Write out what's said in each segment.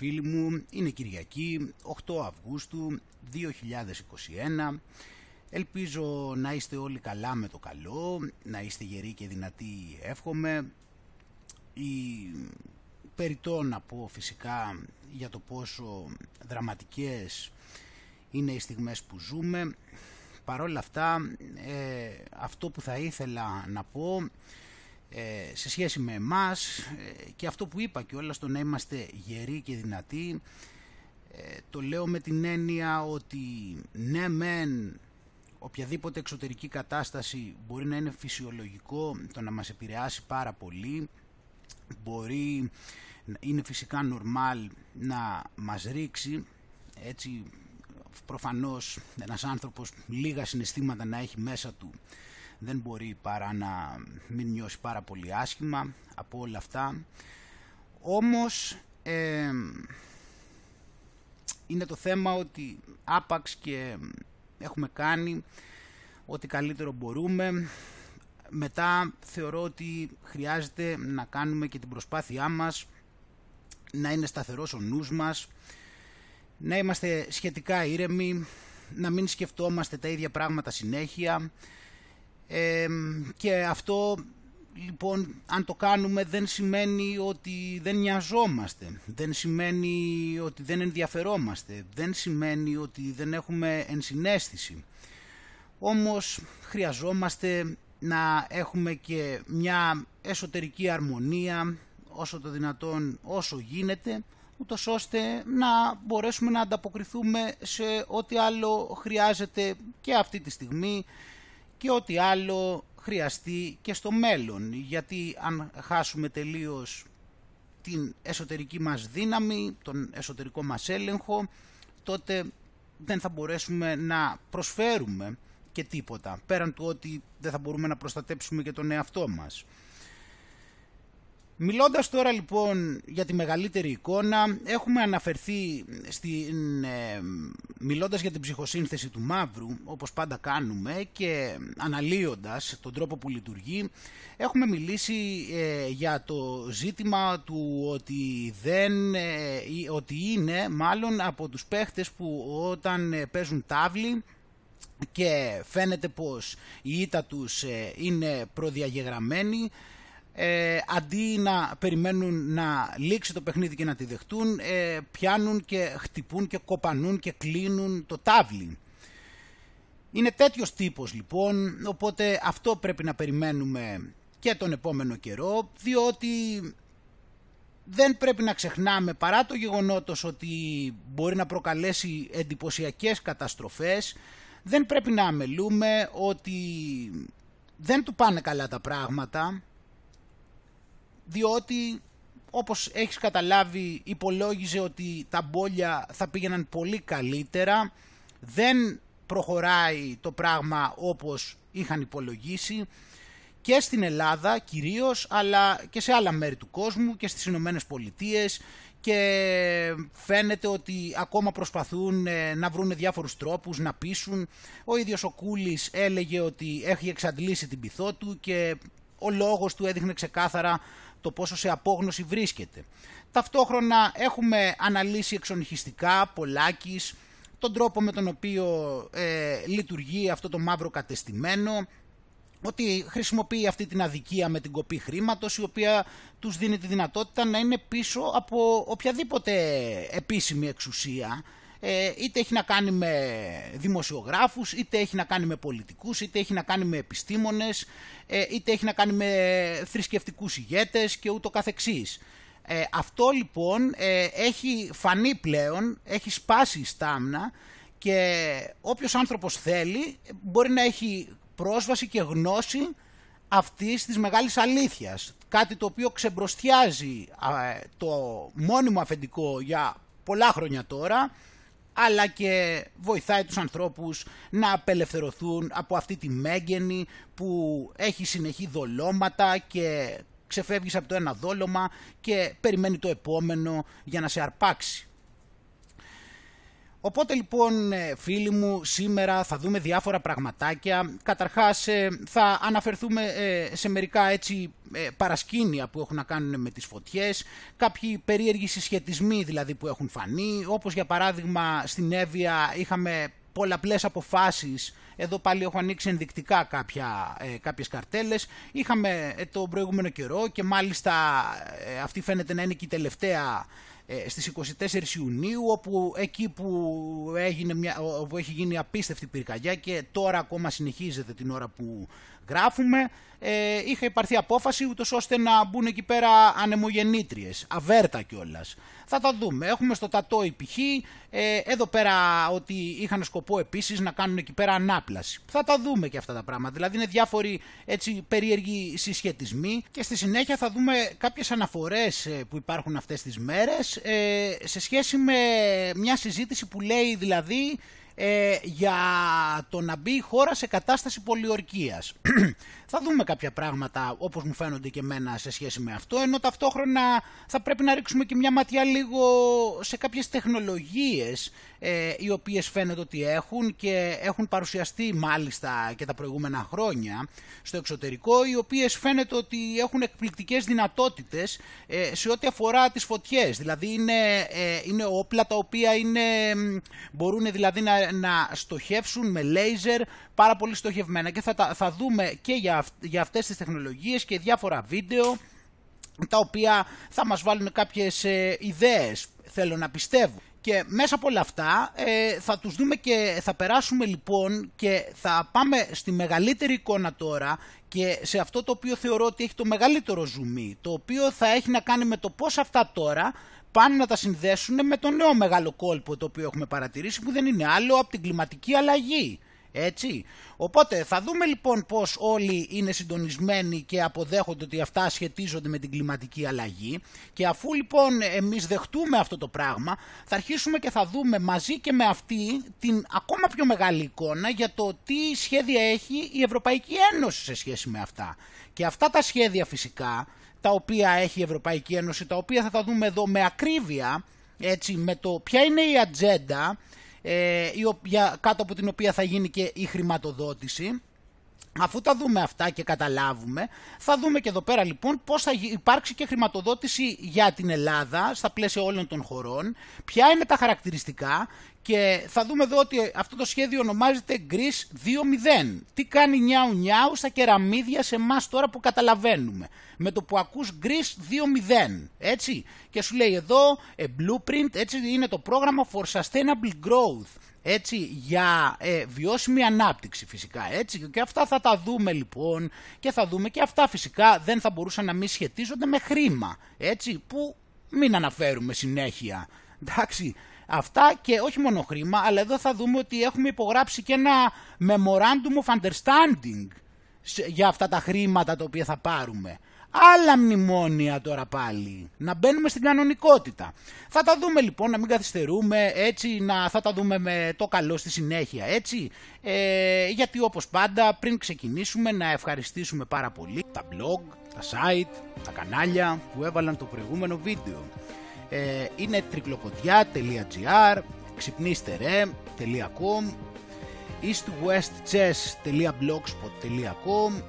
Γεια σας φίλοι μου, είναι Κυριακή 8 Αυγούστου 2021 Ελπίζω να είστε όλοι καλά με το καλό, να είστε γεροί και δυνατοί εύχομαι. Η... Περιτώ να πω φυσικά για το πόσο δραματικές είναι οι στιγμές που ζούμε. Παρόλα αυτά ε, αυτό που θα ήθελα να πω ε, σε σχέση με εμάς ε, και αυτό που είπα και όλα στο να είμαστε γεροί και δυνατοί ε, το λέω με την έννοια ότι ναι μεν οποιαδήποτε εξωτερική κατάσταση μπορεί να είναι φυσιολογικό το να μας επηρεάσει πάρα πολύ μπορεί είναι φυσικά νορμάλ να μας ρίξει έτσι προφανώς ένας άνθρωπος λίγα συναισθήματα να έχει μέσα του δεν μπορεί παρά να μην νιώσει πάρα πολύ άσχημα από όλα αυτά. Όμως είναι το θέμα ότι άπαξ και έχουμε κάνει ό,τι καλύτερο μπορούμε. Μετά θεωρώ ότι χρειάζεται να κάνουμε και την προσπάθειά μας να είναι σταθερός ο νους μας, να είμαστε σχετικά ήρεμοι, να μην σκεφτόμαστε τα ίδια πράγματα συνέχεια, και αυτό λοιπόν αν το κάνουμε δεν σημαίνει ότι δεν νοιαζόμαστε, δεν σημαίνει ότι δεν ενδιαφερόμαστε, δεν σημαίνει ότι δεν έχουμε ενσυναίσθηση. Όμως χρειαζόμαστε να έχουμε και μια εσωτερική αρμονία όσο το δυνατόν όσο γίνεται ούτως ώστε να μπορέσουμε να ανταποκριθούμε σε ό,τι άλλο χρειάζεται και αυτή τη στιγμή και ό,τι άλλο χρειαστεί και στο μέλλον. Γιατί αν χάσουμε τελείως την εσωτερική μας δύναμη, τον εσωτερικό μας έλεγχο, τότε δεν θα μπορέσουμε να προσφέρουμε και τίποτα, πέραν του ότι δεν θα μπορούμε να προστατέψουμε και τον εαυτό μας. Μιλώντας τώρα λοιπόν για τη μεγαλύτερη εικόνα, έχουμε αναφερθεί, στην, ε, μιλώντας για την ψυχοσύνθεση του μαύρου, όπως πάντα κάνουμε, και αναλύοντας τον τρόπο που λειτουργεί, έχουμε μιλήσει ε, για το ζήτημα του ότι, δεν, ε, ότι είναι μάλλον από τους παίχτες που όταν παίζουν τάβλη, και φαίνεται πως η ήττα τους είναι προδιαγεγραμμένη ε, αντί να περιμένουν να λήξει το παιχνίδι και να τη δεχτούν, ε, πιάνουν και χτυπούν και κοπανούν και κλείνουν το τάβλι. Είναι τέτοιος τύπος λοιπόν, οπότε αυτό πρέπει να περιμένουμε και τον επόμενο καιρό, διότι δεν πρέπει να ξεχνάμε παρά το γεγονότος ότι μπορεί να προκαλέσει εντυπωσιακές καταστροφές, δεν πρέπει να αμελούμε ότι δεν του πάνε καλά τα πράγματα, διότι όπως έχεις καταλάβει υπολόγιζε ότι τα μπόλια θα πήγαιναν πολύ καλύτερα, δεν προχωράει το πράγμα όπως είχαν υπολογίσει. Και στην Ελλάδα κυρίως αλλά και σε άλλα μέρη του κόσμου και στις Ηνωμένες Πολιτείες. Και φαίνεται ότι ακόμα προσπαθούν ε, να βρουν διάφορους τρόπους να πείσουν. Ο ίδιος ο Κούλης έλεγε ότι έχει εξαντλήσει την πυθό του και ο λόγος του έδειχνε ξεκάθαρα το πόσο σε απόγνωση βρίσκεται. Ταυτόχρονα έχουμε αναλύσει εξονυχιστικά πολλάκις τον τρόπο με τον οποίο ε, λειτουργεί αυτό το μαύρο κατεστημένο, ότι χρησιμοποιεί αυτή την αδικία με την κοπή χρήματος η οποία τους δίνει τη δυνατότητα να είναι πίσω από οποιαδήποτε επίσημη εξουσία ε, είτε έχει να κάνει με δημοσιογράφους, είτε έχει να κάνει με πολιτικούς, είτε έχει να κάνει με επιστήμονες, ε, είτε έχει να κάνει με θρησκευτικούς ηγέτες και ούτω καθεξής. Ε, αυτό λοιπόν έχει φανεί πλέον, έχει σπάσει η στάμνα και όποιος άνθρωπος θέλει μπορεί να έχει πρόσβαση και γνώση αυτής της μεγάλης αλήθειας. Κάτι το οποίο ξεμπροστιάζει το μόνιμο αφεντικό για πολλά χρόνια τώρα αλλά και βοηθάει τους ανθρώπους να απελευθερωθούν από αυτή τη μέγενη που έχει συνεχή δολώματα και ξεφεύγεις από το ένα δόλωμα και περιμένει το επόμενο για να σε αρπάξει. Οπότε λοιπόν ε, φίλοι μου σήμερα θα δούμε διάφορα πραγματάκια. Καταρχάς ε, θα αναφερθούμε ε, σε μερικά έτσι παρασκήνια που έχουν να κάνουν με τις φωτιές, κάποιοι περίεργοι συσχετισμοί δηλαδή που έχουν φανεί, όπως για παράδειγμα στην Εύβοια είχαμε πολλαπλές αποφάσεις, εδώ πάλι έχω ανοίξει ενδεικτικά κάποια, ε, κάποιες καρτέλες, είχαμε ε, το προηγούμενο καιρό και μάλιστα ε, αυτή φαίνεται να είναι και η τελευταία ε, στις 24 Ιουνίου όπου εκεί που, έγινε μια, όπου έχει γίνει απίστευτη πυρκαγιά και τώρα ακόμα συνεχίζεται την ώρα που γράφουμε ε, είχε υπαρθεί απόφαση ούτως ώστε να μπουν εκεί πέρα ανεμογεννήτριες, αβέρτα κιόλας. Θα τα δούμε. Έχουμε στο Τατό π.χ. Ε, εδώ πέρα ότι είχαν σκοπό επίσης να κάνουν εκεί πέρα ανάπλαση. Θα τα δούμε και αυτά τα πράγματα. Δηλαδή είναι διάφοροι έτσι περίεργοι συσχετισμοί και στη συνέχεια θα δούμε κάποιες αναφορές ε, που υπάρχουν αυτές τις μέρες ε, σε σχέση με μια συζήτηση που λέει δηλαδή ε, για το να μπει η χώρα σε κατάσταση πολιορκίας. θα δούμε κάποια πράγματα όπως μου φαίνονται και εμένα σε σχέση με αυτό, ενώ ταυτόχρονα θα πρέπει να ρίξουμε και μια ματιά λίγο σε κάποιες τεχνολογίες ε, οι οποίες φαίνεται ότι έχουν και έχουν παρουσιαστεί μάλιστα και τα προηγούμενα χρόνια στο εξωτερικό, οι οποίες φαίνεται ότι έχουν εκπληκτικές δυνατότητες ε, σε ό,τι αφορά τις φωτιές. Δηλαδή είναι, ε, είναι όπλα τα οποία είναι, μπορούν δηλαδή να, να στοχεύσουν με λέιζερ πάρα πολύ στοχευμένα και θα, θα δούμε και για, για αυτές τις τεχνολογίες και διάφορα βίντεο τα οποία θα μας βάλουν κάποιες ε, ιδέες, θέλω να πιστεύω. Και μέσα από όλα αυτά ε, θα τους δούμε και θα περάσουμε λοιπόν και θα πάμε στη μεγαλύτερη εικόνα τώρα και σε αυτό το οποίο θεωρώ ότι έχει το μεγαλύτερο ζουμί, το οποίο θα έχει να κάνει με το πώς αυτά τώρα πάνε να τα συνδέσουν με το νέο μεγάλο κόλπο το οποίο έχουμε παρατηρήσει που δεν είναι άλλο από την κλιματική αλλαγή. Έτσι. Οπότε θα δούμε λοιπόν πως όλοι είναι συντονισμένοι και αποδέχονται ότι αυτά σχετίζονται με την κλιματική αλλαγή και αφού λοιπόν εμείς δεχτούμε αυτό το πράγμα θα αρχίσουμε και θα δούμε μαζί και με αυτή την ακόμα πιο μεγάλη εικόνα για το τι σχέδια έχει η Ευρωπαϊκή Ένωση σε σχέση με αυτά. Και αυτά τα σχέδια φυσικά τα οποία έχει η Ευρωπαϊκή Ένωση, τα οποία θα τα δούμε εδώ με ακρίβεια, έτσι, με το ποια είναι η ατζέντα ε, κάτω από την οποία θα γίνει και η χρηματοδότηση. Αφού τα δούμε αυτά και καταλάβουμε, θα δούμε και εδώ πέρα λοιπόν πώς θα υπάρξει και χρηματοδότηση για την Ελλάδα στα πλαίσια όλων των χωρών, ποια είναι τα χαρακτηριστικά και θα δούμε εδώ ότι αυτό το σχέδιο ονομάζεται Greece 2.0. Τι κάνει νιάου νιάου στα κεραμίδια σε εμάς τώρα που καταλαβαίνουμε. Με το που ακούς Greece 2.0, έτσι. Και σου λέει εδώ, a blueprint, έτσι είναι το πρόγραμμα for sustainable growth έτσι, για ε, βιώσιμη ανάπτυξη φυσικά, έτσι, και αυτά θα τα δούμε λοιπόν και θα δούμε και αυτά φυσικά δεν θα μπορούσαν να μην σχετίζονται με χρήμα, έτσι, που μην αναφέρουμε συνέχεια, εντάξει, αυτά και όχι μόνο χρήμα, αλλά εδώ θα δούμε ότι έχουμε υπογράψει και ένα memorandum of understanding για αυτά τα χρήματα τα οποία θα πάρουμε άλλα μνημόνια τώρα πάλι. Να μπαίνουμε στην κανονικότητα. Θα τα δούμε λοιπόν, να μην καθυστερούμε, έτσι, να, θα τα δούμε με το καλό στη συνέχεια, έτσι. Ε, γιατί όπως πάντα πριν ξεκινήσουμε να ευχαριστήσουμε πάρα πολύ τα blog, τα site, τα κανάλια που έβαλαν το προηγούμενο βίντεο. Ε, είναι τρικλοποδιά.gr, ξυπνήστερε.com, eastwestchess.blogspot.com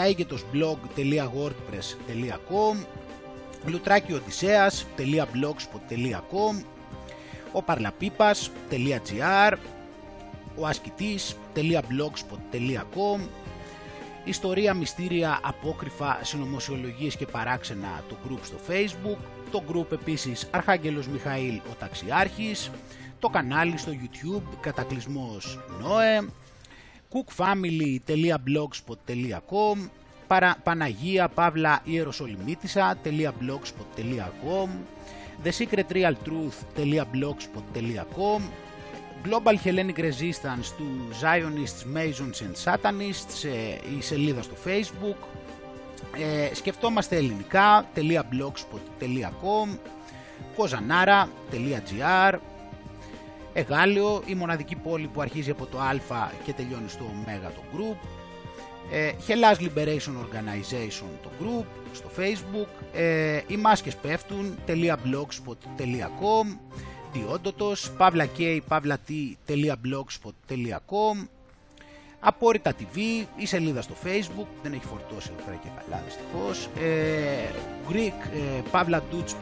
taegetosblog.wordpress.com λουτράκιοδησέας.blogspot.com ο παρλαπίπας.gr ο ασκητής.blogspot.com Ιστορία, μυστήρια, απόκριφα, συνωμοσιολογίες και παράξενα το group στο facebook το group επίσης Αρχάγγελος Μιχαήλ ο Ταξιάρχης το κανάλι στο youtube Κατακλυσμός Νόε cookfamily.blogspot.com Παναγία Παύλα Ιεροσολυμίτισσα.blogspot.com thesecretrealtruth.blogspot.com Global Hellenic Resistance του Zionists, Masons and Satanists η σελίδα στο Facebook ε, σκεφτόμαστε ελληνικά.blogspot.com kozanara.gr Εγάλιο, η μοναδική πόλη που αρχίζει από το Α και τελειώνει στο Ω το group. Ε, Hellas Liberation Organization το group στο facebook. Ε, οι μάσκες πέφτουν .blogspot.com Διόντοτος, pavlak, pavlat.blogspot.com Απόρριτα TV, η σελίδα στο facebook, δεν έχει φορτώσει εδώ πέρα και καλά δυστυχώς. Ε, Greek, ε, pavlatouch,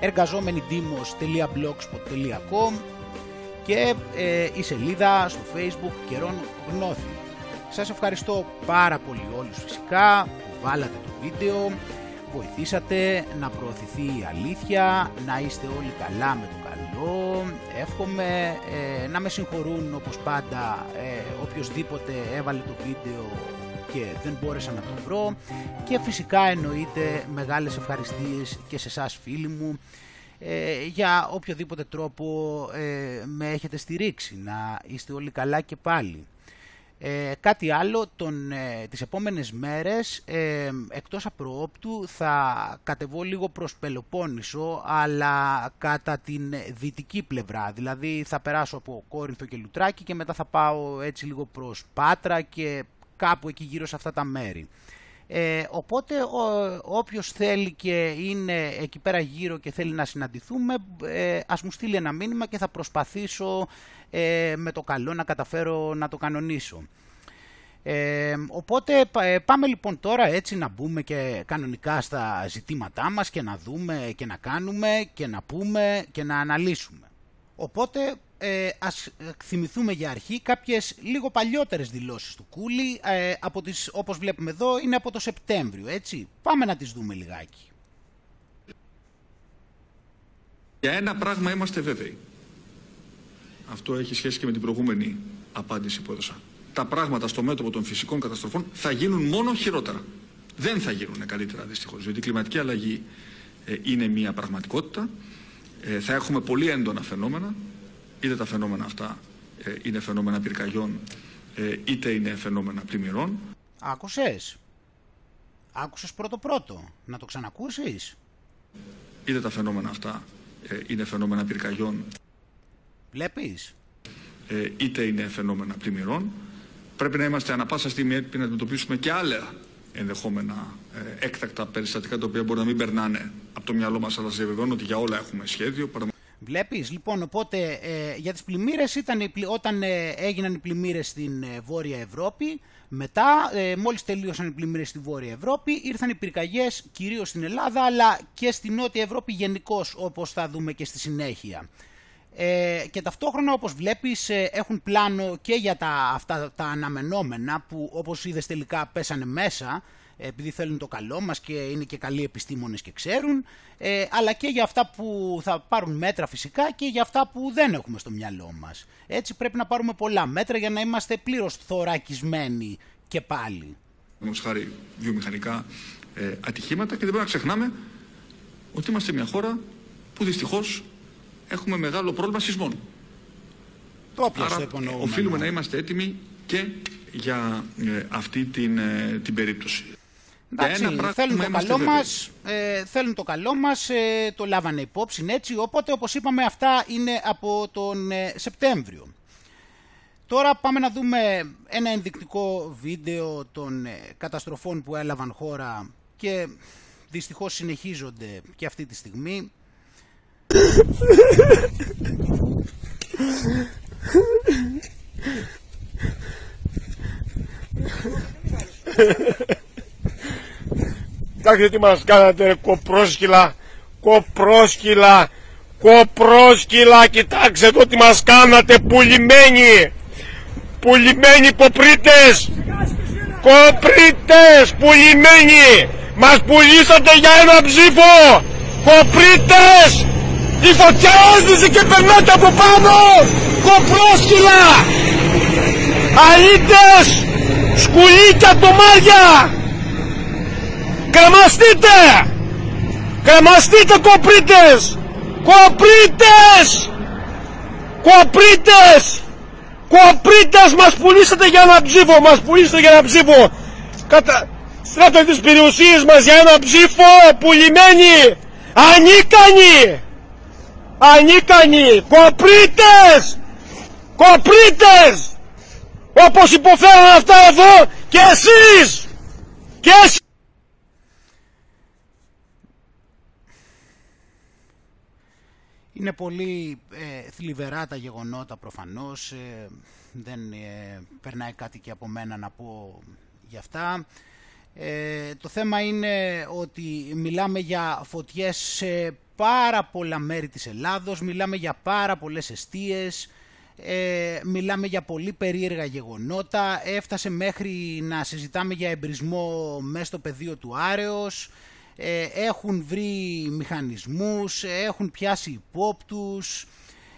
εργαζόμενοι και ε, η σελίδα στο facebook καιρών γνώθη. Σας ευχαριστώ πάρα πολύ όλους φυσικά που βάλατε το βίντεο, βοηθήσατε να προωθηθεί η αλήθεια, να είστε όλοι καλά με το καλό. Εύχομαι ε, να με συγχωρούν όπως πάντα ε, οποιοδήποτε έβαλε το βίντεο και δεν μπόρεσα να το βρω. Και φυσικά εννοείται μεγάλες ευχαριστίες και σε εσάς φίλοι μου. Ε, για οποιοδήποτε τρόπο ε, με έχετε στηρίξει να είστε όλοι καλά και πάλι. Ε, κάτι άλλο, τον, ε, τις επόμενες μέρες ε, εκτός απροόπτου θα κατεβώ λίγο προς Πελοπόννησο αλλά κατά την δυτική πλευρά. Δηλαδή θα περάσω από Κόρινθο και Λουτράκι και μετά θα πάω έτσι λίγο προς Πάτρα και κάπου εκεί γύρω σε αυτά τα μέρη. Ε, οπότε ο, όποιος θέλει και είναι εκεί πέρα γύρω και θέλει να συναντηθούμε ε, ας μου στείλει ένα μήνυμα και θα προσπαθήσω ε, με το καλό να καταφέρω να το κανονίσω. Ε, οπότε ε, πάμε λοιπόν τώρα έτσι να μπούμε και κανονικά στα ζητήματά μας και να δούμε και να κάνουμε και να πούμε και να αναλύσουμε. Οπότε ε, ας θυμηθούμε για αρχή κάποιες λίγο παλιότερες δηλώσεις του Κούλη, ε, από τις, όπως βλέπουμε εδώ είναι από το Σεπτέμβριο, έτσι. Πάμε να τις δούμε λιγάκι. Για ένα πράγμα είμαστε βέβαιοι. Αυτό έχει σχέση και με την προηγούμενη απάντηση που έδωσα. Τα πράγματα στο μέτωπο των φυσικών καταστροφών θα γίνουν μόνο χειρότερα. Δεν θα γίνουν καλύτερα δυστυχώς, διότι η κλιματική αλλαγή ε, είναι μια πραγματικότητα. Ε, θα έχουμε πολύ έντονα φαινόμενα είτε τα φαινόμενα αυτά ε, είναι φαινόμενα πυρκαγιών ε, είτε είναι φαινόμενα πλημμυρών. Άκουσες; Άκουσες πρώτο πρώτο. Να το ξανακούσεις; Είτε τα φαινόμενα αυτά ε, είναι φαινόμενα πυρκαγιών. Βλέπεις; είτε είναι φαινόμενα πλημμυρών. Πρέπει να είμαστε ανα πάσα στιγμή έτοιμοι να αντιμετωπίσουμε και άλλα ενδεχόμενα έκτακτα περιστατικά τα οποία μπορεί να μην περνάνε από το μυαλό μας αλλά σε ότι για όλα έχουμε σχέδιο. Βλέπεις, λοιπόν, οπότε ε, για τις πλημμύρες ήταν όταν ε, έγιναν οι πλημμύρες στην ε, Βόρεια Ευρώπη, μετά ε, μόλις τελείωσαν οι πλημμύρες στη Βόρεια Ευρώπη, ήρθαν οι πυρκαγιές κυρίως στην Ελλάδα, αλλά και στη Νότια Ευρώπη γενικώ, όπως θα δούμε και στη συνέχεια. Ε, και ταυτόχρονα όπως βλέπεις έχουν πλάνο και για τα, αυτά τα αναμενόμενα που όπως είδες τελικά πέσανε μέσα επειδή θέλουν το καλό μας και είναι και καλοί επιστήμονες και ξέρουν, ε, αλλά και για αυτά που θα πάρουν μέτρα φυσικά και για αυτά που δεν έχουμε στο μυαλό μας. Έτσι πρέπει να πάρουμε πολλά μέτρα για να είμαστε πλήρως θωρακισμένοι και πάλι. Όμως χάρη βιομηχανικά ε, ατυχήματα και δεν πρέπει να ξεχνάμε ότι είμαστε μια χώρα που δυστυχώς έχουμε μεγάλο πρόβλημα σεισμών. Το Άρα οφείλουμε να είμαστε έτοιμοι και για ε, αυτή την, ε, την περίπτωση. Εντάξει, θέλουν το, καλό μας, ε, θέλουν το καλό μας, ε, το λάβανε υπόψη έτσι, οπότε όπως είπαμε αυτά είναι από τον ε, Σεπτέμβριο. Τώρα πάμε να δούμε ένα ενδεικτικό βίντεο των ε, καταστροφών που έλαβαν χώρα και δυστυχώς συνεχίζονται και αυτή τη στιγμή. Κοιτάξτε τι μας κάνατε κοπρόσκυλα, κοπρόσκυλα, κοπρόσκυλα, κοιτάξτε το τι μας κάνατε πουλημένοι, πουλημένοι κοπρίτες, κοπρίτες πουλημένοι, μας πουλήσατε για ένα ψήφο, κοπρίτες, η φωτιά έσβησε και περνάτε από πάνω, κοπρόσκυλα, αλήτες, σκουλίκια, τομάρια, Κρεμαστείτε! Κρεμαστείτε κοπρίτες! Κοπρίτες! Κοπρίτες! Κοπρίτες μας πουλήσατε για ένα ψήφο! Μας πουλήσατε για ένα ψήφο! Κατα... Στρέφετε τις περιουσίες μας για ένα ψήφο! Πουλημένοι! Ανίκανοι! Ανίκανοι! Κοπρίτες! Κοπρίτες! Όπως υποφέραν αυτά εδώ και εσείς! Και εσείς! Είναι πολύ ε, θλιβερά τα γεγονότα προφανώς, ε, δεν ε, περνάει κάτι και από μένα να πω γι' αυτά. Ε, το θέμα είναι ότι μιλάμε για φωτιές σε πάρα πολλά μέρη της Ελλάδος, μιλάμε για πάρα πολλές εστίες, ε, μιλάμε για πολύ περίεργα γεγονότα, έφτασε μέχρι να συζητάμε για εμπρισμό μέσα στο πεδίο του Άρεος, ε, έχουν βρει μηχανισμούς, έχουν πιάσει υπόπτους,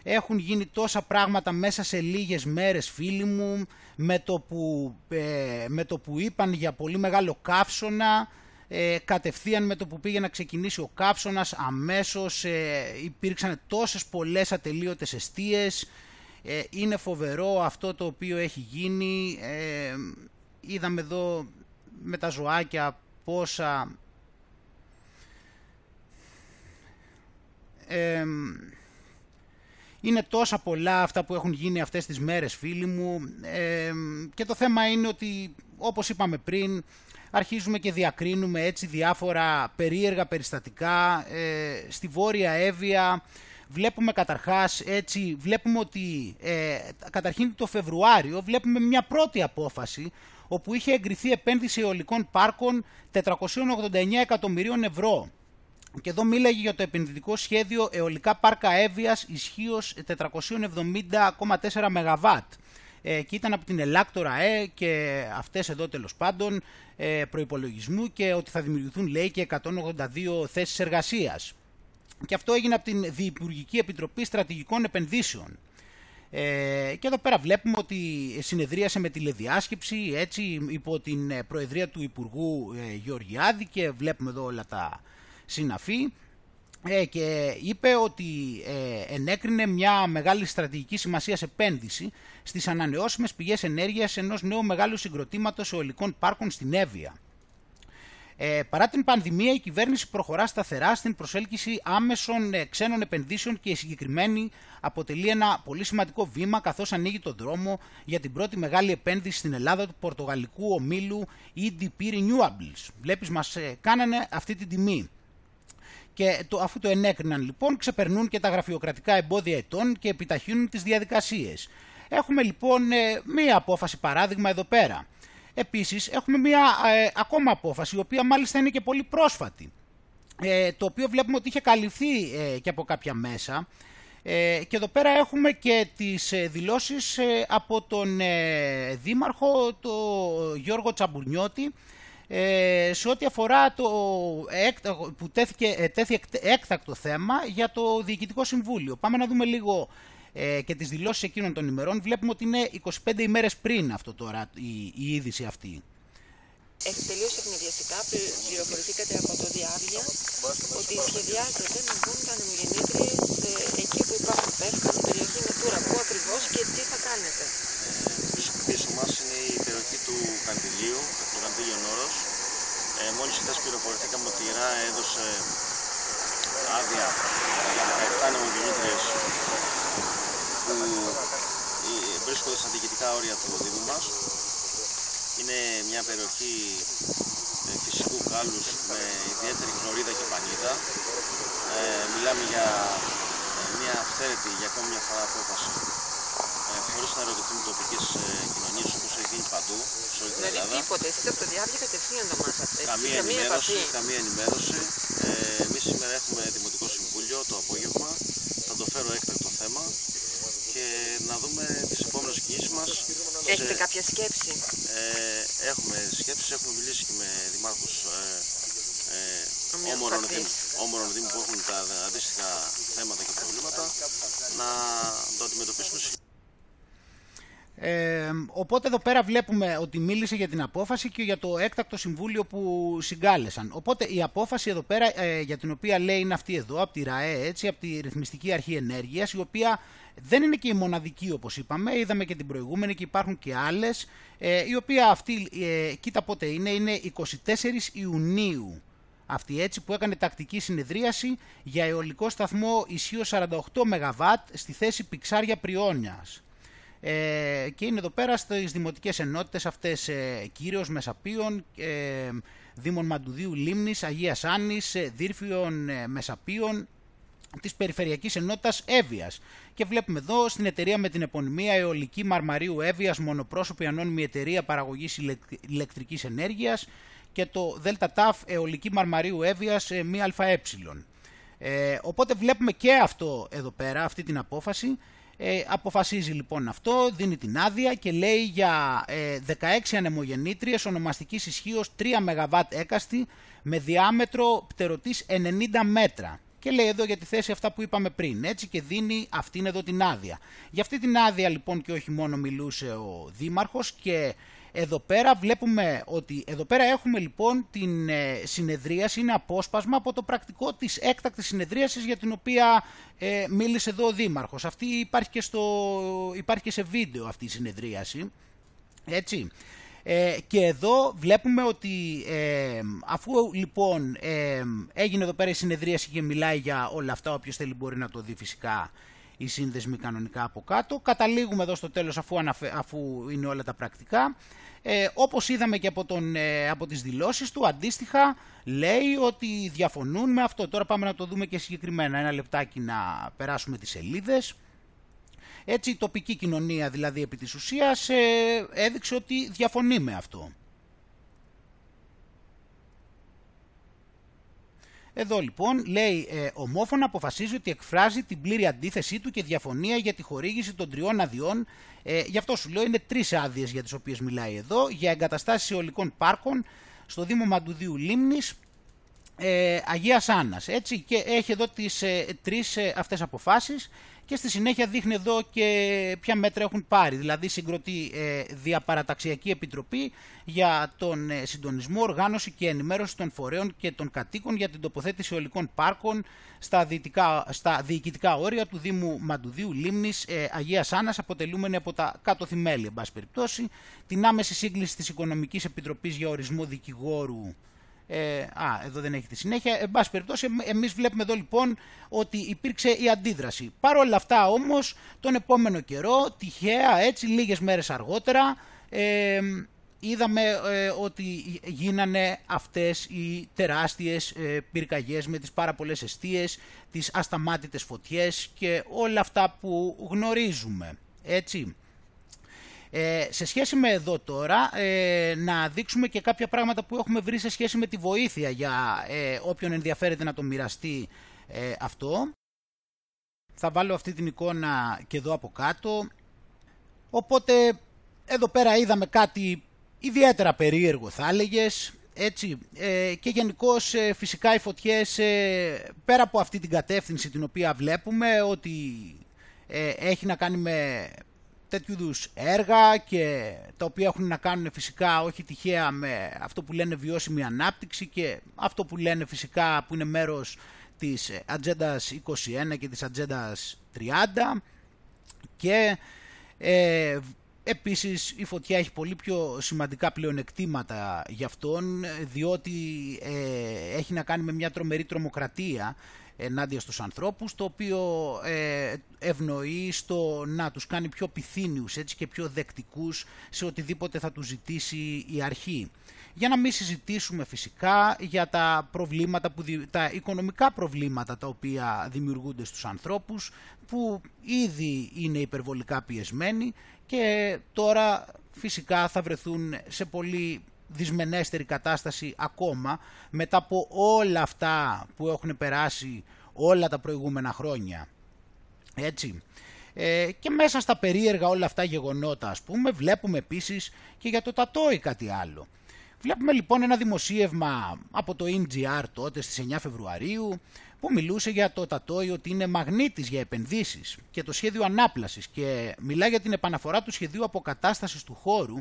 έχουν γίνει τόσα πράγματα μέσα σε λίγες μέρες φίλοι μου, με το που, ε, με το που είπαν για πολύ μεγάλο καύσωνα, ε, κατευθείαν με το που πήγε να ξεκινήσει ο καύσωνας αμέσως ε, υπήρξαν τόσες πολλές ατελείωτες εστίες ε, είναι φοβερό αυτό το οποίο έχει γίνει. Ε, είδαμε εδώ με τα ζωάκια πόσα είναι τόσα πολλά αυτά που έχουν γίνει αυτές τις μέρες φίλοι μου. Και το θέμα είναι ότι όπως είπαμε πριν αρχίζουμε και διακρίνουμε έτσι διάφορα περίεργα περιστατικά ε, στη Βόρεια Εύβοια. Βλέπουμε καταρχάς έτσι βλέπουμε ότι ε, καταρχήν το Φεβρουάριο βλέπουμε μια πρώτη απόφαση όπου είχε εγκριθεί επένδυση αιωλικών πάρκων 489 εκατομμυρίων ευρώ και εδώ μίλαγε για το επενδυτικό σχέδιο αιωλικά πάρκα Εύβοιας ισχύως 470,4 ΜΒ. Ε, και ήταν από την Ελάκτορα ΕΕ και αυτές εδώ τέλος πάντων ε, προϋπολογισμού και ότι θα δημιουργηθούν λέει και 182 θέσεις εργασίας. Και αυτό έγινε από την Διυπουργική Επιτροπή Στρατηγικών Επενδύσεων. Ε, και εδώ πέρα βλέπουμε ότι συνεδρίασε με τηλεδιάσκεψη έτσι υπό την προεδρία του Υπουργού ε, Γεωργιάδη και βλέπουμε εδώ όλα τα συναφή ε, και είπε ότι ε, ενέκρινε μια μεγάλη στρατηγική σημασίας σε επένδυση στις ανανεώσιμες πηγές ενέργειας ενός νέου μεγάλου συγκροτήματος αιωλικών πάρκων στην Εύβοια. Ε, παρά την πανδημία, η κυβέρνηση προχωρά σταθερά στην προσέλκυση άμεσων ε, ξένων επενδύσεων και η συγκεκριμένη αποτελεί ένα πολύ σημαντικό βήμα καθώς ανοίγει τον δρόμο για την πρώτη μεγάλη επένδυση στην Ελλάδα του πορτογαλικού ομίλου EDP Renewables. Βλέπεις, μας ε, κάνανε αυτή την τιμή και το, αφού το ενέκριναν λοιπόν ξεπερνούν και τα γραφειοκρατικά εμπόδια ετών και επιταχύνουν τις διαδικασίες. Έχουμε λοιπόν ε, μία απόφαση παράδειγμα εδώ πέρα. Επίσης έχουμε μία ε, ακόμα απόφαση η οποία μάλιστα είναι και πολύ πρόσφατη ε, το οποίο βλέπουμε ότι είχε καλυφθεί και από κάποια μέσα και εδώ πέρα έχουμε και τις δηλώσεις από τον Δήμαρχο, τον Γιώργο Τσαμπουρνιώτη, ε, σε ό,τι αφορά το που τέθηκε, ε, τέθηκε έκτακτο θέμα για το Διοικητικό Συμβούλιο. Πάμε να δούμε λίγο ε, και τις δηλώσεις εκείνων των ημερών. Βλέπουμε ότι είναι 25 ημέρες πριν αυτό τώρα η, η είδηση αυτή. Έχει τελείωσε ευνηδιαστικά, πληροφορηθήκατε από το Διάβια ότι σχεδιάζεται να βγουν τα νομογεννήτριες ε, εκεί που υπάρχουν πέφκα, στην περιοχή Νετούρα. Πού ακριβώς και τι θα κάνετε; Ε, πίσω μας είναι η περιοχή του Καντιλίου, το Καντήλιο Νόρος. Ε, μόλις χθες πληροφορηθήκαμε ότι η ΡΑ έδωσε άδεια για 17 νομογεννήτριες που βρίσκονται στα διοικητικά όρια του Δήμου μας. Είναι μια περιοχή ε, φυσικού κάλους με ιδιαίτερη χλωρίδα και πανίδα. Ε, μιλάμε για ε, μια αυθαίρετη για ακόμη μια φορά απόφαση ε, χωρίς να ερωτηθούν τοπικές ε, κοινωνίες όπως έχει γίνει παντού σε όλη την δηλαδή Ελλάδα. τίποτε, εσείς από το διάβολο κατευθείαν το μάθατε. Καμία ενημέρωση, καμία ενημέρωση. Ε, εμείς σήμερα έχουμε Δημοτικό Συμβούλιο το απόγευμα. Θα το φέρω έκτακτο θέμα και να δούμε τις επόμενες κινήσεις μας. Έχετε σε- κάποια σκέψη; ε, έχουμε σκέψεις, έχουμε μιλήσει και με δημάρχους ε, ε, Ομοιοπαθείς. όμορων δήμων, όμορων δήμων που έχουν τα αντίστοιχα θέματα και προβλήματα να το αντιμετωπίσουμε Ε, οπότε εδώ πέρα βλέπουμε ότι μίλησε για την απόφαση και για το έκτακτο συμβούλιο που συγκάλεσαν. Οπότε η απόφαση εδώ πέρα ε, για την οποία λέει είναι αυτή εδώ, από τη ΡΑΕ, έτσι, από τη Ρυθμιστική Αρχή Ενέργειας, η οποία δεν είναι και η μοναδική όπως είπαμε, είδαμε και την προηγούμενη και υπάρχουν και άλλες, ε, η οποία αυτή, ε, κοίτα πότε είναι, είναι 24 Ιουνίου αυτή έτσι που έκανε τακτική συνεδρίαση για αιωλικό σταθμό ισχύω 48 ΜΒ στη θέση Πηξάρια Πριόνιας. Ε, και είναι εδώ πέρα στις δημοτικές ενότητες αυτές ε, Κύριος Μεσαπίων, ε, Δήμων Μαντουδίου Λίμνης, Αγίας Άνης, ε, Δύρφιων ε, Μεσαπίων της Περιφερειακής Ενότητας Εύβοιας. Και βλέπουμε εδώ στην εταιρεία με την επωνυμία Εολική Μαρμαρίου Εύβοιας, μονοπρόσωπη ανώνυμη εταιρεία παραγωγής ηλεκτρικής ενέργειας και το ΔΕΛΤΑΤΑΦ Εολική Μαρμαρίου Εύβοιας ΜΑΕ. Ε, οπότε βλέπουμε και αυτό εδώ πέρα, αυτή την απόφαση. Ε, αποφασίζει λοιπόν αυτό, δίνει την άδεια και λέει για ε, 16 ανεμογεννήτριες ονομαστικής ισχύως 3 ΜΒ έκαστη με διάμετρο πτερωτής 90 μέτρα. Και λέει εδώ για τη θέση αυτά που είπαμε πριν, έτσι και δίνει αυτήν εδώ την άδεια. Για αυτή την άδεια λοιπόν και όχι μόνο μιλούσε ο Δήμαρχος και εδώ πέρα βλέπουμε ότι εδώ πέρα έχουμε λοιπόν την ε, συνεδρίαση, είναι απόσπασμα από το πρακτικό της έκτακτης συνεδρίασης για την οποία ε, μίλησε εδώ ο Δήμαρχος. Αυτή υπάρχει και, στο, υπάρχει και σε βίντεο αυτή η συνεδρίαση. Έτσι. Ε, και εδώ βλέπουμε ότι ε, αφού λοιπόν ε, έγινε εδώ πέρα η συνεδρίαση και μιλάει για όλα αυτά, όποιος θέλει μπορεί να το δει φυσικά οι σύνδεσμοι κανονικά από κάτω. Καταλήγουμε εδώ στο τέλος αφού, αφού είναι όλα τα πρακτικά. Ε, όπως είδαμε και από, τον, ε, από τις δηλώσεις του, αντίστοιχα λέει ότι διαφωνούν με αυτό. Τώρα πάμε να το δούμε και συγκεκριμένα. Ένα λεπτάκι να περάσουμε τις σελίδες. Έτσι η τοπική κοινωνία δηλαδή επί της ουσίας ε, έδειξε ότι διαφωνεί με αυτό. Εδώ λοιπόν λέει ε, ομόφωνα αποφασίζει ότι εκφράζει την πλήρη αντίθεσή του και διαφωνία για τη χορήγηση των τριών αδειών. Ε, γι' αυτό σου λέω είναι τρεις άδειες για τις οποίες μιλάει εδώ. Για εγκαταστάσεις αιωλικών πάρκων στο Δήμο Μαντουδίου Λίμνης, ε, Αγίας Άννας. Έτσι, και έχει εδώ τις ε, τρεις ε, αυτές αποφάσεις και στη συνέχεια δείχνει εδώ και ποια μέτρα έχουν πάρει. Δηλαδή συγκροτεί ε, διαπαραταξιακή επιτροπή για τον ε, συντονισμό, οργάνωση και ενημέρωση των φορέων και των κατοίκων για την τοποθέτηση ολικών πάρκων στα, διοικητικά, στα διοικητικά όρια του Δήμου Μαντουδίου Λίμνης ε, Αγίας Άννας αποτελούμενη από τα κάτω θημέλη, εν πάση περιπτώσει, την άμεση σύγκληση της Οικονομικής Επιτροπής για ορισμό δικηγόρου ε, α, εδώ δεν έχει τη συνέχεια. Εν πάση περιπτώσει, εμείς βλέπουμε εδώ λοιπόν ότι υπήρξε η αντίδραση. Παρ' όλα αυτά όμως, τον επόμενο καιρό, τυχαία, έτσι, λίγες μέρες αργότερα, ε, είδαμε ε, ότι γίνανε αυτές οι τεράστιες ε, πυρκαγιές με τις πάρα πολλές αιστείες, τις ασταμάτητες φωτιές και όλα αυτά που γνωρίζουμε. Έτσι. Ε, σε σχέση με εδώ τώρα, ε, να δείξουμε και κάποια πράγματα που έχουμε βρει σε σχέση με τη βοήθεια για ε, όποιον ενδιαφέρεται να το μοιραστεί ε, αυτό. Θα βάλω αυτή την εικόνα και εδώ από κάτω. Οπότε εδώ πέρα είδαμε κάτι ιδιαίτερα περίεργο θα έλεγες. Έτσι, ε, και γενικώ φυσικά οι φωτιές πέρα από αυτή την κατεύθυνση την οποία βλέπουμε ότι έχει να κάνει με τέτοιου είδους έργα και τα οποία έχουν να κάνουν φυσικά όχι τυχαία με αυτό που λένε βιώσιμη ανάπτυξη και αυτό που λένε φυσικά που είναι μέρος της Ατζέντας 21 και της Ατζέντας 30 και ε, επίσης η φωτιά έχει πολύ πιο σημαντικά πλεονεκτήματα για αυτόν διότι ε, έχει να κάνει με μια τρομερή τρομοκρατία ενάντια στους ανθρώπους, το οποίο ε, ευνοεί στο να τους κάνει πιο πυθύνιους έτσι, και πιο δεκτικούς σε οτιδήποτε θα τους ζητήσει η αρχή. Για να μην συζητήσουμε φυσικά για τα, προβλήματα που, τα οικονομικά προβλήματα τα οποία δημιουργούνται στους ανθρώπους που ήδη είναι υπερβολικά πιεσμένοι και τώρα φυσικά θα βρεθούν σε πολύ δυσμενέστερη κατάσταση ακόμα μετά από όλα αυτά που έχουν περάσει όλα τα προηγούμενα χρόνια. Έτσι. Ε, και μέσα στα περίεργα όλα αυτά γεγονότα ας πούμε βλέπουμε επίσης και για το Τατόι κάτι άλλο. Βλέπουμε λοιπόν ένα δημοσίευμα από το NGR τότε στις 9 Φεβρουαρίου που μιλούσε για το Τατόι ότι είναι μαγνήτης για επενδύσεις και το σχέδιο ανάπλασης και μιλάει για την επαναφορά του σχεδίου αποκατάστασης του χώρου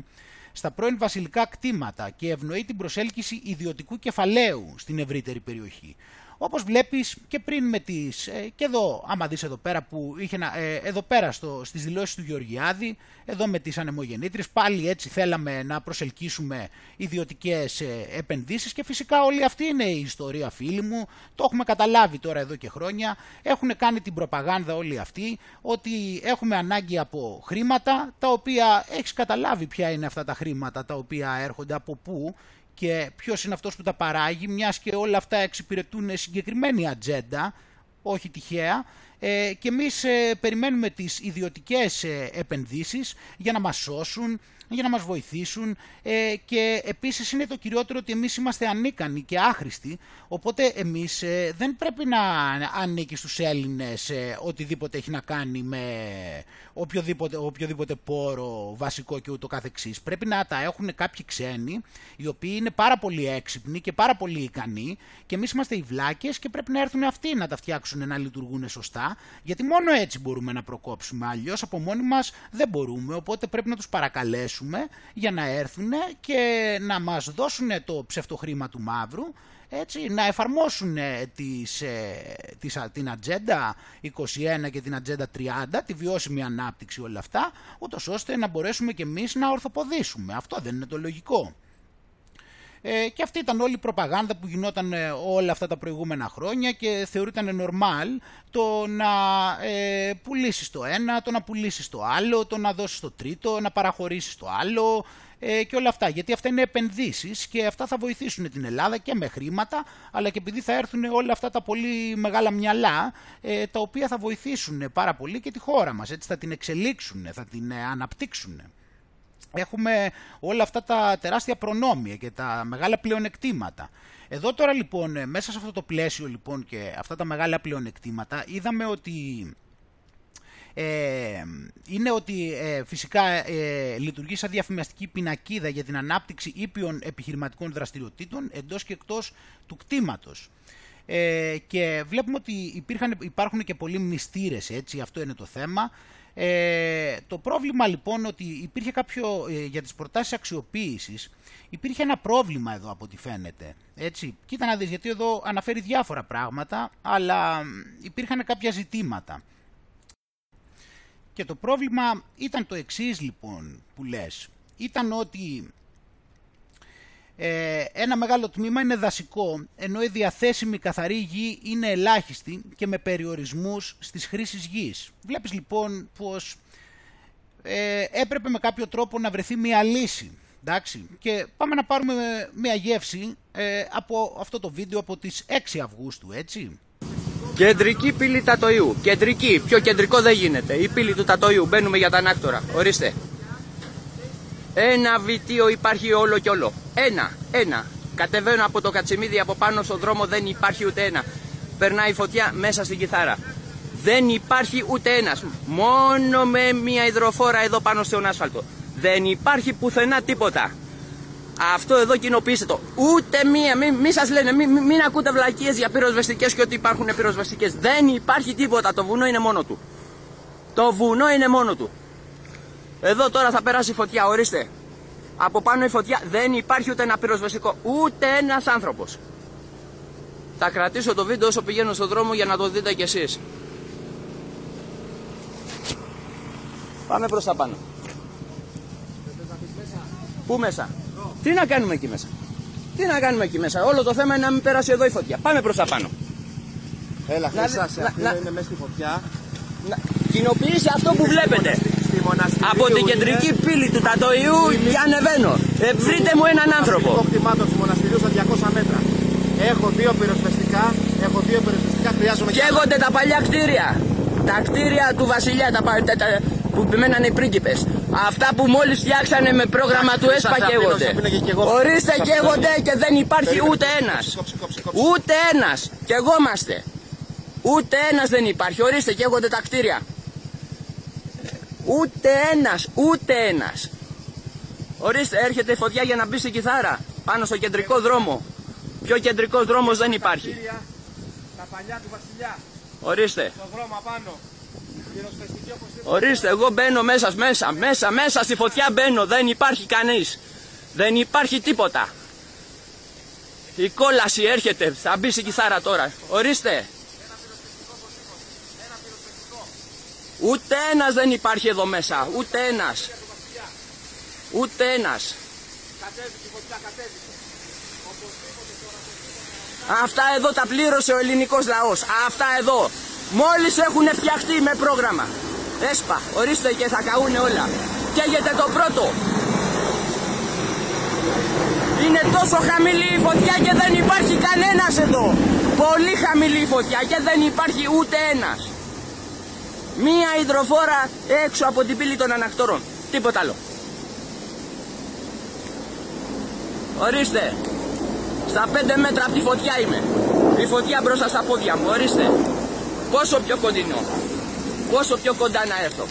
στα πρώην βασιλικά κτήματα και ευνοεί την προσέλκυση ιδιωτικού κεφαλαίου στην ευρύτερη περιοχή. Όπως βλέπεις και πριν με τις, ε, και εδώ άμα δεις εδώ πέρα που είχε να, ε, εδώ πέρα στο, στις δηλώσεις του Γεωργιάδη, εδώ με τις ανεμογεννήτρες, πάλι έτσι θέλαμε να προσελκύσουμε ιδιωτικές ε, επενδύσεις και φυσικά όλη αυτή είναι η ιστορία φίλοι μου, το έχουμε καταλάβει τώρα εδώ και χρόνια, έχουν κάνει την προπαγάνδα όλοι αυτοί ότι έχουμε ανάγκη από χρήματα τα οποία έχεις καταλάβει ποια είναι αυτά τα χρήματα τα οποία έρχονται από πού και ποιος είναι αυτός που τα παράγει, μιας και όλα αυτά εξυπηρετούν συγκεκριμένη ατζέντα, όχι τυχαία. Ε, και εμείς ε, περιμένουμε τις ιδιωτικές ε, επενδύσεις για να μας σώσουν, για να μας βοηθήσουν ε, και επίσης είναι το κυριότερο ότι εμείς είμαστε ανίκανοι και άχρηστοι οπότε εμείς ε, δεν πρέπει να ανήκει στους Έλληνες ε, οτιδήποτε έχει να κάνει με οποιοδήποτε, οποιοδήποτε πόρο βασικό και ούτω καθεξής. Πρέπει να τα έχουν κάποιοι ξένοι οι οποίοι είναι πάρα πολύ έξυπνοι και πάρα πολύ ικανοί και εμείς είμαστε οι βλάκες και πρέπει να έρθουν αυτοί να τα φτιάξουν να λειτουργούν σωστά γιατί μόνο έτσι μπορούμε να προκόψουμε αλλιώς από μόνοι μας δεν μπορούμε οπότε πρέπει να τους παρακαλέσουμε για να έρθουν και να μας δώσουν το ψευτοχρήμα του μαύρου έτσι, να εφαρμόσουν τις, ε, τις, την ατζέντα 21 και την ατζέντα 30, τη βιώσιμη ανάπτυξη όλα αυτά, ούτως ώστε να μπορέσουμε και εμείς να ορθοποδήσουμε. Αυτό δεν είναι το λογικό. Ε, και αυτή ήταν όλη η προπαγάνδα που γινόταν ε, όλα αυτά τα προηγούμενα χρόνια και θεωρούταν normal το να ε, πουλήσεις το ένα, το να πουλήσεις το άλλο, το να δώσεις το τρίτο, να παραχωρήσεις το άλλο ε, και όλα αυτά. Γιατί αυτά είναι επενδύσεις και αυτά θα βοηθήσουν την Ελλάδα και με χρήματα, αλλά και επειδή θα έρθουν όλα αυτά τα πολύ μεγάλα μυαλά, ε, τα οποία θα βοηθήσουν πάρα πολύ και τη χώρα μας. Έτσι θα την εξελίξουν, θα την ε, αναπτύξουν έχουμε όλα αυτά τα τεράστια προνόμια και τα μεγάλα πλεονεκτήματα. Εδώ τώρα λοιπόν, ε, μέσα σε αυτό το πλαίσιο λοιπόν και αυτά τα μεγάλα πλεονεκτήματα, είδαμε ότι ε, είναι ότι ε, φυσικά ε, λειτουργεί σαν διαφημιστική πινακίδα για την ανάπτυξη ήπιων επιχειρηματικών δραστηριοτήτων εντός και εκτός του κτήματος. Ε, και βλέπουμε ότι υπήρχαν, υπάρχουν και πολλοί μυστήρες, έτσι, αυτό είναι το θέμα. Ε, το πρόβλημα λοιπόν ότι υπήρχε κάποιο, ε, για τις προτάσεις αξιοποίησης, υπήρχε ένα πρόβλημα εδώ από ό,τι φαίνεται. Έτσι, κοίτα να δεις, γιατί εδώ αναφέρει διάφορα πράγματα, αλλά υπήρχαν κάποια ζητήματα. Και το πρόβλημα ήταν το εξής λοιπόν που λες. Ήταν ότι ε, ένα μεγάλο τμήμα είναι δασικό, ενώ η διαθέσιμη καθαρή γη είναι ελάχιστη και με περιορισμούς στις χρήσεις γης. Βλέπεις λοιπόν πως ε, έπρεπε με κάποιο τρόπο να βρεθεί μια λύση. Εντάξει. Και πάμε να πάρουμε μια γεύση ε, από αυτό το βίντεο από τις 6 Αυγούστου, έτσι. Κεντρική πύλη Τατοϊού. Κεντρική. Πιο κεντρικό δεν γίνεται. Η πύλη του Τατοϊού. Μπαίνουμε για τα ανάκτορα. Ορίστε. Ένα βιτίο υπάρχει όλο και όλο. Ένα, ένα. Κατεβαίνω από το κατσιμίδι από πάνω στον δρόμο, δεν υπάρχει ούτε ένα. Περνάει φωτιά μέσα στην κιθάρα. Δεν υπάρχει ούτε ένας. Μόνο με μια υδροφόρα εδώ πάνω στον άσφαλτο. Δεν υπάρχει πουθενά τίποτα. Αυτό εδώ κοινοποιήστε το. Ούτε μία, μην, μη σας λένε, μην, μην ακούτε βλακίες για πυροσβεστικές και ότι υπάρχουν πυροσβεστικές. Δεν υπάρχει τίποτα. Το βουνό είναι μόνο του. Το βουνό είναι μόνο του. Εδώ τώρα θα περάσει φωτιά, ορίστε. Από πάνω η φωτιά δεν υπάρχει ούτε ένα πυροσβεστικό, ούτε ένας άνθρωπος. Θα κρατήσω το βίντεο όσο πηγαίνω στον δρόμο για να το δείτε κι εσείς. Πάμε προς τα πάνω. Πού μέσα; Τι να κάνουμε εκεί μέσα; Τι να κάνουμε εκεί μέσα; Όλο το θέμα είναι να μην περάσει εδώ η φωτιά. Πάμε προς τα πάνω. Έλα, Να- χρυσά, να- είναι μέσα στη φωτιά. Να... Κοινοποιήσει αυτό που βλέπετε. Στη μοναστηρίου Από την είναι κεντρική πύλη του Τατοϊού και ανεβαίνω. Ε, βρείτε μου έναν Το άνθρωπο. κτημάτων του μοναστηριού στα 200 μέτρα. Έχω δύο πυροσβεστικά, έχω δύο πυροσβεστικά, χρειάζομαι και Καίγονται τα παλιά κτίρια. Τα κτίρια του βασιλιά, τα, πα- τα, τα- που μένανε οι πρίγκιπες. Αυτά που μόλις φτιάξανε με πρόγραμμα του Σας ΕΣΠΑ αφήνω, καίγονται. σας αφήνω και κι εγώ. Ορίστε Σας καίγονται αφήνω. και δεν υπάρχει Περίμενε. ούτε ένας. Κόψε, κόψε, κόψε. Ούτε ένας. Καιγόμαστε. Ούτε ένας δεν υπάρχει. Ορίστε καίγονται τα κτίρια. Ούτε ένας. Ούτε ένας. Ορίστε έρχεται η φωτιά για να μπει στην κιθάρα. Πάνω στο κεντρικό δρόμο. Πιο κεντρικός δρόμος δεν υπάρχει. Κτίρια, Τα παλιά του βασιλιά, Ορίστε. το δρόμο απάνω. Πυροσβεστική όπως είναι. Ορίστε, εγώ μπαίνω μέσα, μέσα, μέσα, μέσα στη φωτιά μπαίνω. Δεν υπάρχει κανείς. Δεν υπάρχει τίποτα. Η κόλαση έρχεται. Θα μπει στην κιθάρα τώρα. Ορίστε. Ούτε ένας δεν υπάρχει εδώ μέσα. Ούτε ένας. Ούτε ένας. Αυτά εδώ τα πλήρωσε ο ελληνικός λαός. Αυτά εδώ. Μόλις έχουν φτιαχτεί με πρόγραμμα. Έσπα, ορίστε και θα καούνε όλα. Καίγεται το πρώτο. Είναι τόσο χαμηλή η φωτιά και δεν υπάρχει κανένας εδώ. Πολύ χαμηλή η φωτιά και δεν υπάρχει ούτε ένας. Μία υδροφόρα έξω από την πύλη των ανακτόρων. Τίποτα άλλο. Ορίστε. Στα 5 μέτρα από τη φωτιά είμαι. Η φωτιά μπροστά στα πόδια μου. Ορίστε. Πόσο πιο κοντινό. Πόσο πιο κοντά να έρθω.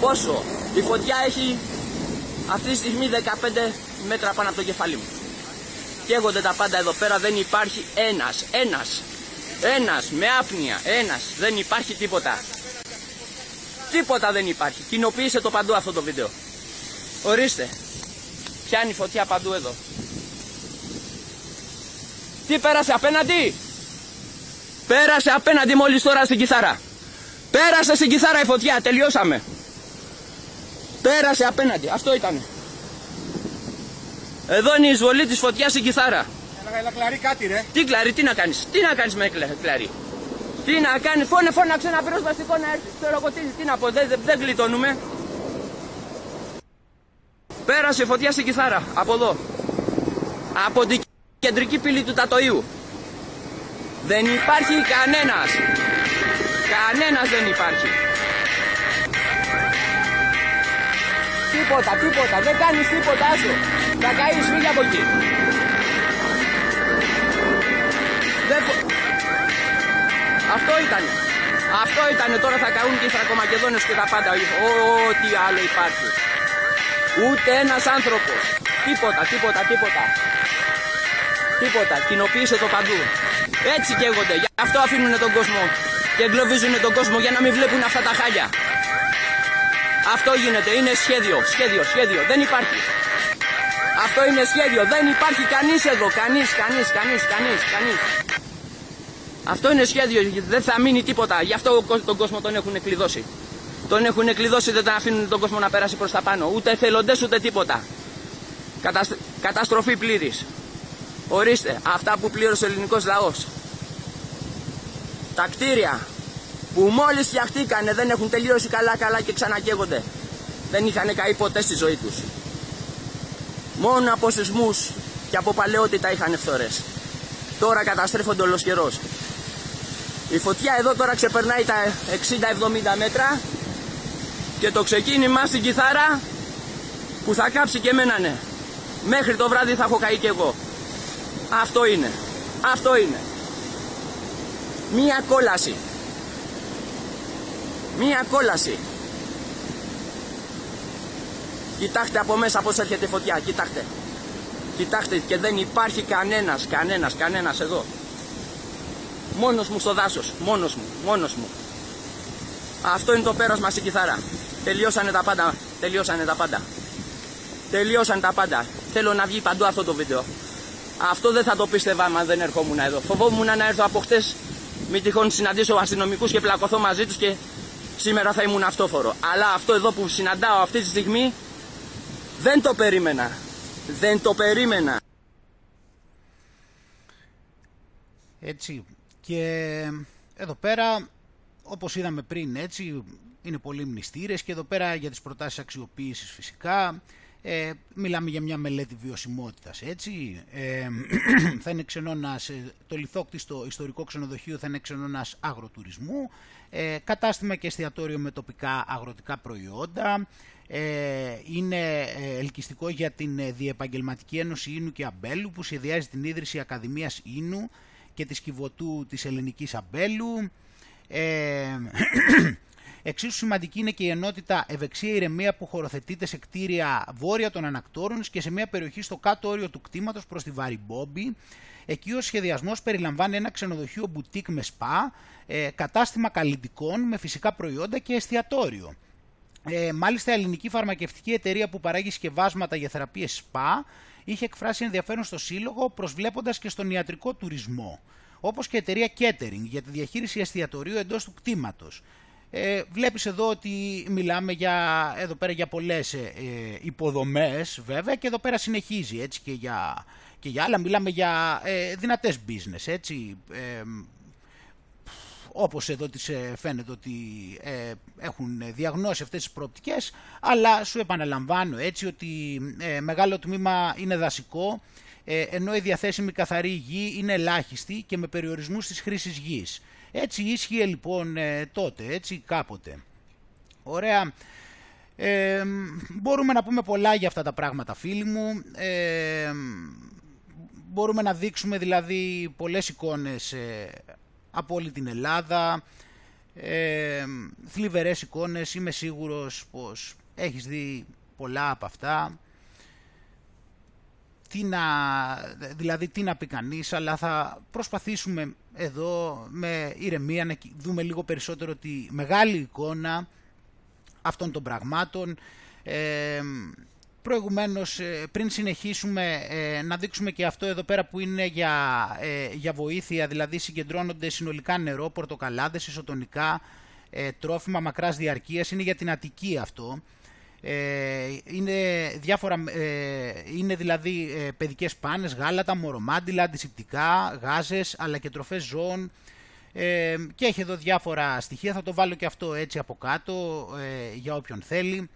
Πόσο. Η φωτιά έχει αυτή τη στιγμή 15 μέτρα πάνω από το κεφάλι μου. Καίγονται τα πάντα εδώ πέρα. Δεν υπάρχει ένας. Ένας. Ένας με άπνοια. Ένας. Δεν υπάρχει τίποτα. Τίποτα δεν υπάρχει. Κοινοποιήστε το παντού αυτό το βίντεο. Ορίστε. Πιάνει φωτιά παντού εδώ. Τι πέρασε απέναντι; Πέρασε απέναντι μόλις τώρα στην κιθάρα. Πέρασε στην κιθάρα η φωτιά. Τελειώσαμε. Πέρασε απέναντι. Αυτό ήταν. Εδώ είναι η εισβολή της φωτιάς στην κιθάρα. Έλα κλαρί κάτι ρε. Τι κλαρί, τι να κάνεις; Τι να κάνεις με κλαρί; Τι να κάνει, φώνε φώναξε ένα πυροσβεστικό να έρθει. Ξέρω εγώ τι, τι να πω, δεν, δεν γλιτώνουμε. Πέρασε φωτιά στην κιθάρα, από εδώ. Από την κεντρική πύλη του Τατοίου. Δεν υπάρχει κανένας. Κανένας δεν υπάρχει. Τίποτα, τίποτα, δεν κάνεις τίποτα, άσο. Θα καείς, φύγει από εκεί. Αυτό ήταν. Αυτό ήταν. Τώρα θα καούν και οι Θρακομακεδόνες και τα πάντα. Ό,τι άλλο υπάρχει. Ούτε ένας άνθρωπος. Τίποτα, τίποτα, τίποτα. Τίποτα. Κοινοποίησε το παντού. Έτσι καίγονται. Γι' αυτό αφήνουν τον κόσμο και εγκλωβίζουν τον κόσμο για να μην βλέπουν αυτά τα χάλια. Αυτό γίνεται. Είναι σχέδιο. Σχέδιο, σχέδιο. Δεν υπάρχει. Αυτό είναι σχέδιο. Δεν υπάρχει κανείς εδώ. Κανείς, κανείς, κανείς, κανείς, κανείς. Αυτό είναι σχέδιο. Δεν θα μείνει τίποτα. Γι' αυτό τον κόσμο τον έχουν κλειδώσει. Τον έχουν κλειδώσει, δεν τον αφήνουν τον κόσμο να περάσει προς τα πάνω. Ούτε εθελοντές ούτε τίποτα. Καταστροφή πλήρης. Ορίστε, αυτά που πλήρωσε ο ελληνικός λαός. Τα κτίρια που μόλις φτιαχτήκανε δεν έχουν τελειώσει καλά καλά και ξανακαίγονται. Δεν είχαν καεί ποτέ στη ζωή τους. Μόνο από σεισμούς και από παλαιότητα είχαν φθορές. Τώρα καταστρέφονται ολοσχερός. Η φωτιά εδώ τώρα ξεπερνάει τα 60-70 μέτρα και το ξεκίνημα στην κιθάρα που θα κάψει και εμένα ναι. Μέχρι το βράδυ θα έχω καεί και εγώ. Αυτό είναι. Αυτό είναι. Μία κόλαση. Μία κόλαση. Κοιτάξτε από μέσα πώς έρχεται η φωτιά. Κοιτάξτε. Κοιτάξτε και δεν υπάρχει κανένας, κανένας, κανένας εδώ. Μόνος μου στο δάσος. Μόνος μου. Μόνος μου. Αυτό είναι το πέρασμα στην κιθάρα. Τελειώσανε τα πάντα. Τελειώσανε τα πάντα. Τελειώσανε τα πάντα. Θέλω να βγει παντού αυτό το βίντεο. Αυτό δεν θα το πίστευα αν δεν ερχόμουν εδώ. Φοβόμουν να έρθω από χτες, μη τυχόν συναντήσω αστυνομικούς και πλακωθώ μαζί τους και σήμερα θα ήμουν αυτόφορο. Αλλά αυτό εδώ που συναντάω αυτή τη στιγμή δεν το περίμενα. Δεν το περίμενα. Έτσι. Και εδώ πέρα, όπως είδαμε πριν, έτσι, είναι πολλοί μνηστήρες και εδώ πέρα για τις προτάσεις αξιοποίησης φυσικά. Ε, μιλάμε για μια μελέτη βιωσιμότητας, έτσι. Ε, θα είναι ξενώνας, ε, το λιθόκτιστο ιστορικό ξενοδοχείο θα είναι ξενώνας αγροτουρισμού, ε, κατάστημα και εστιατόριο με τοπικά αγροτικά προϊόντα, ε, είναι ε, ελκυστικό για την Διεπαγγελματική Ένωση Ίνου και Αμπέλου που σχεδιάζει την ίδρυση Ακαδημίας Ίνου και της Κιβωτού της Ελληνικής Αμπέλου. Ε, Εξίσου σημαντική είναι και η ενότητα Ευεξία Ηρεμία που χωροθετείται σε κτίρια βόρεια των ανακτόρων και σε μια περιοχή στο κάτω όριο του κτήματος προς τη Βαριμπόμπη. Εκεί ο σχεδιασμός περιλαμβάνει ένα ξενοδοχείο μπουτίκ με σπα, ε, κατάστημα καλλιτικών με φυσικά προϊόντα και εστιατόριο. Ε, μάλιστα, η ελληνική φαρμακευτική εταιρεία που παράγει σκευάσματα για θεραπείες ΣΠΑ είχε εκφράσει ενδιαφέρον στο σύλλογο, προσβλέποντας και στον ιατρικό τουρισμό. Όπως και η εταιρεία Catering για τη διαχείριση εστιατορίου εντός του κτήματος. Ε, βλέπεις εδώ ότι μιλάμε για, εδώ πέρα για πολλές ε, ε, υποδομές βέβαια και εδώ πέρα συνεχίζει έτσι και για, και για άλλα μιλάμε για ε, δυνατές business έτσι. Ε, όπως εδώ τις ε, φαίνεται ότι ε, έχουν διαγνώσει αυτές τις προοπτικές, αλλά σου επαναλαμβάνω έτσι ότι ε, μεγάλο τμήμα είναι δασικό, ενώ η διαθέσιμη καθαρή γη είναι ελάχιστη και με περιορισμούς της χρήσης γης. Έτσι ίσχυε λοιπόν τότε, έτσι κάποτε. Ωραία. Ε, μπορούμε να πούμε πολλά για αυτά τα πράγματα φίλοι μου. Ε, μπορούμε να δείξουμε δηλαδή πολλές εικόνες ε, από όλη την Ελλάδα. Ε, θλιβερές εικόνες, είμαι σίγουρος πως έχεις δει πολλά από αυτά. Τι να, δηλαδή τι να πει κανείς, αλλά θα προσπαθήσουμε εδώ με ηρεμία να δούμε λίγο περισσότερο τη μεγάλη εικόνα αυτών των πραγμάτων. Ε, προηγουμένως, ε, πριν συνεχίσουμε, ε, να δείξουμε και αυτό εδώ πέρα που είναι για, ε, για βοήθεια, δηλαδή συγκεντρώνονται συνολικά νερό, πορτοκαλάδες, ισοτονικά, τρόφιμα μακράς διαρκείας, είναι για την Αττική αυτό. είναι, διάφορα, είναι δηλαδή παιδικές πάνες, γάλατα, μορομάντιλα, αντισηπτικά, γάζες, αλλά και τροφές ζώων, ε, και έχει εδώ διάφορα στοιχεία, θα το βάλω και αυτό έτσι από κάτω ε, για όποιον θέλει.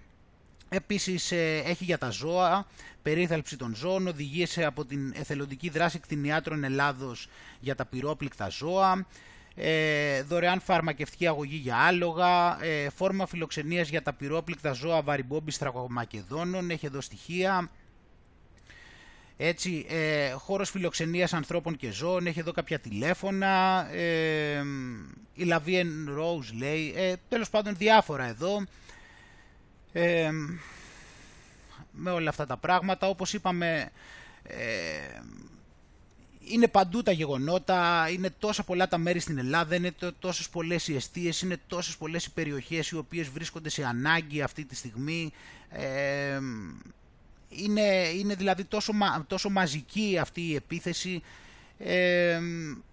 Επίσης ε, έχει για τα ζώα, περίθαλψη των ζώων, οδηγίες από την εθελοντική δράση κτηνιάτρων Ελλάδος για τα πυρόπληκτα ζώα, ε, δωρεάν φαρμακευτική αγωγή για άλογα, ε, φόρμα φιλοξενίας για τα πυρόπληκτα ζώα βαριμπόμπης Τρακομακεδόνων, έχει εδώ στοιχεία, έτσι, ε, χώρος φιλοξενίας ανθρώπων και ζώων, έχει εδώ κάποια τηλέφωνα, ε, η Λαβίεν Rose λέει, ε, τέλος πάντων διάφορα εδώ, ε, με όλα αυτά τα πράγματα, όπως είπαμε, ε, είναι παντού τα γεγονότα, είναι τόσα πολλά τα μέρη στην Ελλάδα, είναι τόσες πολλές οι αιστείες, είναι τόσες πολλές οι περιοχές οι οποίες βρίσκονται σε ανάγκη αυτή τη στιγμή, ε, είναι, είναι δηλαδή τόσο, τόσο μαζική αυτή η επίθεση.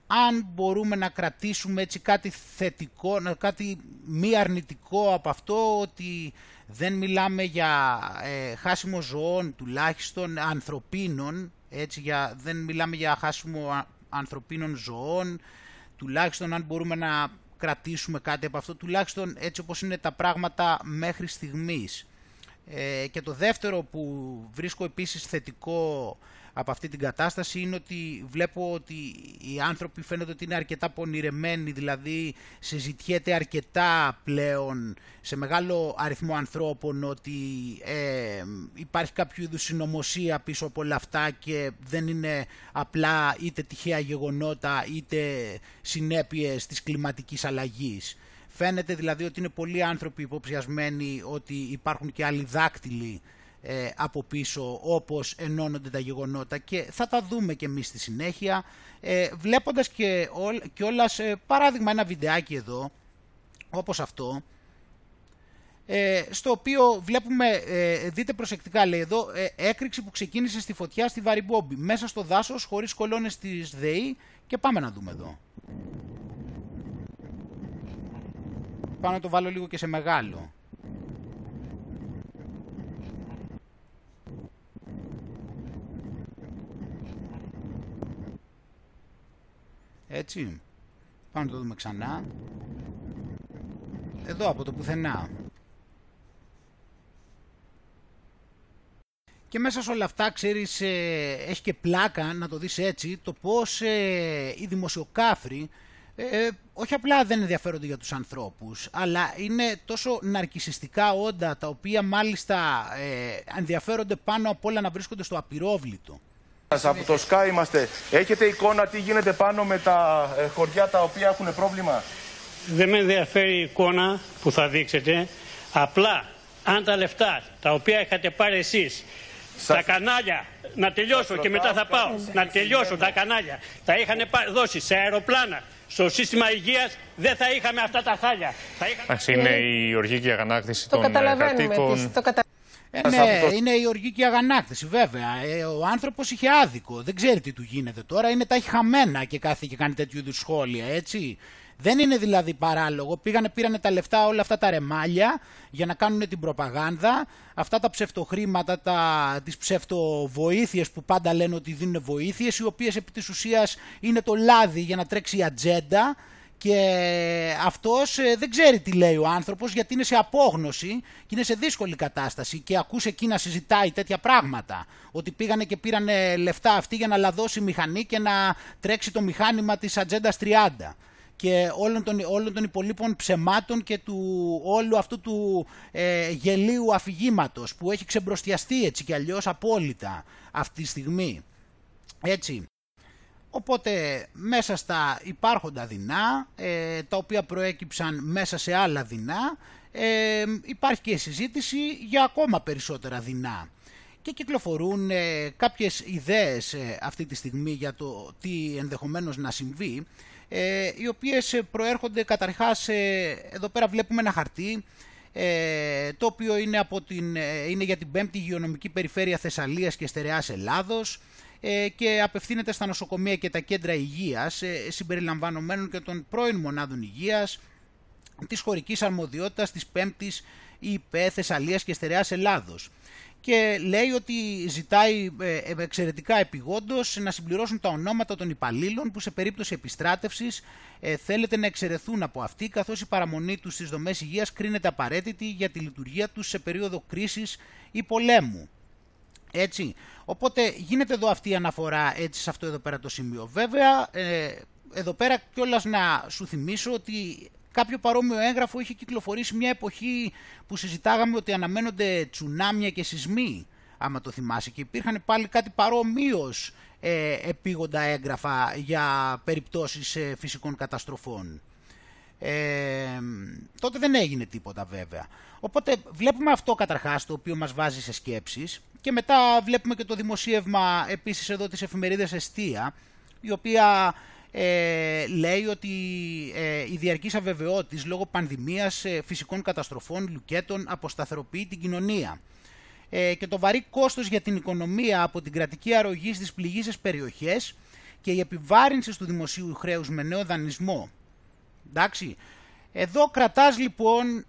Αν μπορούμε να κρατήσουμε έτσι κάτι θετικό, κάτι μη αρνητικό από αυτό ότι δεν μιλάμε για ε, χάσιμο ζωών τουλάχιστον ανθρωπίνων έτσι για, δεν μιλάμε για χάσιμο ανθρωπίνων ζωών τουλάχιστον αν μπορούμε να κρατήσουμε κάτι από αυτό τουλάχιστον έτσι όπως είναι τα πράγματα μέχρι στιγμής. Ε, και το δεύτερο που βρίσκω επίσης θετικό από αυτή την κατάσταση είναι ότι βλέπω ότι οι άνθρωποι φαίνονται ότι είναι αρκετά πονηρεμένοι, δηλαδή συζητιέται αρκετά πλέον σε μεγάλο αριθμό ανθρώπων ότι ε, υπάρχει κάποιο είδους συνωμοσία πίσω από όλα αυτά και δεν είναι απλά είτε τυχαία γεγονότα είτε συνέπειες της κλιματικής αλλαγής. Φαίνεται δηλαδή ότι είναι πολλοί άνθρωποι υποψιασμένοι ότι υπάρχουν και άλλοι δάκτυλοι ε, από πίσω όπως ενώνονται τα γεγονότα και θα τα δούμε και εμείς στη συνέχεια ε, βλέποντας και, ό, και όλας, ε, παράδειγμα ένα βιντεάκι εδώ όπως αυτό ε, στο οποίο βλέπουμε, ε, δείτε προσεκτικά λέει εδώ, έκρηξη που ξεκίνησε στη φωτιά στη Βαριμπόμπη μέσα στο δάσος χωρίς κολόνες της ΔΕΗ και πάμε να δούμε εδώ. Πάω να το βάλω λίγο και σε μεγάλο. Έτσι. Πάμε να το δούμε ξανά. Εδώ από το πουθενά. Και μέσα σε όλα αυτά, ξέρεις, ε, έχει και πλάκα να το δεις έτσι, το πώς ε, οι δημοσιοκάφροι ε, όχι απλά δεν ενδιαφέρονται για τους ανθρώπους, αλλά είναι τόσο ναρκισιστικά όντα τα οποία μάλιστα ε, ενδιαφέρονται πάνω απ' όλα να βρίσκονται στο απειρόβλητο. Από το ΣΚΑ είμαστε. Έχετε εικόνα τι γίνεται πάνω με τα ε, χωριά τα οποία έχουν πρόβλημα; Δεν με ενδιαφέρει η εικόνα που θα δείξετε. Απλά αν τα λεφτά τα οποία είχατε πάρει εσείς τα κανάλια, να τελειώσω και μετά θα πάω, να τελειώσω τα κανάλια, τα είχαν δώσει σε αεροπλάνα, στο σύστημα υγείας δεν θα είχαμε αυτά τα χάλια. Θα είναι η οργική αγανάκτηση των ε, κατοίκων. Το κατα... Ε, ναι, είναι η οργική αγανάκτηση, βέβαια. Ε, ο άνθρωπος είχε άδικο. Δεν ξέρει τι του γίνεται τώρα. Είναι τα έχει χαμένα και κάθε και κάνει τέτοιου είδους σχόλια, έτσι. Δεν είναι δηλαδή παράλογο. Πήγανε, πήρανε τα λεφτά όλα αυτά τα ρεμάλια για να κάνουν την προπαγάνδα. Αυτά τα ψευτοχρήματα, τα, τις ψευτοβοήθειες που πάντα λένε ότι δίνουν βοήθειες, οι οποίες επί της ουσίας είναι το λάδι για να τρέξει η ατζέντα και αυτός ε, δεν ξέρει τι λέει ο άνθρωπος γιατί είναι σε απόγνωση και είναι σε δύσκολη κατάσταση και ακούσε εκεί να συζητάει τέτοια πράγματα. Ότι πήγανε και πήρανε λεφτά αυτοί για να λαδώσει μηχανή και να τρέξει το μηχάνημα της Ατζέντα 30 και όλων των, όλων των υπολείπων ψεμάτων και του όλου αυτού του ε, γελίου αφηγήματος που έχει ξεμπροστιαστεί έτσι κι αλλιώς απόλυτα αυτή τη στιγμή. Έτσι. Οπότε μέσα στα υπάρχοντα δεινά, ε, τα οποία προέκυψαν μέσα σε άλλα δεινά, ε, υπάρχει και συζήτηση για ακόμα περισσότερα δεινά. Και κυκλοφορούν ε, κάποιες ιδέες ε, αυτή τη στιγμή για το τι ενδεχομένως να συμβεί, ε, οι οποίες προέρχονται καταρχάς, εδώ πέρα βλέπουμε ένα χαρτί, το οποίο είναι, από την, είναι για την 5η Υγειονομική Περιφέρεια Θεσσαλίας και Στερεάς Ελλάδος, ε, και απευθύνεται στα νοσοκομεία και τα κέντρα υγείας ε, συμπεριλαμβανομένων και των πρώην μονάδων υγείας της χωρικής αρμοδιότητας της 5ης ΙΠΕ Θεσσαλίας και Στερεάς Ελλάδος και λέει ότι ζητάει ε, εξαιρετικά επιγόντως να συμπληρώσουν τα ονόματα των υπαλλήλων που σε περίπτωση επιστράτευσης θέλετε να εξαιρεθούν από αυτή καθώς η παραμονή τους στις δομές υγείας κρίνεται απαραίτητη για τη λειτουργία τους σε περίοδο κρίσης ή πολέμου. Έτσι. Οπότε γίνεται εδώ αυτή η αναφορά έτσι σε αυτό εδώ πέρα το σημείο. Βέβαια, ε, εδώ πέρα κιόλας να σου θυμίσω ότι κάποιο παρόμοιο έγγραφο είχε κυκλοφορήσει μια εποχή που συζητάγαμε ότι αναμένονται τσουνάμια και σεισμοί, άμα το θυμάσαι, και υπήρχαν πάλι κάτι παρόμοιος ε, επίγοντα έγγραφα για περιπτώσεις ε, φυσικών καταστροφών. Ε, τότε δεν έγινε τίποτα βέβαια. Οπότε βλέπουμε αυτό καταρχάς το οποίο μας βάζει σε σκέψεις και μετά βλέπουμε και το δημοσίευμα επίσης εδώ της εφημερίδας Εστία η οποία ε, λέει ότι ε, η διαρκής αβεβαιότης λόγω πανδημίας, ε, φυσικών καταστροφών, λουκέτων αποσταθεροποιεί την κοινωνία. Ε, και το βαρύ κόστος για την οικονομία από την κρατική αρρωγή στις πληγήσεις περιοχές και η επιβάρυνση του δημοσίου χρέους με νέο δανεισμό Εντάξει. Εδώ κρατάς λοιπόν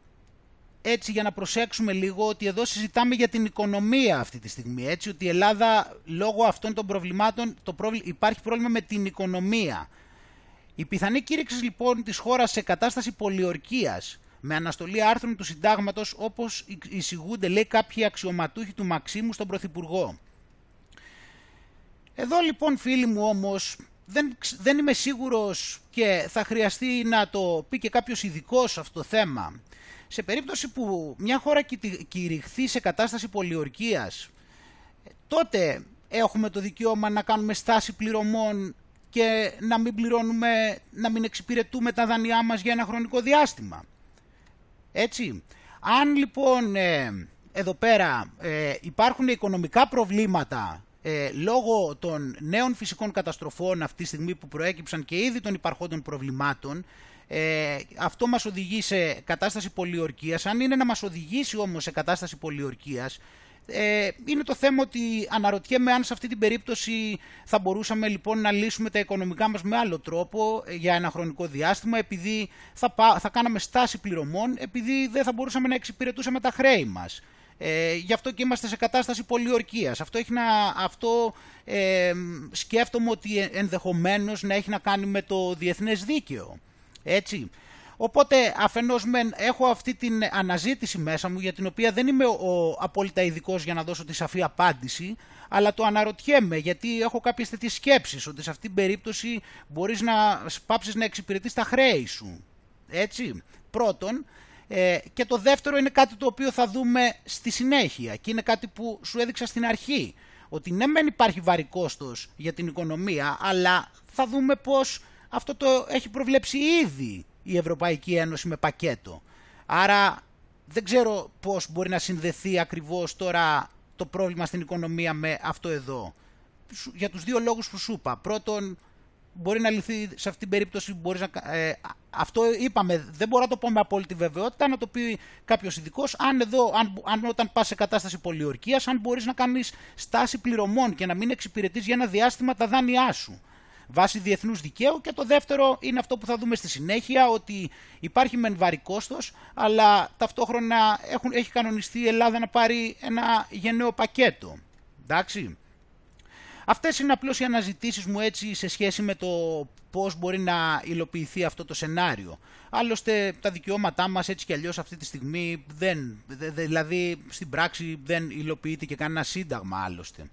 έτσι για να προσέξουμε λίγο ότι εδώ συζητάμε για την οικονομία αυτή τη στιγμή. Έτσι ότι η Ελλάδα λόγω αυτών των προβλημάτων το υπάρχει πρόβλημα με την οικονομία. Η πιθανή κήρυξη λοιπόν της χώρας σε κατάσταση πολιορκίας με αναστολή άρθρων του συντάγματος όπως εισηγούνται λέει κάποιοι αξιωματούχοι του Μαξίμου στον Πρωθυπουργό. Εδώ λοιπόν φίλοι μου όμως δεν, δεν είμαι σίγουρος και θα χρειαστεί να το πει και κάποιος ειδικός αυτό το θέμα. Σε περίπτωση που μια χώρα κηρυχθεί σε κατάσταση πολιορκίας, τότε έχουμε το δικαίωμα να κάνουμε στάση πληρωμών και να μην πληρώνουμε, να μην εξυπηρετούμε τα δάνειά μας για ένα χρονικό διάστημα. Έτσι. Αν λοιπόν ε, εδώ πέρα ε, υπάρχουν οικονομικά προβλήματα ε, λόγω των νέων φυσικών καταστροφών αυτή τη στιγμή που προέκυψαν και ήδη των υπαρχόντων προβλημάτων ε, αυτό μας οδηγεί σε κατάσταση πολιορκίας. Αν είναι να μας οδηγήσει όμως σε κατάσταση πολιορκίας ε, είναι το θέμα ότι αναρωτιέμαι αν σε αυτή την περίπτωση θα μπορούσαμε λοιπόν να λύσουμε τα οικονομικά μας με άλλο τρόπο ε, για ένα χρονικό διάστημα επειδή θα, θα κάναμε στάση πληρωμών επειδή δεν θα μπορούσαμε να εξυπηρετούσαμε τα χρέη μας. Ε, γι' αυτό και είμαστε σε κατάσταση πολιορκίας. Αυτό, έχει να, αυτό ε, σκέφτομαι ότι ενδεχομένως να έχει να κάνει με το διεθνές δίκαιο. Έτσι. Οπότε αφενός μεν έχω αυτή την αναζήτηση μέσα μου για την οποία δεν είμαι ο απόλυτα ειδικός για να δώσω τη σαφή απάντηση αλλά το αναρωτιέμαι γιατί έχω κάποιες τέτοιες σκέψεις ότι σε αυτήν την περίπτωση μπορείς να πάψεις να εξυπηρετείς τα χρέη σου. Έτσι. Πρώτον, ε, και το δεύτερο είναι κάτι το οποίο θα δούμε στη συνέχεια και είναι κάτι που σου έδειξα στην αρχή. Ότι ναι μεν υπάρχει βαρύ κόστος για την οικονομία, αλλά θα δούμε πώς αυτό το έχει προβλέψει ήδη η Ευρωπαϊκή Ένωση με πακέτο. Άρα δεν ξέρω πώς μπορεί να συνδεθεί ακριβώς τώρα το πρόβλημα στην οικονομία με αυτό εδώ. Για τους δύο λόγους που σου είπα. Πρώτον, μπορεί να λυθεί σε αυτήν την περίπτωση. Μπορείς να, ε, αυτό είπαμε, δεν μπορώ να το πω με απόλυτη βεβαιότητα, να το πει κάποιος ειδικός. Αν, εδώ, αν, αν όταν πας σε κατάσταση πολιορκίας, αν μπορείς να κάνεις στάση πληρωμών και να μην εξυπηρετείς για ένα διάστημα τα δάνειά σου βάσει διεθνούς δικαίου. Και το δεύτερο είναι αυτό που θα δούμε στη συνέχεια, ότι υπάρχει μεν βαρύ κόστος, αλλά ταυτόχρονα έχουν, έχει κανονιστεί η Ελλάδα να πάρει ένα γενναίο πακέτο. Εντάξει. Αυτές είναι απλώς οι αναζητήσεις μου έτσι σε σχέση με το πώς μπορεί να υλοποιηθεί αυτό το σενάριο. Άλλωστε τα δικαιώματά μας έτσι κι αλλιώς αυτή τη στιγμή δεν, δηλαδή στην πράξη δεν υλοποιείται και κανένα σύνταγμα άλλωστε.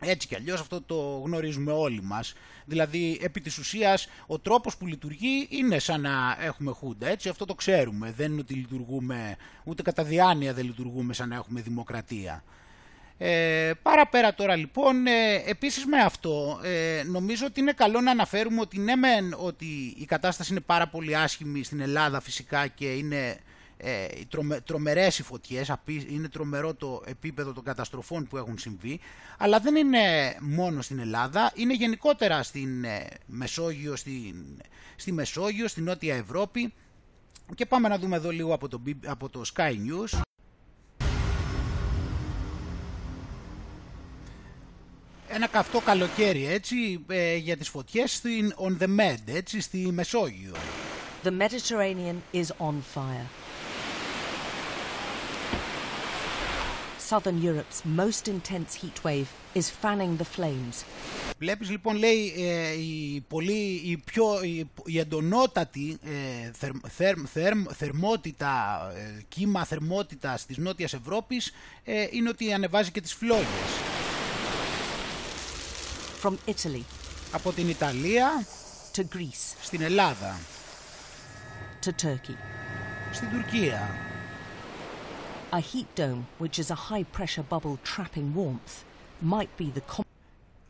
Έτσι κι αλλιώς αυτό το γνωρίζουμε όλοι μας. Δηλαδή επί της ουσίας ο τρόπος που λειτουργεί είναι σαν να έχουμε χούντα. Έτσι αυτό το ξέρουμε. Δεν είναι ότι λειτουργούμε ούτε κατά διάνοια δεν λειτουργούμε σαν να έχουμε δημοκρατία. Ε, παραπέρα τώρα λοιπόν, ε, επίσης με αυτό, ε, νομίζω ότι είναι καλό να αναφέρουμε ότι ναι μεν ότι η κατάσταση είναι πάρα πολύ άσχημη στην Ελλάδα φυσικά και είναι ε, τρομε, τρομερές οι φωτιές, είναι τρομερό το επίπεδο των καταστροφών που έχουν συμβεί, αλλά δεν είναι μόνο στην Ελλάδα, είναι γενικότερα στην ε, Μεσόγειο, στην, στη Μεσόγειο, στη Νότια Ευρώπη και πάμε να δούμε εδώ λίγο από το, από το Sky News. ένα καυτό καλοκαίρι έτσι ε, για τις φωτιές στην On The Med, έτσι, στη Μεσόγειο. The Mediterranean is on fire. Southern Europe's most intense heat wave is fanning the flames. Βλέπεις λοιπόν λέει ε, η, πολύ, η, πιο, η, η εντονότατη ε, θερ, θερ, θερ, θερμότητα, ε, κύμα θερμότητας της Νότιας Ευρώπης ε, είναι ότι ανεβάζει και τις φλόγες. From Italy. Από την Ιταλία to Greece. στην Ελλάδα. To Turkey. Στην Τουρκία. A heat dome, which is a high-pressure bubble trapping warmth, might be the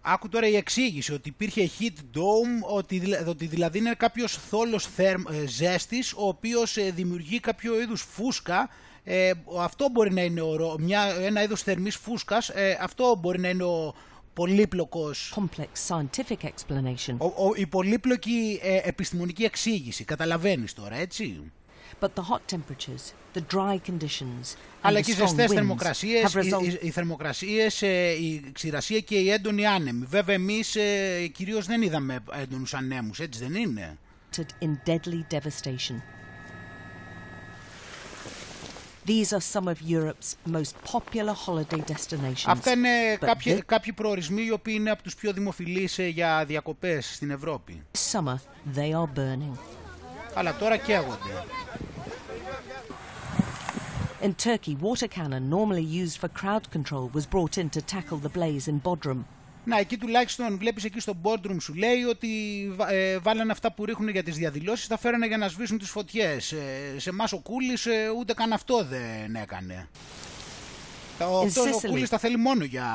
Άκου τώρα η εξήγηση ότι υπήρχε heat dome, ότι, ότι δηλαδή είναι κάποιος θόλος θερμ, ε, ζέστης, ο οποίος ε, δημιουργεί κάποιο είδους φούσκα. Ε, αυτό μπορεί να είναι ο, μια, ένα είδος θερμής φούσκας, ε, αυτό μπορεί να είναι ο, πολύπλοκος... Complex scientific explanation. Ο, ο, η πολύπλοκη ε, επιστημονική εξήγηση. Καταλαβαίνεις τώρα, έτσι; But the hot temperatures, the dry conditions, Αλλά και οι ζεστές θερμοκρασίες, οι, οι, θερμοκρασίες, ε, η ξηρασία και οι έντονοι άνεμοι. Βέβαια εμείς ε, κυρίως δεν είδαμε έντονους ανέμους, έτσι δεν είναι; In deadly devastation. These are some of Europe's most popular holiday destinations. Αυτά είναι κάποιοι, κάποιοι προορισμοί οι οποίοι είναι από τους πιο δημοφιλείς για διακοπές στην Ευρώπη. Summer, they are burning. Αλλά τώρα καίγονται. In Turkey, water cannon normally used for crowd control was brought in to tackle the blaze in Bodrum. Να, εκεί τουλάχιστον βλέπεις εκεί στο boardroom σου λέει ότι ε, βάλανε αυτά που ρίχνουν για τις διαδηλώσεις, τα φέρανε για να σβήσουν τις φωτιές. Ε, σε εμάς ο Κούλης ε, ούτε καν αυτό δεν έκανε. Ο, αυτός, ο Κούλης τα θέλει μόνο για,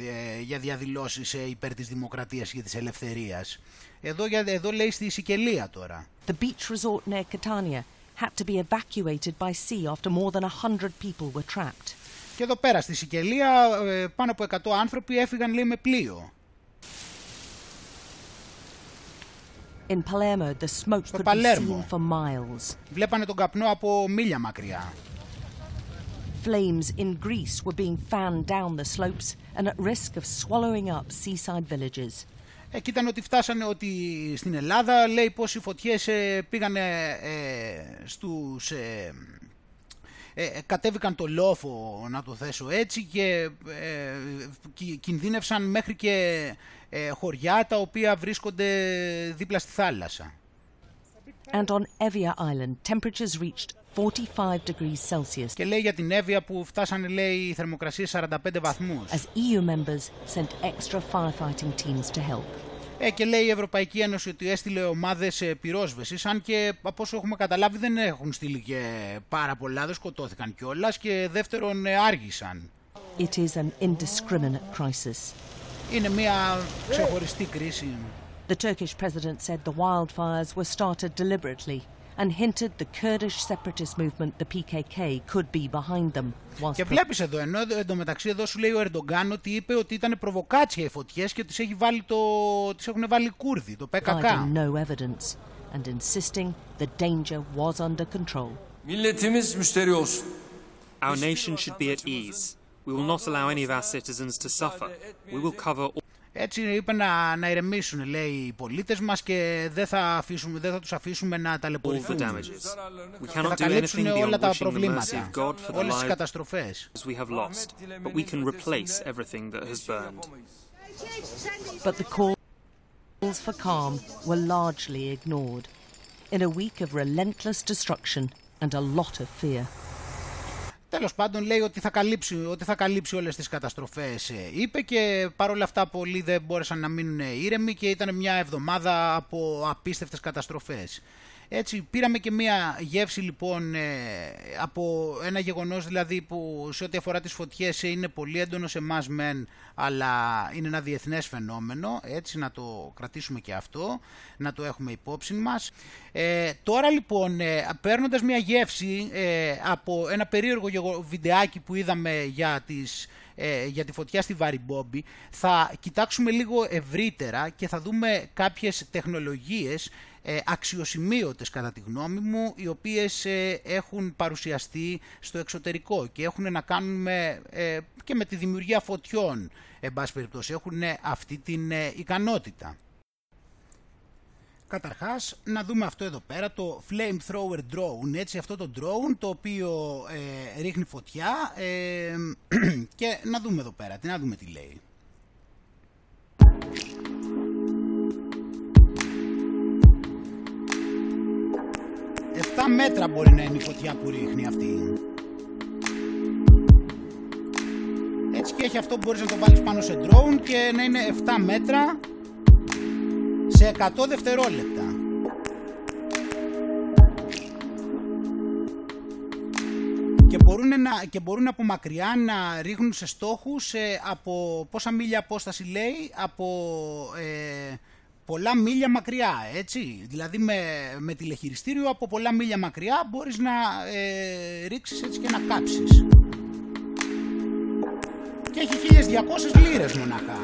ε, για διαδηλώσεις ε, υπέρ της δημοκρατίας και της ελευθερίας. Εδώ, εδώ λέει στη Σικελία τώρα. The beach resort near Catania had to be evacuated by sea after more than 100 people were trapped. Και εδώ πέρα στη Σικελία ε, πάνω από 100 άνθρωποι έφυγαν λέει με πλοίο. In Palermo, the smoke could be seen for miles. Βλέπανε τον καπνό από μίλια μακριά. Flames in Greece were being fanned down the slopes and at risk of swallowing up seaside villages. Εκεί ήταν ότι φτάσανε ότι στην Ελλάδα λέει πως οι φωτιές ε, πήγανε ε, στους ε, ε, ε, κατέβηκαν το λόφο να το θέσω έτσι και ε, κινδύνευσαν μέχρι και ε, χωριά τα οποία βρίσκονται δίπλα στη θάλασσα. And on Evia Island, temperatures reached 45 degrees Celsius. Και λέει για την Εύβοια που φτάσανε λέει οι θερμοκρασίες 45 βαθμούς. As EU members sent extra firefighting teams to help. Ε, και λέει η Ευρωπαϊκή Ένωση ότι έστειλε ομάδες πυρόσβεσης. Αν και από όσο έχουμε καταλάβει δεν έχουν στείλει και πάρα πολλά, δεν σκοτώθηκαν κιόλας και δεύτερον ε, άργησαν. It is an indiscriminate crisis. Είναι μια ξεχωριστή κρίση. The Turkish president said the wildfires were started deliberately and hinted the Kurdish separatist movement, the PKK, could be behind them. Και βλέπεις εδώ, ενώ εντωμεταξύ εδώ σου λέει ο Ερντογκάν ότι είπε ότι ήταν προβοκάτσια οι φωτιές και τις, έχει βάλει το, τις έχουν βάλει οι Κούρδοι, το PKK. no evidence and insisting the danger was under control. Milletimiz müşteri olsun. Our nation should be at ease. We will not allow any of our citizens to suffer. We will cover all έτσι είπε να, να ηρεμήσουν, λέει, οι πολίτες μας και δεν θα, αφήσουμε, δεν θα τους αφήσουμε να ταλαιπωρηθούν. Και θα καλύψουν όλα τα προβλήματα, όλες τις καταστροφές. But the calls for calm were largely ignored. In a week of relentless destruction and a lot of fear. Τέλος πάντων λέει ότι θα καλύψει, ότι θα καλύψει όλες τις καταστροφές ε, είπε και παρόλα αυτά πολλοί δεν μπόρεσαν να μείνουν ήρεμοι και ήταν μια εβδομάδα από απίστευτες καταστροφές. Έτσι πήραμε και μία γεύση λοιπόν ε, από ένα γεγονός δηλαδή που σε ό,τι αφορά τις φωτιές είναι πολύ έντονο σε εμάς μεν αλλά είναι ένα διεθνές φαινόμενο. Έτσι να το κρατήσουμε και αυτό να το έχουμε υπόψη μας. Ε, τώρα λοιπόν ε, παίρνοντας μία γεύση ε, από ένα περίεργο βιντεάκι που είδαμε για τις για τη φωτιά στη Βαριμπόμπη θα κοιτάξουμε λίγο ευρύτερα και θα δούμε κάποιες τεχνολογίες ε, αξιοσημείωτες κατά τη γνώμη μου, οι οποίες ε, έχουν παρουσιαστεί στο εξωτερικό και έχουν να κάνουν ε, και με τη δημιουργία φωτιών, εν πάση περιπτώσει, έχουν αυτή την ικανότητα. Καταρχάς, να δούμε αυτό εδώ πέρα, το Flamethrower Drone, έτσι αυτό το drone το οποίο ρίχνει φωτιά και να δούμε εδώ πέρα, να δούμε τι λέει. 7 μέτρα μπορεί να είναι η φωτιά που ρίχνει αυτή. Έτσι και έχει αυτό που μπορείς να το βάλεις πάνω σε drone και να είναι 7 μέτρα σε 100 δευτερόλεπτα. Και μπορούν, να, και μπορούν από μακριά να ρίχνουν σε στόχους ε, από πόσα μίλια απόσταση λέει, από ε, πολλά μίλια μακριά, έτσι. Δηλαδή με, με τηλεχειριστήριο από πολλά μίλια μακριά μπορείς να ε, ρίξεις έτσι και να κάψεις. Και έχει 1200 λίρες μονάχα.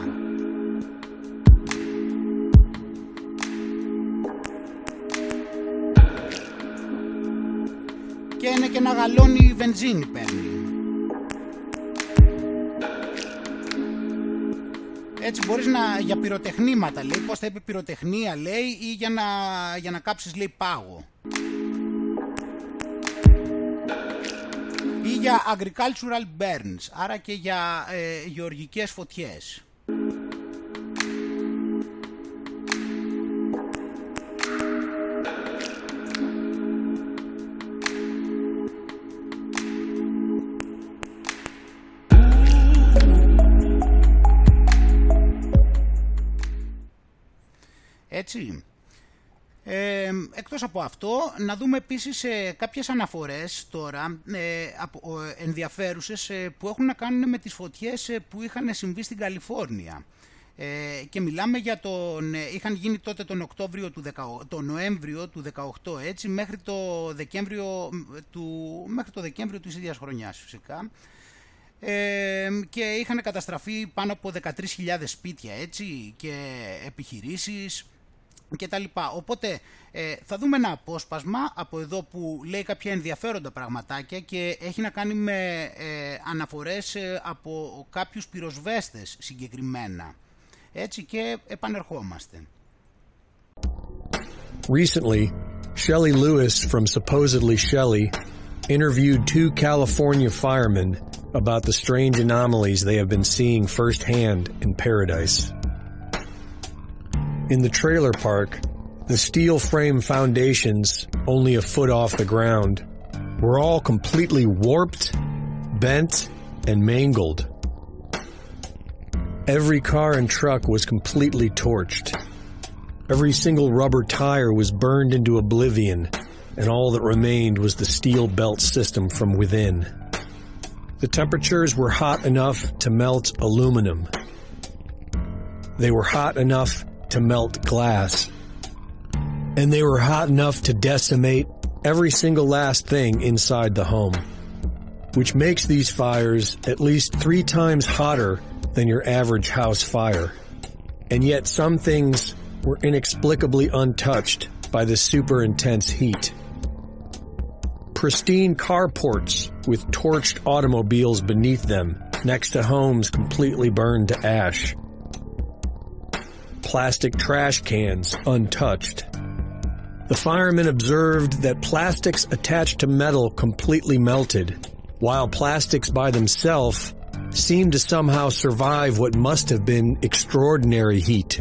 Και είναι και ένα γαλόνι βενζίνη παίρνει. Έτσι μπορείς να, για πυροτεχνήματα λέει, πώς θα είπε πυροτεχνία λέει ή για να, για να κάψεις λέει πάγο. Ή για agricultural burns, άρα και για ε, γεωργικές φωτιές. Έτσι. Ε, εκτός από αυτό, να δούμε επίσης ε, κάποιες αναφορές τώρα ε, από, ε, ενδιαφέρουσες ε, που έχουν να κάνουν με τις φωτιές ε, που είχαν συμβεί στην Καλιφόρνια. και μιλάμε για τον, είχαν γίνει τότε τον, Οκτώβριο του τον Νοέμβριο του 18 έτσι, μέχρι το Δεκέμβριο του, μέχρι το Δεκέμβριο της ίδιας χρονιάς φυσικά. και είχαν καταστραφεί πάνω από 13.000 σπίτια έτσι, και επιχειρήσεις και τα λοιπά. Οπότε ε, θα δούμε ένα απόσπασμα από εδώ που λέει κάποια ενδιαφέροντα πραγματάκια και έχει να κάνει με ε, αναφορές ε, από κάποιους πυροσβέστες συγκεκριμένα. Έτσι και επανερχόμαστε. Recently, Shelley Lewis from supposedly Shelley interviewed two California firemen about the strange anomalies they have been seeing firsthand in Paradise. In the trailer park, the steel frame foundations, only a foot off the ground, were all completely warped, bent, and mangled. Every car and truck was completely torched. Every single rubber tire was burned into oblivion, and all that remained was the steel belt system from within. The temperatures were hot enough to melt aluminum. They were hot enough to melt glass. And they were hot enough to decimate every single last thing inside the home, which makes these fires at least three times hotter than your average house fire. And yet some things were inexplicably untouched by the super intense heat. Pristine carports with torched automobiles beneath them next to homes completely burned to ash plastic trash cans untouched. The firemen observed that plastics attached to metal completely melted, while plastics by themselves seemed to somehow survive what must have been extraordinary heat.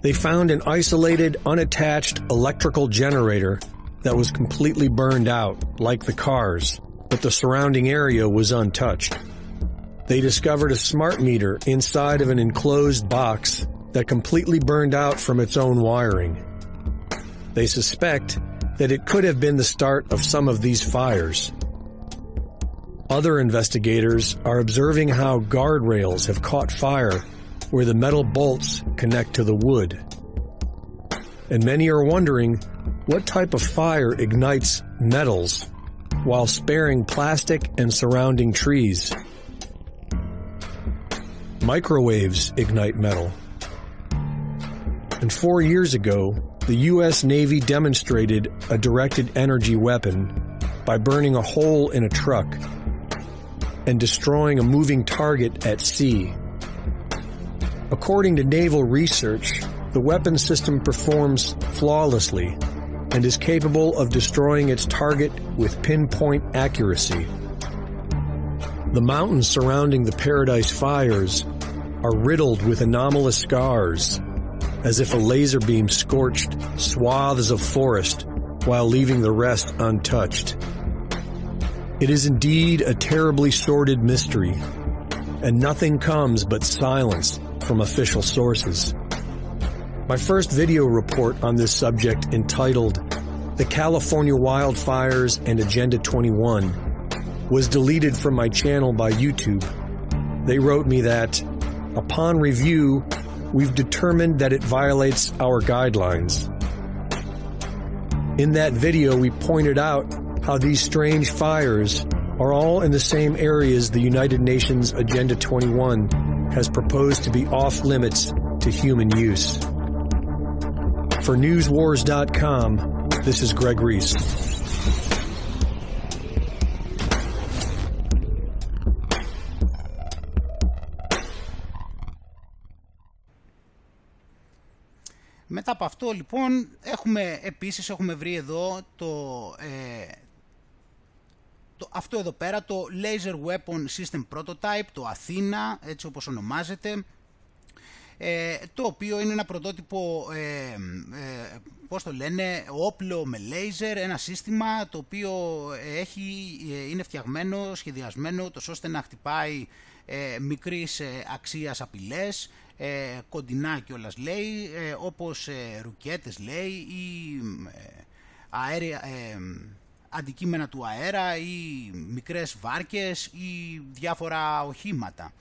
They found an isolated, unattached electrical generator that was completely burned out, like the cars, but the surrounding area was untouched. They discovered a smart meter inside of an enclosed box that completely burned out from its own wiring. They suspect that it could have been the start of some of these fires. Other investigators are observing how guardrails have caught fire where the metal bolts connect to the wood. And many are wondering what type of fire ignites metals while sparing plastic and surrounding trees. Microwaves ignite metal. And four years ago, the U.S. Navy demonstrated a directed energy weapon by burning a hole in a truck and destroying a moving target at sea. According to naval research, the weapon system performs flawlessly and is capable of destroying its target with pinpoint accuracy. The mountains surrounding the Paradise fires are riddled with anomalous scars, as if a laser beam scorched swaths of forest while leaving the rest untouched. It is indeed a terribly sordid mystery, and nothing comes but silence from official sources. My first video report on this subject entitled The California Wildfires and Agenda 21 was deleted from my channel by YouTube. They wrote me that, upon review, we've determined that it violates our guidelines. In that video, we pointed out how these strange fires are all in the same areas the United Nations Agenda 21 has proposed to be off limits to human use. For NewsWars.com, this is Greg Reese. Μετά από αυτό λοιπόν έχουμε επίσης έχουμε βρει εδώ το, ε, το, αυτό εδώ πέρα το Laser Weapon System Prototype, το Athena έτσι όπως ονομάζεται ε, το οποίο είναι ένα πρωτότυπο, ε, ε, πώς το λένε, όπλο με λέιζερ, ένα σύστημα το οποίο έχει, ε, είναι φτιαγμένο, σχεδιασμένο, τόσο ώστε να χτυπάει ε, μικρής ε, αξίας απειλές, ε, κοντινά κιόλας λέει, ε, όπως ε, ρουκέτες λέει ή αέρια, αντικείμενα του αέρα ή μικρές βάρκες ή διάφορα οχήματα.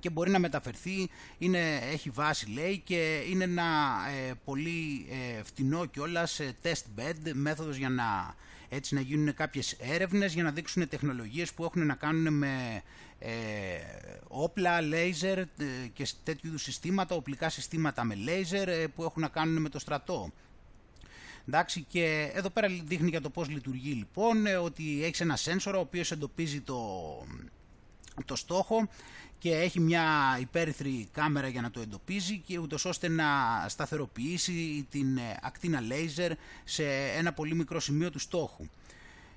Και μπορεί να μεταφερθεί, είναι, έχει βάση λέει και είναι ένα ε, πολύ ε, φτηνό κιόλας ε, test bed, μέθοδος για να, έτσι, να γίνουν κάποιες έρευνες για να δείξουν τεχνολογίες που έχουν να κάνουν με ε, όπλα, λέιζερ ε, και τέτοιου είδους συστήματα, οπλικά συστήματα με λέιζερ που έχουν να κάνουν με το στρατό. Εντάξει, και εδώ πέρα δείχνει για το πώς λειτουργεί λοιπόν, ότι έχεις ένα σένσορα ο οποίος εντοπίζει το, το στόχο και έχει μια υπέρυθρη κάμερα για να το εντοπίζει και ούτως ώστε να σταθεροποιήσει την ε, ακτίνα λέιζερ σε ένα πολύ μικρό σημείο του στόχου.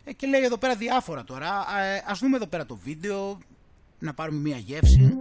Ε, και λέει εδώ πέρα διάφορα τώρα. Ε, ας δούμε εδώ πέρα το βίντεο, να πάρουμε μια γεύση.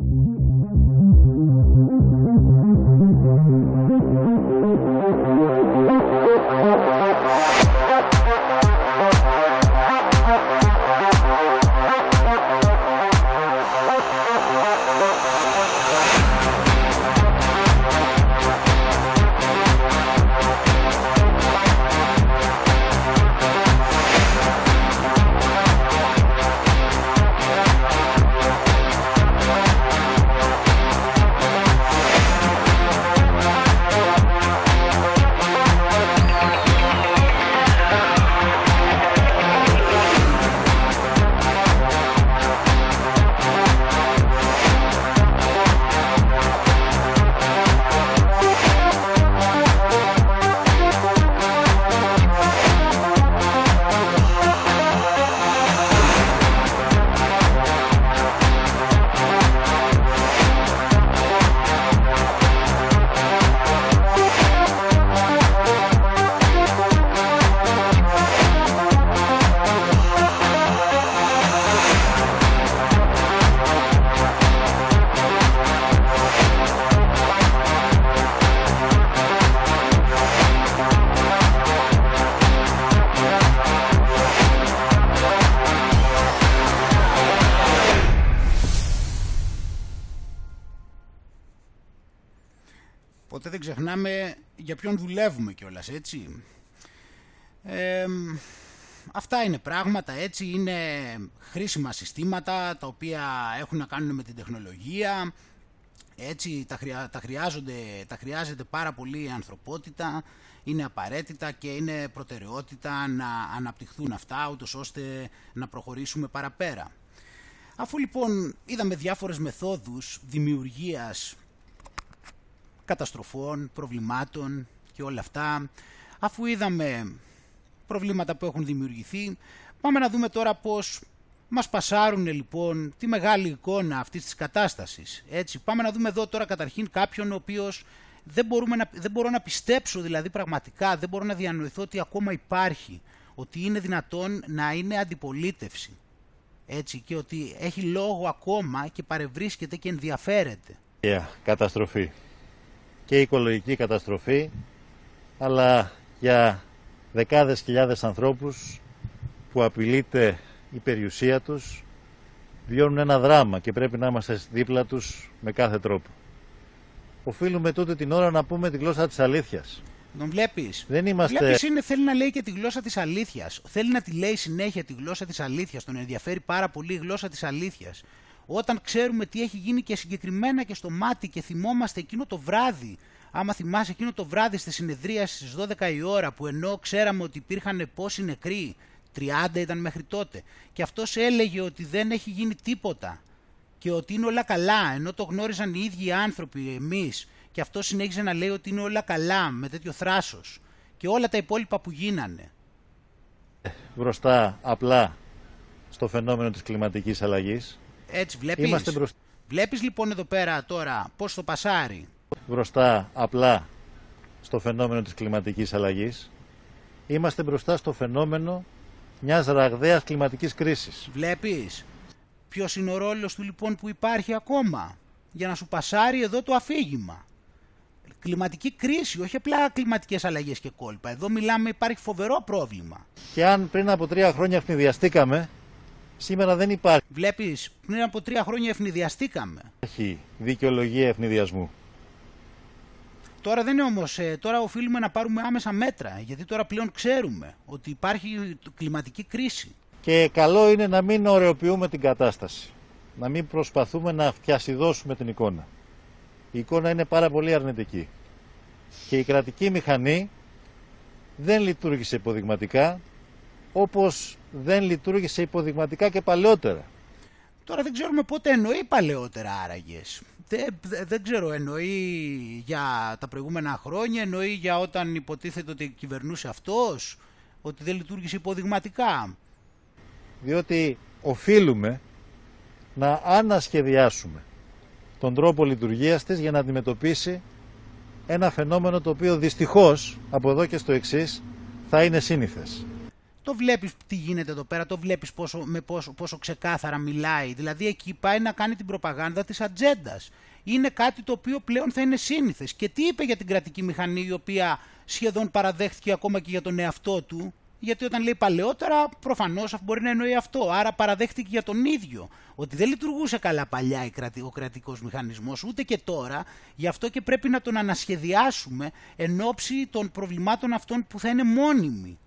Ποιον δουλεύουμε κιόλας, έτσι. Ε, αυτά είναι πράγματα, έτσι, είναι χρήσιμα συστήματα τα οποία έχουν να κάνουν με την τεχνολογία, έτσι τα, τα, χρειάζονται, τα χρειάζεται πάρα πολύ η ανθρωπότητα, είναι απαραίτητα και είναι προτεραιότητα να αναπτυχθούν αυτά, ούτως ώστε να προχωρήσουμε παραπέρα. Αφού λοιπόν είδαμε διάφορες μεθόδους δημιουργίας καταστροφών, προβλημάτων και όλα αυτά, αφού είδαμε προβλήματα που έχουν δημιουργηθεί, πάμε να δούμε τώρα πώς μας πασάρουν λοιπόν τη μεγάλη εικόνα αυτής της κατάστασης. Έτσι, πάμε να δούμε εδώ τώρα καταρχήν κάποιον ο οποίος δεν, μπορούμε να, δεν μπορώ να πιστέψω δηλαδή πραγματικά, δεν μπορώ να διανοηθώ ότι ακόμα υπάρχει, ότι είναι δυνατόν να είναι αντιπολίτευση. Έτσι, και ότι έχει λόγο ακόμα και παρευρίσκεται και ενδιαφέρεται. Yeah, καταστροφή. Και οικολογική καταστροφή, αλλά για δεκάδες χιλιάδες ανθρώπους που απειλείται η περιουσία τους, βιώνουν ένα δράμα και πρέπει να είμαστε δίπλα τους με κάθε τρόπο. Οφείλουμε τούτη την ώρα να πούμε τη γλώσσα της αλήθειας. Τον βλέπεις. Δεν είμαστε. Βλέπεις είναι, θέλει να λέει και τη γλώσσα της αλήθειας. Θέλει να τη λέει συνέχεια τη γλώσσα της αλήθειας. Τον ενδιαφέρει πάρα πολύ η γλώσσα της αλήθειας. Όταν ξέρουμε τι έχει γίνει και συγκεκριμένα και στο μάτι και θυμόμαστε εκείνο το βράδυ, άμα θυμάσαι εκείνο το βράδυ στη συνεδρία στις 12 η ώρα που ενώ ξέραμε ότι υπήρχαν πόσοι νεκροί, 30 ήταν μέχρι τότε, και αυτός έλεγε ότι δεν έχει γίνει τίποτα και ότι είναι όλα καλά, ενώ το γνώριζαν οι ίδιοι οι άνθρωποι, εμείς, και αυτός συνέχιζε να λέει ότι είναι όλα καλά με τέτοιο θράσος και όλα τα υπόλοιπα που γίνανε. Μπροστά απλά στο φαινόμενο της κλιματικής αλλαγής. Έτσι βλέπεις; Είμαστε Βλέπεις λοιπόν εδώ πέρα τώρα πώς το πασάρι; Μπροστά απλά στο φαινόμενο της κλιματικής αλλαγής. Είμαστε μπροστά στο φαινόμενο μιας ραγδαίας κλιματικής κρίσης. Βλέπεις; Ποιος είναι ο ρόλος του λοιπόν που υπάρχει ακόμα για να σου πασάρει εδώ το αφήγημα; Κλιματική κρίση, όχι απλά κλιματικές αλλαγές και κόλπα. Εδώ μιλάμε, υπάρχει φοβερό πρόβλημα. Και αν πριν από τρία χρόνια ευνηδιαστήκαμε, σήμερα δεν υπάρχει. Βλέπεις, πριν από τρία χρόνια ευνηδιαστήκαμε. Έχει δικαιολογία ευνηδιασμού. Τώρα δεν είναι όμως, ε, τώρα οφείλουμε να πάρουμε άμεσα μέτρα, γιατί τώρα πλέον ξέρουμε ότι υπάρχει κλιματική κρίση. Και καλό είναι να μην ωρεοποιούμε την κατάσταση. Να μην προσπαθούμε να φτιασιδώσουμε την εικόνα η εικόνα είναι πάρα πολύ αρνητική. Και η κρατική μηχανή δεν λειτουργήσε υποδειγματικά όπως δεν λειτουργήσε υποδειγματικά και παλαιότερα. Τώρα δεν ξέρουμε πότε εννοεί παλαιότερα άραγες. Δεν, δεν ξέρω, εννοεί για τα προηγούμενα χρόνια, εννοεί για όταν υποτίθεται ότι κυβερνούσε αυτός, ότι δεν λειτουργήσε υποδειγματικά. Διότι οφείλουμε να ανασχεδιάσουμε τον τρόπο λειτουργίας της για να αντιμετωπίσει ένα φαινόμενο το οποίο δυστυχώς από εδώ και στο εξής θα είναι σύνηθες. Το βλέπεις τι γίνεται εδώ πέρα, το βλέπεις πόσο, με πόσο, πόσο ξεκάθαρα μιλάει. Δηλαδή εκεί πάει να κάνει την προπαγάνδα της ατζέντας. Είναι κάτι το οποίο πλέον θα είναι σύνηθες. Και τι είπε για την κρατική μηχανή η οποία σχεδόν παραδέχθηκε ακόμα και για τον εαυτό του; Γιατί όταν λέει παλαιότερα, προφανώς μπορεί να εννοεί αυτό. Άρα παραδέχτηκε για τον ίδιο ότι δεν λειτουργούσε καλά παλιά ο κρατικός μηχανισμός, ούτε και τώρα. Γι' αυτό και πρέπει να τον ανασχεδιάσουμε εν ώψη των προβλημάτων αυτών που θα είναι μόνιμοι.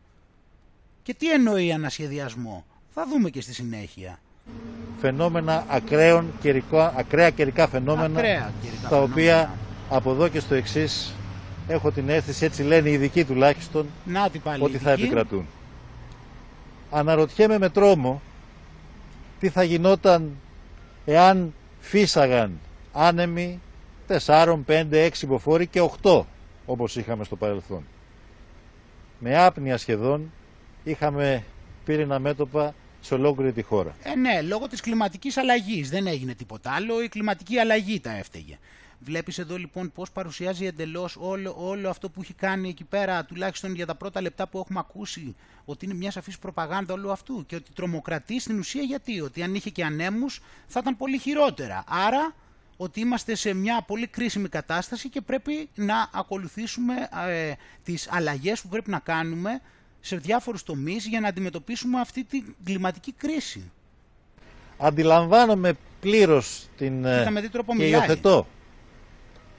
Και τι εννοεί ανασχεδιασμό, θα δούμε και στη συνέχεια. Φαινόμενα ακραίων καιρικά, ακραία καιρικά φαινόμενα, ακραία καιρικά τα οποία από εδώ και στο εξής έχω την αίσθηση, έτσι λένε οι ειδικοί τουλάχιστον, Να, ότι θα επικρατούν. Αναρωτιέμαι με τρόμο τι θα γινόταν εάν φύσαγαν άνεμοι 4, 5, 6 υποφόροι και 8 όπως είχαμε στο παρελθόν. Με άπνοια σχεδόν είχαμε πύρινα μέτωπα σε ολόκληρη τη χώρα. Ε, ναι, λόγω της κλιματικής αλλαγής δεν έγινε τίποτα άλλο, η κλιματική αλλαγή τα έφταιγε. Βλέπεις εδώ λοιπόν πώς παρουσιάζει εντελώς όλο, όλο αυτό που έχει κάνει εκεί πέρα, τουλάχιστον για τα πρώτα λεπτά που έχουμε ακούσει, ότι είναι μια σαφής προπαγάνδα όλου αυτού και ότι τρομοκρατεί στην ουσία γιατί, ότι αν είχε και ανέμους θα ήταν πολύ χειρότερα. Άρα ότι είμαστε σε μια πολύ κρίσιμη κατάσταση και πρέπει να ακολουθήσουμε ε, τις αλλαγές που πρέπει να κάνουμε σε διάφορους τομείς για να αντιμετωπίσουμε αυτή την κλιματική κρίση. Αντιλαμβάνομαι πλήρως την... Κοίτα με τι τρόπο και υιοθετώ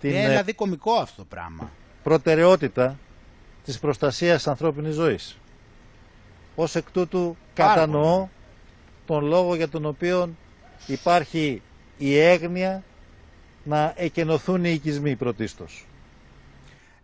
την Είναι δηλαδή κομικό αυτό το πράγμα. προτεραιότητα της προστασίας ανθρώπινης ζωής. Ως εκ τούτου κατανοώ τον λόγο για τον οποίο υπάρχει η έγνοια να εκενωθούν οι οικισμοί πρωτίστως.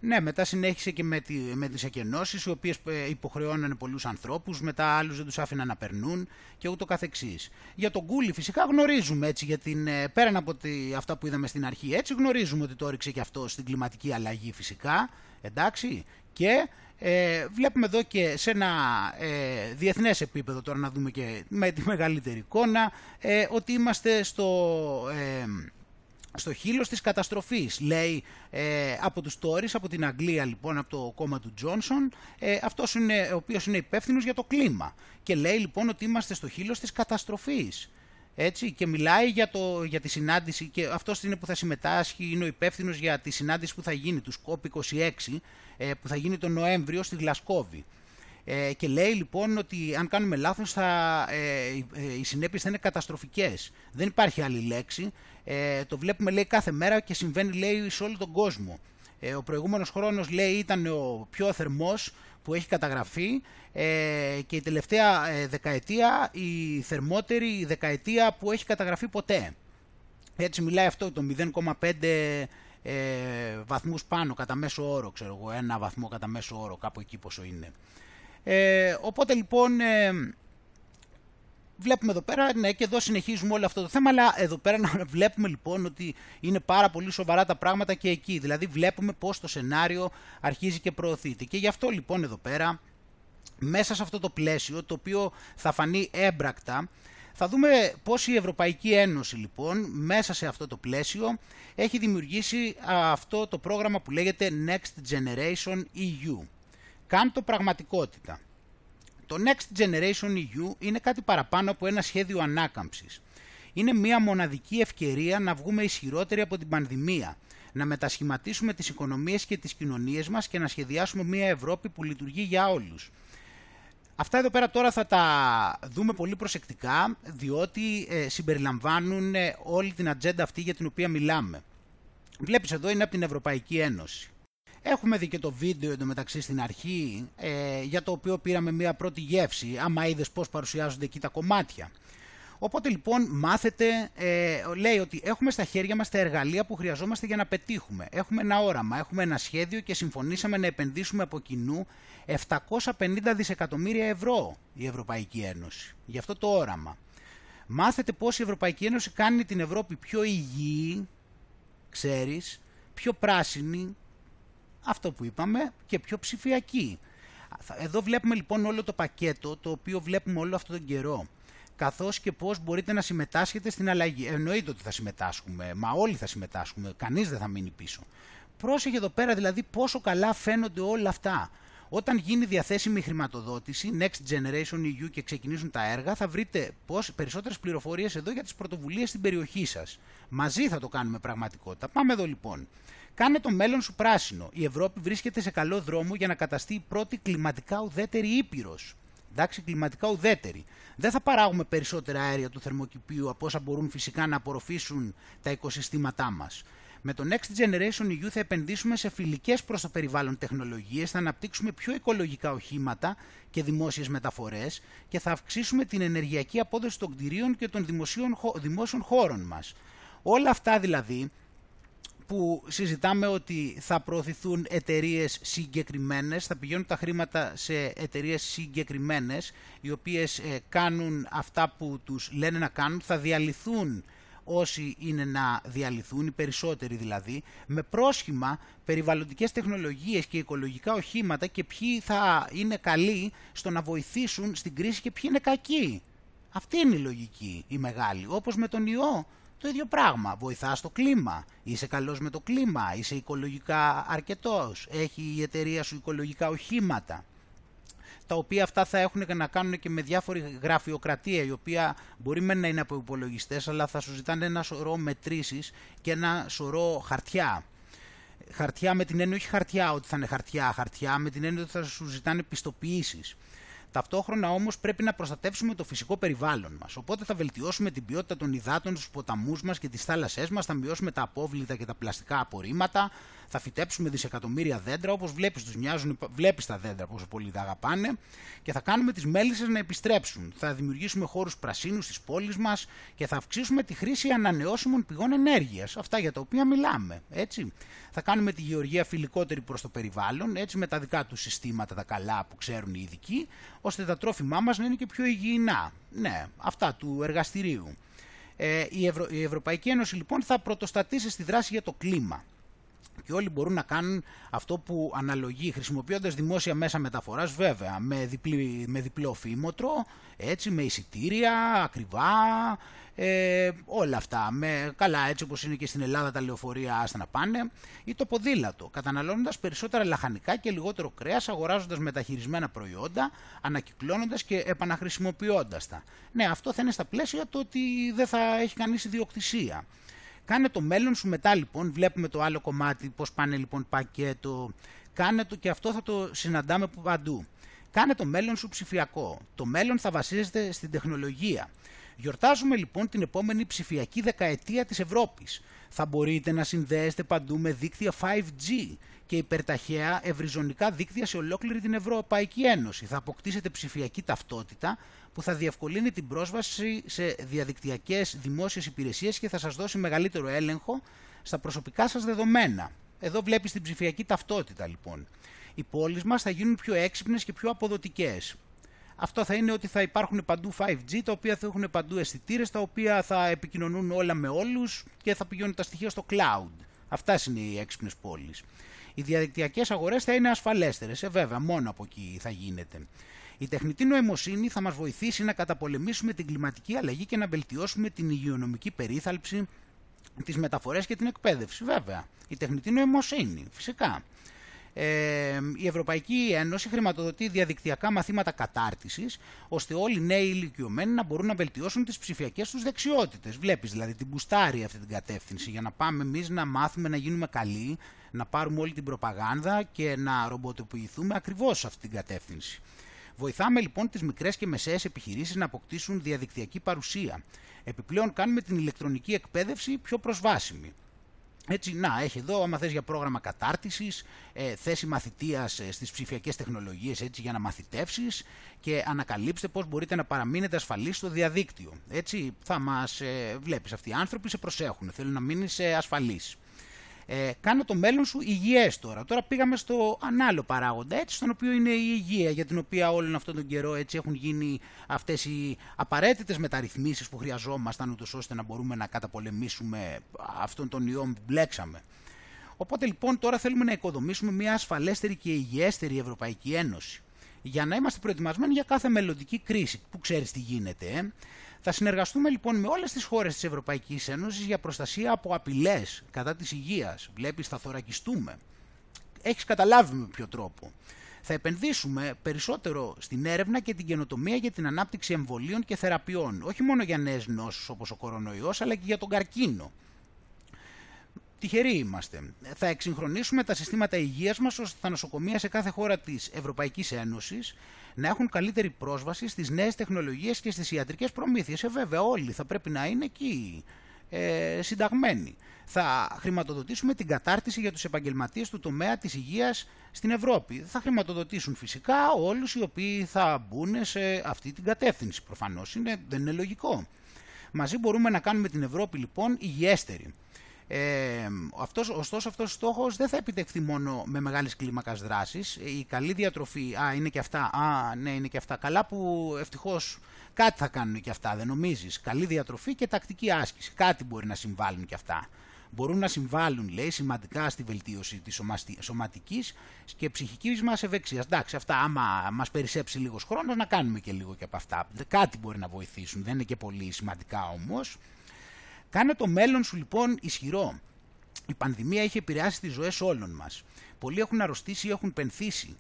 Ναι, μετά συνέχισε και με, τη, με τις εκενώσεις, οι οποίες ε, υποχρεώνανε πολλούς ανθρώπους, μετά άλλους δεν τους άφηναν να περνούν και ούτω καθεξής. Για τον Κούλι φυσικά γνωρίζουμε έτσι, για την, ε, πέραν από τη, αυτά που είδαμε στην αρχή, έτσι γνωρίζουμε ότι το έριξε και αυτό στην κλιματική αλλαγή φυσικά, εντάξει, και ε, βλέπουμε εδώ και σε ένα ε, διεθνές επίπεδο, τώρα να δούμε και με τη μεγαλύτερη εικόνα, ε, ότι είμαστε στο... Ε, στο χείλος της καταστροφής, λέει ε, από τους Τόρις, από την Αγγλία λοιπόν, από το κόμμα του Τζόνσον, ε, αυτός είναι, ο οποίος είναι υπεύθυνος για το κλίμα. Και λέει λοιπόν ότι είμαστε στο χείλος της καταστροφής. Έτσι, και μιλάει για, το, για τη συνάντηση και αυτός είναι που θα συμμετάσχει, είναι ο υπεύθυνος για τη συνάντηση που θα γίνει, του COP26, ε, που θα γίνει τον Νοέμβριο στη Γλασκόβη. Ε, και λέει λοιπόν ότι αν κάνουμε λάθος θα, ε, ε, οι συνέπειες θα είναι καταστροφικές. Δεν υπάρχει άλλη λέξη. Ε, το βλέπουμε λέει κάθε μέρα και συμβαίνει λέει σε όλο τον κόσμο. Ε, ο προηγούμενος χρόνος λέει ήταν ο πιο θερμός που έχει καταγραφεί ε, και η τελευταία ε, δεκαετία η θερμότερη δεκαετία που έχει καταγραφεί ποτέ. Έτσι μιλάει αυτό το 0,5 ε, βαθμούς πάνω κατά μέσο όρο, ξέρω εγώ, ένα βαθμό κατά μέσο όρο, κάπου εκεί πόσο είναι. Ε, οπότε λοιπόν ε, βλέπουμε εδώ πέρα, ναι και εδώ συνεχίζουμε όλο αυτό το θέμα, αλλά εδώ πέρα να βλέπουμε λοιπόν ότι είναι πάρα πολύ σοβαρά τα πράγματα και εκεί. Δηλαδή βλέπουμε πώς το σενάριο αρχίζει και προωθείται. Και γι' αυτό λοιπόν εδώ πέρα, μέσα σε αυτό το πλαίσιο, το οποίο θα φανεί έμπρακτα, θα δούμε πώς η Ευρωπαϊκή Ένωση λοιπόν μέσα σε αυτό το πλαίσιο έχει δημιουργήσει αυτό το πρόγραμμα που λέγεται Next Generation EU το πραγματικότητα. Το Next Generation EU είναι κάτι παραπάνω από ένα σχέδιο ανάκαμψης. Είναι μια μοναδική ευκαιρία να βγούμε ισχυρότεροι από την πανδημία, να μετασχηματίσουμε τις οικονομίες και τις κοινωνίες μας και να σχεδιάσουμε μια Ευρώπη που λειτουργεί για όλους. Αυτά εδώ πέρα τώρα θα τα δούμε πολύ προσεκτικά, διότι ε, συμπεριλαμβάνουν ε, όλη την ατζέντα αυτή για την οποία μιλάμε. Βλέπεις εδώ είναι από την Ευρωπαϊκή Ένωση. Έχουμε δει και το βίντεο εντωμεταξύ στην αρχή, ε, για το οποίο πήραμε μια πρώτη γεύση, άμα είδες πώς παρουσιάζονται εκεί τα κομμάτια. Οπότε λοιπόν μάθετε, ε, λέει ότι έχουμε στα χέρια μας τα εργαλεία που χρειαζόμαστε για να πετύχουμε. Έχουμε ένα όραμα, έχουμε ένα σχέδιο και συμφωνήσαμε να επενδύσουμε από κοινού 750 δισεκατομμύρια ευρώ η Ευρωπαϊκή Ένωση για αυτό το όραμα. Μάθετε πώς η Ευρωπαϊκή Ένωση κάνει την Ευρώπη πιο υγιή, ξέρεις, πιο πράσινη, αυτό που είπαμε και πιο ψηφιακή. Εδώ βλέπουμε λοιπόν όλο το πακέτο το οποίο βλέπουμε όλο αυτόν τον καιρό καθώς και πώς μπορείτε να συμμετάσχετε στην αλλαγή. Εννοείται ότι θα συμμετάσχουμε, μα όλοι θα συμμετάσχουμε, κανείς δεν θα μείνει πίσω. Πρόσεχε εδώ πέρα δηλαδή πόσο καλά φαίνονται όλα αυτά. Όταν γίνει διαθέσιμη η χρηματοδότηση, Next Generation EU και ξεκινήσουν τα έργα, θα βρείτε πώς, περισσότερες πληροφορίες εδώ για τις πρωτοβουλίες στην περιοχή σας. Μαζί θα το κάνουμε πραγματικότητα. Πάμε εδώ λοιπόν. Κάνε το μέλλον σου πράσινο. Η Ευρώπη βρίσκεται σε καλό δρόμο για να καταστεί η πρώτη κλιματικά ουδέτερη ήπειρος. Εντάξει, κλιματικά ουδέτερη. Δεν θα παράγουμε περισσότερα αέρια του θερμοκηπίου από όσα μπορούν φυσικά να απορροφήσουν τα οικοσυστήματά μας. Με το Next Generation EU θα επενδύσουμε σε φιλικές προς το περιβάλλον τεχνολογίες, θα αναπτύξουμε πιο οικολογικά οχήματα και δημόσιες μεταφορές και θα αυξήσουμε την ενεργειακή απόδοση των κτηρίων και των δημόσιων χώρων μας. Όλα αυτά δηλαδή που συζητάμε ότι θα προωθηθούν εταιρείες συγκεκριμένες, θα πηγαίνουν τα χρήματα σε εταιρείες συγκεκριμένες, οι οποίες ε, κάνουν αυτά που τους λένε να κάνουν, θα διαλυθούν όσοι είναι να διαλυθούν, οι περισσότεροι δηλαδή, με πρόσχημα περιβαλλοντικές τεχνολογίες και οικολογικά οχήματα και ποιοι θα είναι καλοί στο να βοηθήσουν στην κρίση και ποιοι είναι κακοί. Αυτή είναι η λογική η μεγάλη, όπως με τον ιό το ίδιο πράγμα. Βοηθάς το κλίμα. Είσαι καλός με το κλίμα. Είσαι οικολογικά αρκετός. Έχει η εταιρεία σου οικολογικά οχήματα. Τα οποία αυτά θα έχουν να κάνουν και με διάφορη γραφειοκρατία, η οποία μπορεί με να είναι από υπολογιστές, αλλά θα σου ζητάνε ένα σωρό μετρήσεις και ένα σωρό χαρτιά. Χαρτιά με την έννοια, όχι χαρτιά ότι θα είναι χαρτιά, χαρτιά με την έννοια ότι θα σου ζητάνε πιστοποιήσεις. Ταυτόχρονα όμως πρέπει να προστατεύσουμε το φυσικό περιβάλλον μας. Οπότε θα βελτιώσουμε την ποιότητα των υδάτων στους ποταμούς μας και τις θάλασσές μας, θα μειώσουμε τα απόβλητα και τα πλαστικά απορρίμματα, θα φυτέψουμε δισεκατομμύρια δέντρα όπως βλέπεις, τους μοιάζουν, βλέπεις τα δέντρα πόσο πολύ τα αγαπάνε και θα κάνουμε τις μέλισσες να επιστρέψουν. Θα δημιουργήσουμε χώρους πρασίνους στις πόλεις μας και θα αυξήσουμε τη χρήση ανανεώσιμων πηγών ενέργειας. Αυτά για τα οποία μιλάμε. Έτσι. Θα κάνουμε τη γεωργία φιλικότερη προς το περιβάλλον, έτσι με τα δικά τους συστήματα τα καλά που ξέρουν οι ειδικοί, ώστε τα τρόφιμά μας να είναι και πιο υγιεινά. Ναι, αυτά του εργαστηρίου. Ε, η, Ευρω... η Ευρωπαϊκή Ένωση λοιπόν θα πρωτοστατήσει στη δράση για το κλίμα και όλοι μπορούν να κάνουν αυτό που αναλογεί χρησιμοποιώντας δημόσια μέσα μεταφοράς βέβαια με, διπλή, με διπλό φήμοτρο, έτσι, με εισιτήρια, ακριβά, ε, όλα αυτά, με, καλά έτσι όπως είναι και στην Ελλάδα τα λεωφορεία άστα να πάνε ή το ποδήλατο, καταναλώνοντας περισσότερα λαχανικά και λιγότερο κρέας, αγοράζοντας μεταχειρισμένα προϊόντα, ανακυκλώνοντας και επαναχρησιμοποιώντας τα. Ναι, αυτό θα είναι στα πλαίσια το ότι δεν θα έχει κανείς ιδιοκτησία. Κάνε το μέλλον σου μετά λοιπόν, βλέπουμε το άλλο κομμάτι, πώς πάνε λοιπόν πακέτο, κάνε το και αυτό θα το συναντάμε παντού. Κάνε το μέλλον σου ψηφιακό. Το μέλλον θα βασίζεται στην τεχνολογία. Γιορτάζουμε λοιπόν την επόμενη ψηφιακή δεκαετία της Ευρώπης. Θα μπορείτε να συνδέεστε παντού με δίκτυα 5G και υπερταχαία ευρυζωνικά δίκτυα σε ολόκληρη την Ευρωπαϊκή Ένωση. Θα αποκτήσετε ψηφιακή ταυτότητα που θα διευκολύνει την πρόσβαση σε διαδικτυακές δημόσιες υπηρεσίες και θα σας δώσει μεγαλύτερο έλεγχο στα προσωπικά σας δεδομένα. Εδώ βλέπεις την ψηφιακή ταυτότητα λοιπόν. Οι πόλεις μας θα γίνουν πιο έξυπνες και πιο αποδοτικές. Αυτό θα είναι ότι θα υπάρχουν παντού 5G, τα οποία θα έχουν παντού αισθητήρες, τα οποία θα επικοινωνούν όλα με όλους και θα πηγαίνουν τα στοιχεία στο cloud. Αυτάς είναι οι έξυπνες πόλεις. Οι διαδικτυακές αγορές θα είναι ασφαλέστερες, ε, βέβαια, μόνο από εκεί θα γίνεται. Η τεχνητή νοημοσύνη θα μας βοηθήσει να καταπολεμήσουμε την κλιματική αλλαγή και να βελτιώσουμε την υγειονομική περίθαλψη, τις μεταφορές και την εκπαίδευση. Βέβαια, η τεχνητή νοημοσύνη, φυσικά. Ε, η Ευρωπαϊκή Ένωση χρηματοδοτεί διαδικτυακά μαθήματα κατάρτισης, ώστε όλοι οι νέοι ηλικιωμένοι να μπορούν να βελτιώσουν τις ψηφιακές τους δεξιότητες. Βλέπεις δηλαδή την μπουστάρει αυτή την κατεύθυνση για να πάμε εμείς να μάθουμε να γίνουμε καλοί, να πάρουμε όλη την προπαγάνδα και να ρομποτοποιηθούμε ακριβώς σε αυτή την κατεύθυνση. Βοηθάμε λοιπόν τις μικρές και μεσαίες επιχειρήσεις να αποκτήσουν διαδικτυακή παρουσία. Επιπλέον κάνουμε την ηλεκτρονική εκπαίδευση πιο προσβάσιμη. Έτσι, να, έχει εδώ, άμα θες για πρόγραμμα κατάρτισης, ε, θέση μαθητείας ε, στις ψηφιακές τεχνολογίες έτσι, για να μαθητεύσεις και ανακαλύψτε πώς μπορείτε να παραμείνετε ασφαλείς στο διαδίκτυο. Έτσι, θα μας ε, βλέπεις αυτοί οι άνθρωποι σε προσέχουν, θέλουν να μείνεις ε, ασφαλής. Ε, κάνε το μέλλον σου υγιές τώρα. Τώρα πήγαμε στο ανάλογο παράγοντα, έτσι, στον οποίο είναι η υγεία, για την οποία όλον αυτόν τον καιρό έτσι έχουν γίνει αυτές οι απαραίτητες μεταρρυθμίσεις που χρειαζόμασταν, ούτως ώστε να μπορούμε να καταπολεμήσουμε αυτόν τον ιό που μπλέξαμε. Οπότε λοιπόν τώρα θέλουμε να οικοδομήσουμε μια ασφαλέστερη και υγιέστερη Ευρωπαϊκή Ένωση. Για να είμαστε προετοιμασμένοι για κάθε μελλοντική κρίση, που ξέρεις τι γίνεται. Ε. Θα συνεργαστούμε λοιπόν με όλες τις χώρες της Ευρωπαϊκής Ένωσης για προστασία από απειλές κατά της υγείας. Βλέπεις, θα θωρακιστούμε. Έχεις καταλάβει με ποιο τρόπο. Θα επενδύσουμε περισσότερο στην έρευνα και την καινοτομία για την ανάπτυξη εμβολίων και θεραπείων. Όχι μόνο για νέες νόσους όπως ο κορονοϊός, αλλά και για τον καρκίνο τυχεροί είμαστε. Θα εξυγχρονίσουμε τα συστήματα υγείας μας ώστε τα νοσοκομεία σε κάθε χώρα της Ευρωπαϊκής Ένωσης να έχουν καλύτερη πρόσβαση στις νέες τεχνολογίες και στις ιατρικές προμήθειες. Ε, βέβαια όλοι θα πρέπει να είναι εκεί ε, συνταγμένοι. Θα χρηματοδοτήσουμε την κατάρτιση για τους επαγγελματίες του τομέα της υγείας στην Ευρώπη. Θα χρηματοδοτήσουν φυσικά όλους οι οποίοι θα μπουν σε αυτή την κατεύθυνση. Προφανώς είναι, δεν είναι λογικό. Μαζί μπορούμε να κάνουμε την Ευρώπη λοιπόν υγιέστερη. Ε, αυτός, ωστόσο αυτός ο στόχος δεν θα επιτευχθεί μόνο με μεγάλες κλίμακας δράσης. Η καλή διατροφή, α είναι και αυτά, α ναι είναι και αυτά. Καλά που ευτυχώς κάτι θα κάνουν και αυτά, δεν νομίζεις. Καλή διατροφή και τακτική άσκηση, κάτι μπορεί να συμβάλλουν και αυτά. Μπορούν να συμβάλλουν, λέει, σημαντικά στη βελτίωση της σωματικής και ψυχικής μας ευεξίας. Εντάξει, αυτά άμα μας περισσέψει λίγος χρόνος να κάνουμε και λίγο και από αυτά. Κάτι μπορεί να βοηθήσουν, δεν είναι και πολύ σημαντικά όμως. Κάνε το μέλλον σου λοιπόν ισχυρό. Η πανδημία έχει επηρεάσει τις ζωές όλων μας. Πολλοί έχουν αρρωστήσει ή έχουν πενθήσει.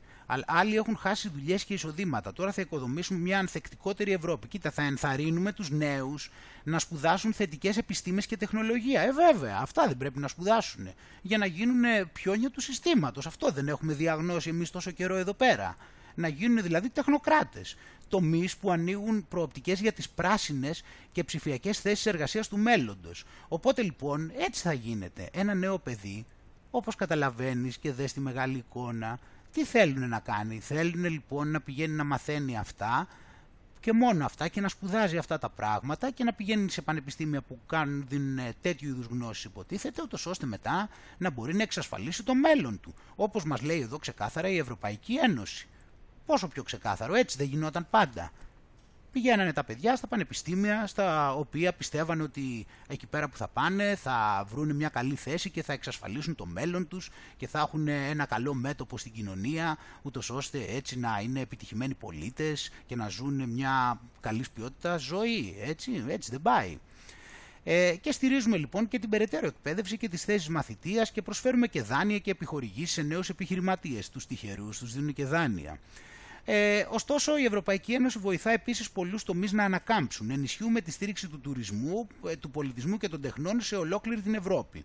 Άλλοι έχουν χάσει δουλειές και εισοδήματα. Τώρα θα οικοδομήσουμε μια ανθεκτικότερη Ευρώπη. Κοίτα, θα ενθαρρύνουμε τους νέους να σπουδάσουν θετικές επιστήμες και τεχνολογία. Ε, βέβαια, αυτά δεν πρέπει να σπουδάσουν. Για να γίνουν πιόνια του συστήματος. Αυτό δεν έχουμε διαγνώσει εμείς τόσο καιρό εδώ πέρα. Να γίνουν δηλαδή τεχνοκράτες. Τομείς που ανοίγουν προοπτικές για τις πράσινες και ψηφιακές θέσεις εργασίας του μέλλοντος. Οπότε λοιπόν έτσι θα γίνεται. Ένα νέο παιδί, όπως καταλαβαίνεις και δες τη μεγάλη εικόνα, τι θέλουν να κάνει. Θέλουν λοιπόν να πηγαίνει να μαθαίνει αυτά και μόνο αυτά και να σπουδάζει αυτά τα πράγματα και να πηγαίνει σε πανεπιστήμια που κάνουν, δίνουν τέτοιου είδους γνώσεις υποτίθεται, ούτως ώστε μετά να μπορεί να εξασφαλίσει το μέλλον του. Όπως μας λέει εδώ ξεκάθαρα η Ευρωπαϊκή Ένωση. Πόσο πιο ξεκάθαρο, έτσι δεν γινόταν πάντα πηγαίνανε τα παιδιά στα πανεπιστήμια στα οποία πιστεύανε ότι εκεί πέρα που θα πάνε θα βρουν μια καλή θέση και θα εξασφαλίσουν το μέλλον τους και θα έχουν ένα καλό μέτωπο στην κοινωνία ούτως ώστε έτσι να είναι επιτυχημένοι πολίτες και να ζουν μια καλής ποιότητα ζωή. Έτσι, έτσι δεν πάει. Ε, και στηρίζουμε λοιπόν και την περαιτέρω εκπαίδευση και τις θέσεις μαθητείας και προσφέρουμε και δάνεια και επιχορηγήσεις σε νέους επιχειρηματίες, τους τυχερούς, τους δίνουν και δάνεια. Ε, ωστόσο, η Ευρωπαϊκή Ένωση βοηθά επίσης πολλούς τομείς να ανακάμψουν. Ενισχύουμε τη στήριξη του τουρισμού, ε, του πολιτισμού και των τεχνών σε ολόκληρη την Ευρώπη.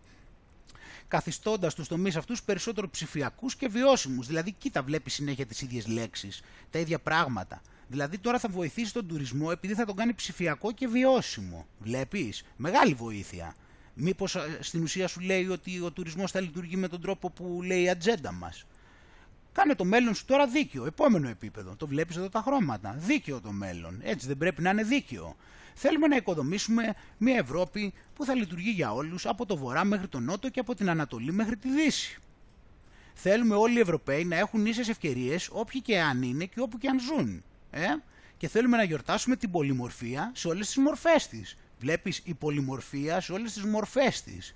Καθιστώντας τους τομείς αυτούς περισσότερο ψηφιακούς και βιώσιμους. Δηλαδή, κοίτα, βλέπεις συνέχεια τις ίδιες λέξεις, τα ίδια πράγματα. Δηλαδή, τώρα θα βοηθήσει τον τουρισμό επειδή θα τον κάνει ψηφιακό και βιώσιμο. Βλέπεις, μεγάλη βοήθεια. Μήπως ε, στην ουσία σου λέει ότι ο τουρισμός θα λειτουργεί με τον τρόπο που λέει η ατζέντα μας; Κάνε το μέλλον σου τώρα δίκαιο. Επόμενο επίπεδο. Το βλέπεις εδώ τα χρώματα. Δίκαιο το μέλλον. Έτσι δεν πρέπει να είναι δίκαιο. Θέλουμε να οικοδομήσουμε μια Ευρώπη που θα λειτουργεί για όλους από το βορρά μέχρι τον νότο και από την Ανατολή μέχρι τη Δύση. Θέλουμε όλοι οι Ευρωπαίοι να έχουν ίσες ευκαιρίες όποιοι και αν είναι και όπου και αν ζουν. Ε; Και θέλουμε να γιορτάσουμε την πολυμορφία σε όλες τις μορφές της. Βλέπεις η πολυμορφία σε όλες τις μορφές της.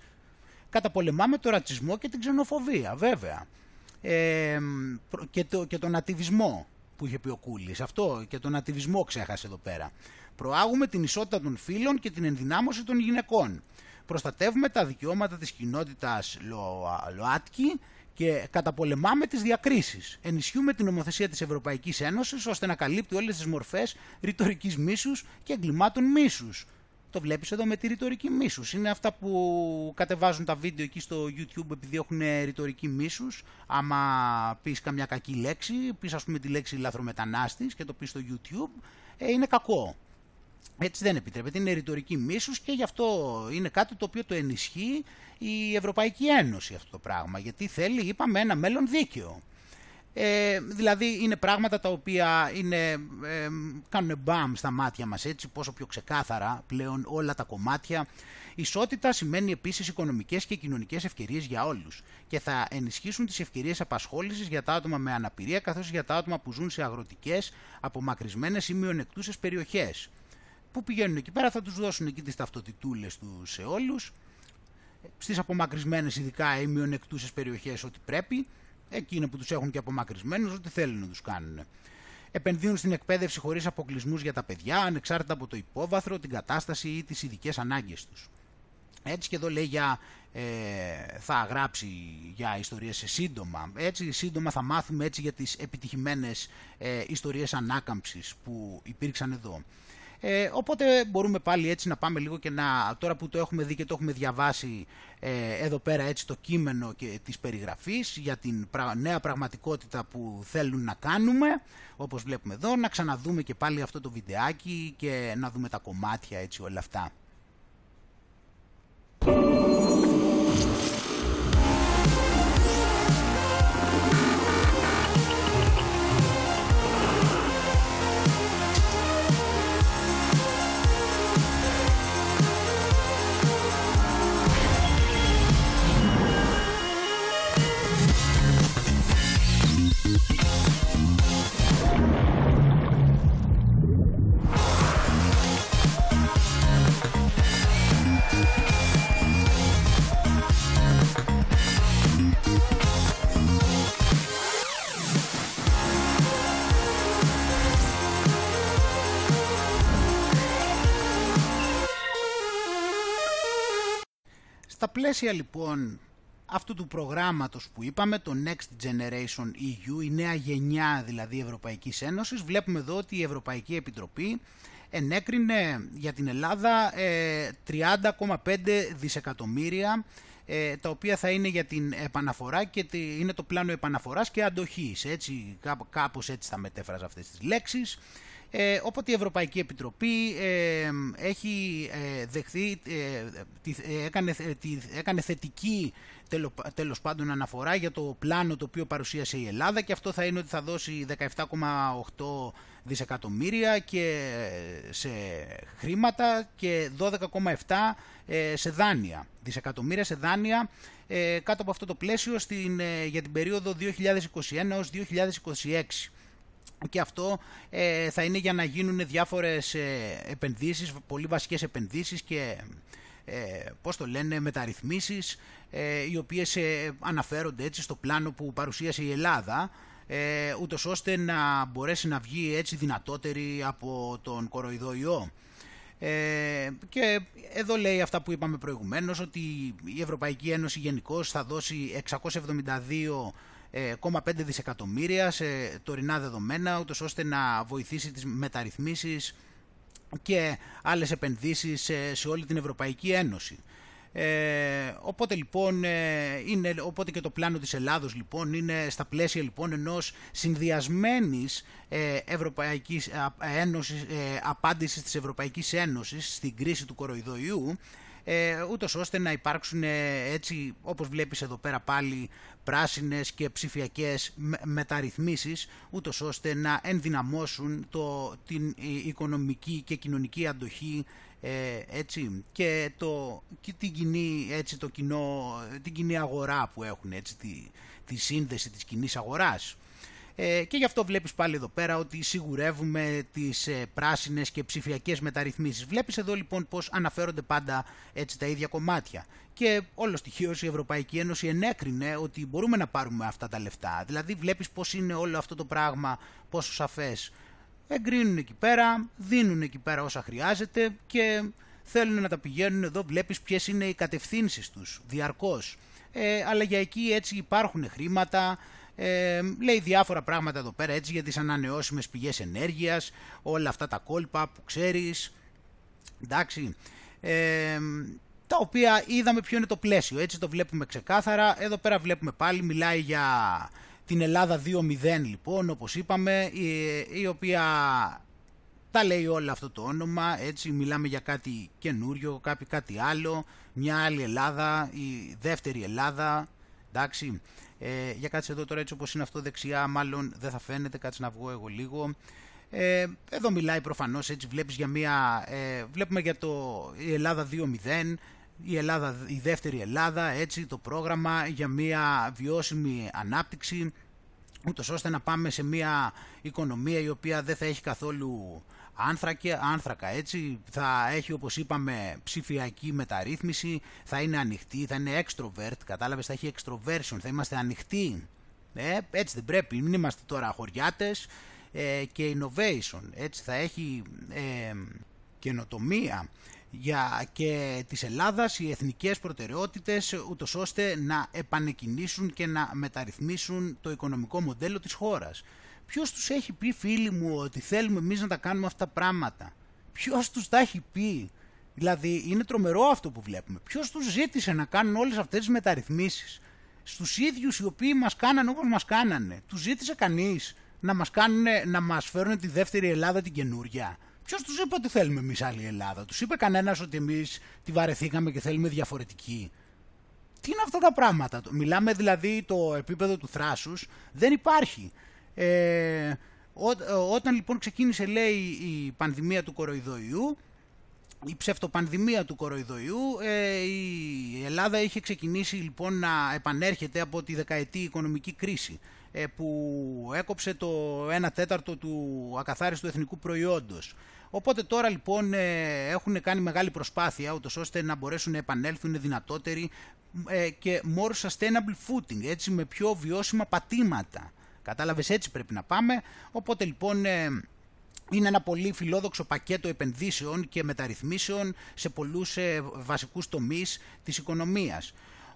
Καταπολεμάμε το ρατσισμό και την ξενοφοβία, βέβαια ε, και, το, και τον ατιβισμό που είχε πει ο Κούλης. Αυτό και τον ατιβισμό ξέχασε εδώ πέρα. Προάγουμε την ισότητα των φίλων και την ενδυνάμωση των γυναικών. Προστατεύουμε τα δικαιώματα της κοινότητας ΛΟΑΤΚΙ και καταπολεμάμε τις διακρίσεις. Ενισχύουμε την νομοθεσία της Ευρωπαϊκής Ένωσης ώστε να καλύπτει όλες τις μορφές ρητορικής μίσους και εγκλημάτων μίσους. Το βλέπεις εδώ με τη ρητορική μίσους. Είναι αυτά που κατεβάζουν τα βίντεο εκεί στο YouTube επειδή έχουν ρητορική μίσους. Άμα πεις καμιά κακή λέξη, πεις ας πούμε τη λέξη λαθρομετανάστης και το πεις στο YouTube, ε, είναι κακό. Έτσι δεν επιτρέπεται, είναι ρητορική μίσους και γι' αυτό είναι κάτι το οποίο το ενισχύει η Ευρωπαϊκή Ένωση αυτό το πράγμα. Γιατί θέλει, είπαμε, ένα μέλλον δίκαιο. Ε, δηλαδή είναι πράγματα τα οποία είναι, ε, κάνουν μπαμ στα μάτια μας έτσι πόσο πιο ξεκάθαρα πλέον όλα τα κομμάτια. Ισότητα σημαίνει επίσης οικονομικές και κοινωνικές ευκαιρίες για όλους και θα ενισχύσουν τις ευκαιρίες απασχόλησης για τα άτομα με αναπηρία καθώς για τα άτομα που ζουν σε αγροτικές, απομακρυσμένες ή μειονεκτούσες περιοχές. Που πηγαίνουν εκεί πέρα θα τους δώσουν εκεί τις ταυτοτητούλες τους σε όλους, στις απομακρυσμένες ειδικά ή μειονεκτούσες περιοχές ό,τι πρέπει εκείνοι που τους έχουν και απομακρυσμένους, ό,τι θέλουν να τους κάνουν. Επενδύουν στην εκπαίδευση χωρίς αποκλεισμούς για τα παιδιά, ανεξάρτητα από το υπόβαθρο, την κατάσταση ή τις ειδικές ανάγκες τους. Έτσι και εδώ λέει για, ε, θα γράψει για ιστορίες σε σύντομα. Έτσι σύντομα θα μάθουμε έτσι για τις επιτυχημένες ε, ιστορίες ανάκαμψης που υπήρξαν εδώ. Ε, οπότε μπορούμε πάλι έτσι να πάμε λίγο και να, τώρα που το έχουμε δει και το έχουμε διαβάσει ε, εδώ πέρα έτσι το κείμενο και της περιγραφής για την νέα πραγματικότητα που θέλουν να κάνουμε, όπως βλέπουμε εδώ, να ξαναδούμε και πάλι αυτό το βιντεάκι και να δούμε τα κομμάτια έτσι όλα αυτά. Πλαίσια λοιπόν αυτού του προγράμματος που είπαμε, το Next Generation EU, η νέα γενιά δηλαδή Ευρωπαϊκής Ένωσης, βλέπουμε εδώ ότι η Ευρωπαϊκή Επιτροπή ενέκρινε για την Ελλάδα 30,5 ε, δισεκατομμύρια ε, τα οποία θα είναι για την επαναφορά και είναι το πλάνο επαναφοράς και αντοχής, έτσι, κάπως έτσι θα μετέφραζα αυτές τις λέξεις. Ε, οπότε η Ευρωπαϊκή Επιτροπή ε, έχει ε, δεχθεί, ε, έκανε, έκανε θετική τέλος πάντων αναφορά για το πλάνο το οποίο παρουσίασε η Ελλάδα και αυτό θα είναι ότι θα δώσει 17,8 δισεκατομμύρια και σε χρήματα και 12,7 σε δάνεια, δισεκατομμύρια σε δάνεια κάτω από αυτό το πλαίσιο στην, για την περίοδο 2021 έως 2026 και αυτό ε, θα είναι για να γίνουν διάφορες ε, επενδύσεις, πολύ βασικές επενδύσεις και ε, πώς το λένε, μεταρρυθμίσεις ε, οι οποίες ε, αναφέρονται έτσι στο πλάνο που παρουσίασε η Ελλάδα ε, ούτως ώστε να μπορέσει να βγει έτσι δυνατότερη από τον κοροϊδό Ε, και εδώ λέει αυτά που είπαμε προηγουμένως ότι η Ευρωπαϊκή Ένωση γενικώς θα δώσει 672 0,5 δισεκατομμύρια σε τωρινά δεδομένα, ούτως ώστε να βοηθήσει τις μεταρρυθμίσεις και άλλες επενδύσεις σε, όλη την Ευρωπαϊκή Ένωση. Ε, οπότε λοιπόν ε, είναι, οπότε και το πλάνο της Ελλάδος λοιπόν είναι στα πλαίσια λοιπόν ενός συνδυασμένης ε, Ευρωπαϊκής Ένωσης, ε, απάντησης της Ευρωπαϊκής Ένωσης στην κρίση του κοροϊδοϊού ε, ούτως ώστε να υπάρξουν ε, έτσι όπως βλέπεις εδώ πέρα πάλι πράσινες και ψηφιακές μεταρρυθμίσεις ούτως ώστε να ενδυναμώσουν το, την οικονομική και κοινωνική αντοχή ε, έτσι, και, το, και την, κοινή, έτσι, το κοινό, την κοινή αγορά που έχουν, έτσι, τη, τη σύνδεση της κοινή αγοράς. Ε, και γι' αυτό βλέπεις πάλι εδώ πέρα ότι σιγουρεύουμε τις ε, πράσινες και ψηφιακές μεταρρυθμίσεις. Βλέπεις εδώ λοιπόν πως αναφέρονται πάντα έτσι τα ίδια κομμάτια. Και όλο στοιχείο η Ευρωπαϊκή Ένωση ενέκρινε ότι μπορούμε να πάρουμε αυτά τα λεφτά. Δηλαδή βλέπεις πως είναι όλο αυτό το πράγμα πόσο σαφές. Εγκρίνουν εκεί πέρα, δίνουν εκεί πέρα όσα χρειάζεται και θέλουν να τα πηγαίνουν εδώ βλέπεις ποιες είναι οι κατευθύνσεις τους διαρκώς. Ε, αλλά για εκεί έτσι υπάρχουν χρήματα, ε, λέει διάφορα πράγματα εδώ πέρα έτσι για τις ανανεώσιμες πηγές ενέργειας, όλα αυτά τα κόλπα που ξέρεις, εντάξει, ε, τα οποία είδαμε ποιο είναι το πλαίσιο, έτσι το βλέπουμε ξεκάθαρα. Εδώ πέρα βλέπουμε πάλι, μιλάει για την Ελλάδα 2.0 λοιπόν, όπως είπαμε, η, η οποία τα λέει όλο αυτό το όνομα, έτσι μιλάμε για κάτι καινούριο, κάτι, κάτι άλλο, μια άλλη Ελλάδα, η δεύτερη Ελλάδα, εντάξει. Ε, για κάτσε εδώ τώρα έτσι όπως είναι αυτό δεξιά, μάλλον δεν θα φαίνεται, κάτσε να βγω εγώ λίγο. Ε, εδώ μιλάει προφανώς, έτσι βλέπεις για μια, ε, βλέπουμε για το η Ελλάδα 2.0, η, Ελλάδα, η δεύτερη Ελλάδα, έτσι το πρόγραμμα για μια βιώσιμη ανάπτυξη, ούτως ώστε να πάμε σε μια οικονομία η οποία δεν θα έχει καθόλου άνθρακα, άνθρακα έτσι, θα έχει όπως είπαμε ψηφιακή μεταρρύθμιση, θα είναι ανοιχτή, θα είναι extrovert, κατάλαβες, θα έχει extroversion, θα είμαστε ανοιχτοί. Ε, έτσι δεν πρέπει, μην είμαστε τώρα χωριάτες ε, και innovation, έτσι θα έχει ε, καινοτομία για και της Ελλάδας οι εθνικές προτεραιότητες ούτως ώστε να επανεκκινήσουν και να μεταρρυθμίσουν το οικονομικό μοντέλο της χώρας. Ποιος τους έχει πει, φίλοι μου, ότι θέλουμε εμείς να τα κάνουμε αυτά τα πράγματα; Ποιος τους τα έχει πει; Δηλαδή, είναι τρομερό αυτό που βλέπουμε. Ποιος τους ζήτησε να κάνουν όλες αυτές τις μεταρρυθμίσεις; Στους ίδιους οι οποίοι μας κάνανε όπως μας κάνανε. Τους ζήτησε κανείς να μας να μας φέρουν τη δεύτερη Ελλάδα την καινούρια; Ποιος τους είπε ότι θέλουμε εμείς άλλη Ελλάδα; Τους είπε κανένας ότι εμείς τη βαρεθήκαμε και θέλουμε διαφορετική. Τι είναι αυτά τα πράγματα; Μιλάμε δηλαδή το επίπεδο του θράσους δεν υπάρχει. Ε, όταν λοιπόν ξεκίνησε λέει η πανδημία του κοροϊδοϊού, η ψευτοπανδημία του κοροϊδοϊού, ε, η Ελλάδα είχε ξεκινήσει λοιπόν να επανέρχεται από τη δεκαετή οικονομική κρίση ε, που έκοψε το 1 τέταρτο του ακαθάριστου εθνικού προϊόντος. Οπότε τώρα λοιπόν ε, έχουν κάνει μεγάλη προσπάθεια ούτως ώστε να μπορέσουν να επανέλθουν δυνατότεροι και more sustainable footing, έτσι με πιο βιώσιμα πατήματα. Κατάλαβες έτσι πρέπει να πάμε. Οπότε λοιπόν ε, είναι ένα πολύ φιλόδοξο πακέτο επενδύσεων και μεταρρυθμίσεων σε πολλούς ε, βασικούς τομείς της οικονομίας.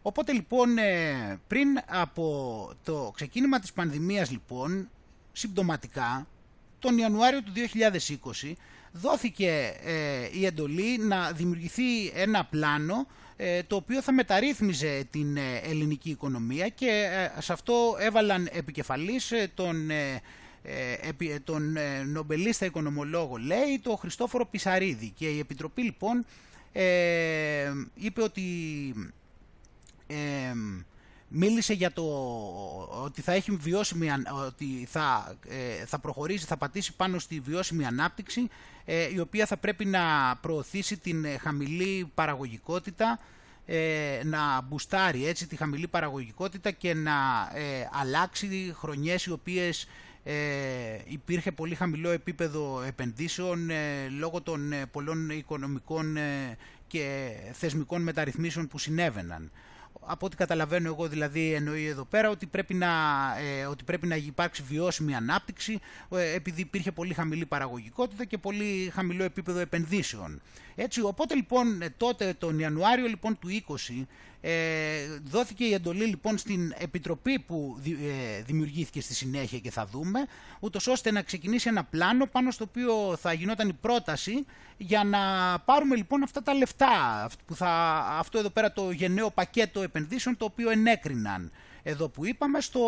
Οπότε λοιπόν ε, πριν από το ξεκίνημα της πανδημίας λοιπόν, συμπτωματικά, τον Ιανουάριο του 2020 δόθηκε η εντολή να δημιουργηθεί ένα πλάνο το οποίο θα μεταρρύθμιζε την ελληνική οικονομία και σε αυτό έβαλαν επικεφαλής τον, τον νομπελίστα οικονομολόγο λέει το Χριστόφορο Πισαρίδη. Και η Επιτροπή λοιπόν είπε ότι μίλησε για το ότι θα έχει βιώσιμη, ότι θα, ε, θα προχωρήσει, θα πατήσει πάνω στη βιώσιμη ανάπτυξη ε, η οποία θα πρέπει να προωθήσει την ε, χαμηλή παραγωγικότητα να μπουστάρει έτσι τη χαμηλή παραγωγικότητα και να αλλάξει χρονιές οι οποίες υπήρχε πολύ χαμηλό επίπεδο επενδύσεων λόγω των πολλών οικονομικών και θεσμικών μεταρρυθμίσεων που συνέβαιναν από ό,τι καταλαβαίνω εγώ δηλαδή εννοεί εδώ πέρα ότι πρέπει να, ε, ότι πρέπει να υπάρξει βιώσιμη ανάπτυξη ε, επειδή υπήρχε πολύ χαμηλή παραγωγικότητα και πολύ χαμηλό επίπεδο επενδύσεων. Έτσι, οπότε λοιπόν ε, τότε τον Ιανουάριο λοιπόν του 20 ε, δόθηκε η εντολή λοιπόν στην επιτροπή που ε, δημιουργήθηκε στη συνέχεια και θα δούμε, ούτως ώστε να ξεκινήσει ένα πλάνο πάνω στο οποίο θα γινόταν η πρόταση για να πάρουμε λοιπόν αυτά τα λεφτά, που θα, αυτό εδώ πέρα το γενναίο πακέτο επενδύσεων το οποίο ενέκριναν εδώ που είπαμε στο,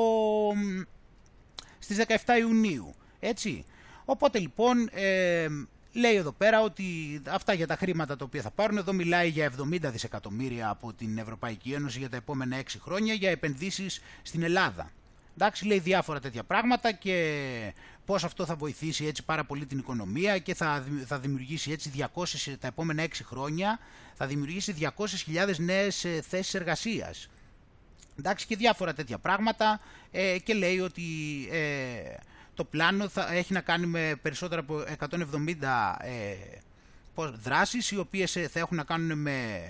στις 17 Ιουνίου. Έτσι. Οπότε λοιπόν ε, λέει εδώ πέρα ότι αυτά για τα χρήματα τα οποία θα πάρουν, εδώ μιλάει για 70 δισεκατομμύρια από την Ευρωπαϊκή Ένωση για τα επόμενα 6 χρόνια για επενδύσεις στην Ελλάδα. Εντάξει, λέει διάφορα τέτοια πράγματα και πώς αυτό θα βοηθήσει έτσι πάρα πολύ την οικονομία και θα, θα δημιουργήσει έτσι 200, τα επόμενα 6 χρόνια θα δημιουργήσει 200.000 νέες ε, θέσεις εργασίας. Εντάξει και διάφορα τέτοια πράγματα ε, και λέει ότι ε, το πλάνο θα έχει να κάνει με περισσότερα από 170 ε, δράσεις οι οποίες ε, θα έχουν να κάνουν με,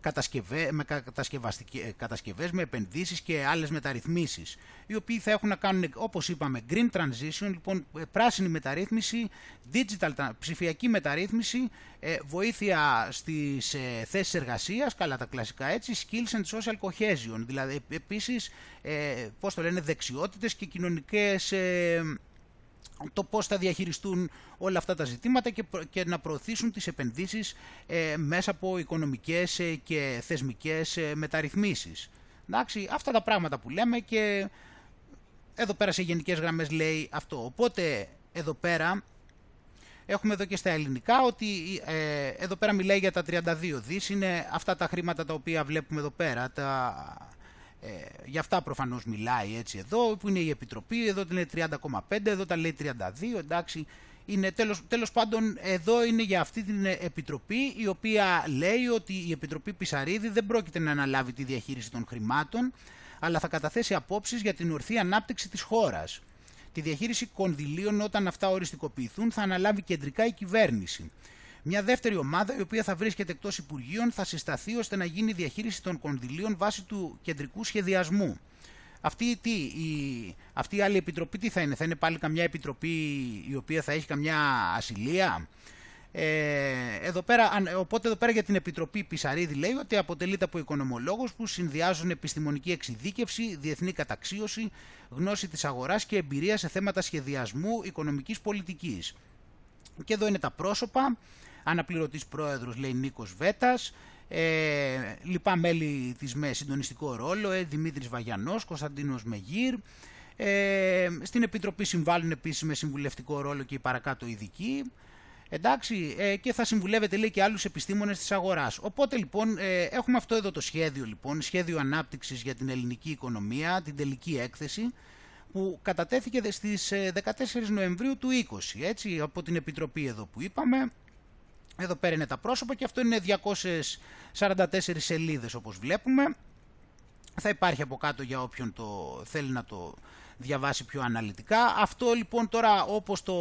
κατασκευέ, με ε, κατασκευές, με επενδύσεις και άλλες μεταρρυθμίσεις οι οποίοι θα έχουν να κάνουν όπως είπαμε green transition, λοιπόν ε, πράσινη μεταρρύθμιση, digital, ψηφιακή μεταρρύθμιση, βοήθεια στις ε, θέσεις εργασίας, καλά τα κλασικά έτσι, skills and social cohesion, δηλαδή επίσης πώς το λένε δεξιότητες και κοινωνικές το πώς θα διαχειριστούν όλα αυτά τα ζητήματα και, να προωθήσουν τις επενδύσεις ε, μέσα από οικονομικές ε, και θεσμικές ε, μεταρρυθμίσεις. Εντάξει, αυτά τα πράγματα που λέμε και εδώ πέρα σε γενικές γραμμές λέει αυτό. Οπότε εδώ πέρα έχουμε εδώ και στα ελληνικά ότι εδώ πέρα μιλάει για τα 32 δις, είναι αυτά τα χρήματα τα οποία βλέπουμε εδώ πέρα, τα ε, για αυτά προφανώς μιλάει έτσι εδώ, που είναι η Επιτροπή, εδώ είναι 30,5, εδώ τα λέει 32, εντάξει. Είναι τέλος, τέλος πάντων εδώ είναι για αυτή την Επιτροπή η οποία λέει ότι η Επιτροπή Πισαρίδη δεν πρόκειται να αναλάβει τη διαχείριση των χρημάτων αλλά θα καταθέσει απόψεις για την ορθή ανάπτυξη της χώρας. Τη διαχείριση κονδυλίων όταν αυτά οριστικοποιηθούν θα αναλάβει κεντρικά η κυβέρνηση. Μια δεύτερη ομάδα, η οποία θα βρίσκεται εκτός Υπουργείων, θα συσταθεί ώστε να γίνει η διαχείριση των κονδυλίων βάσει του κεντρικού σχεδιασμού. Αυτή, τι, η, αυτή η άλλη επιτροπή τι θα είναι, θα είναι πάλι καμιά επιτροπή η οποία θα έχει καμιά ασυλία; Ε, εδώ πέρα, οπότε εδώ πέρα για την Επιτροπή Πισαρίδη λέει ότι αποτελείται από οικονομολόγους που συνδυάζουν επιστημονική εξειδίκευση, διεθνή καταξίωση, γνώση της αγοράς και εμπειρία σε θέματα σχεδιασμού οικονομικής πολιτικής. Και εδώ είναι τα πρόσωπα αναπληρωτής πρόεδρος λέει Νίκος Βέτας, ε, λοιπά μέλη της με συντονιστικό ρόλο, ε, Δημήτρης Βαγιανός, Κωνσταντίνος Μεγύρ, ε, στην Επιτροπή συμβάλλουν επίσης με συμβουλευτικό ρόλο και οι παρακάτω ειδικοί, εντάξει, ε, και θα συμβουλεύεται λέει και άλλους επιστήμονες της αγοράς. Οπότε λοιπόν ε, έχουμε αυτό εδώ το σχέδιο λοιπόν, σχέδιο ανάπτυξης για την ελληνική οικονομία, την τελική έκθεση, που κατατέθηκε στις 14 ε, Νοεμβρίου του 20, έτσι, από την Επιτροπή εδώ που είπαμε, εδώ πέρα είναι τα πρόσωπα και αυτό είναι 244 σελίδες όπως βλέπουμε. Θα υπάρχει από κάτω για όποιον το θέλει να το διαβάσει πιο αναλυτικά. Αυτό λοιπόν τώρα όπως το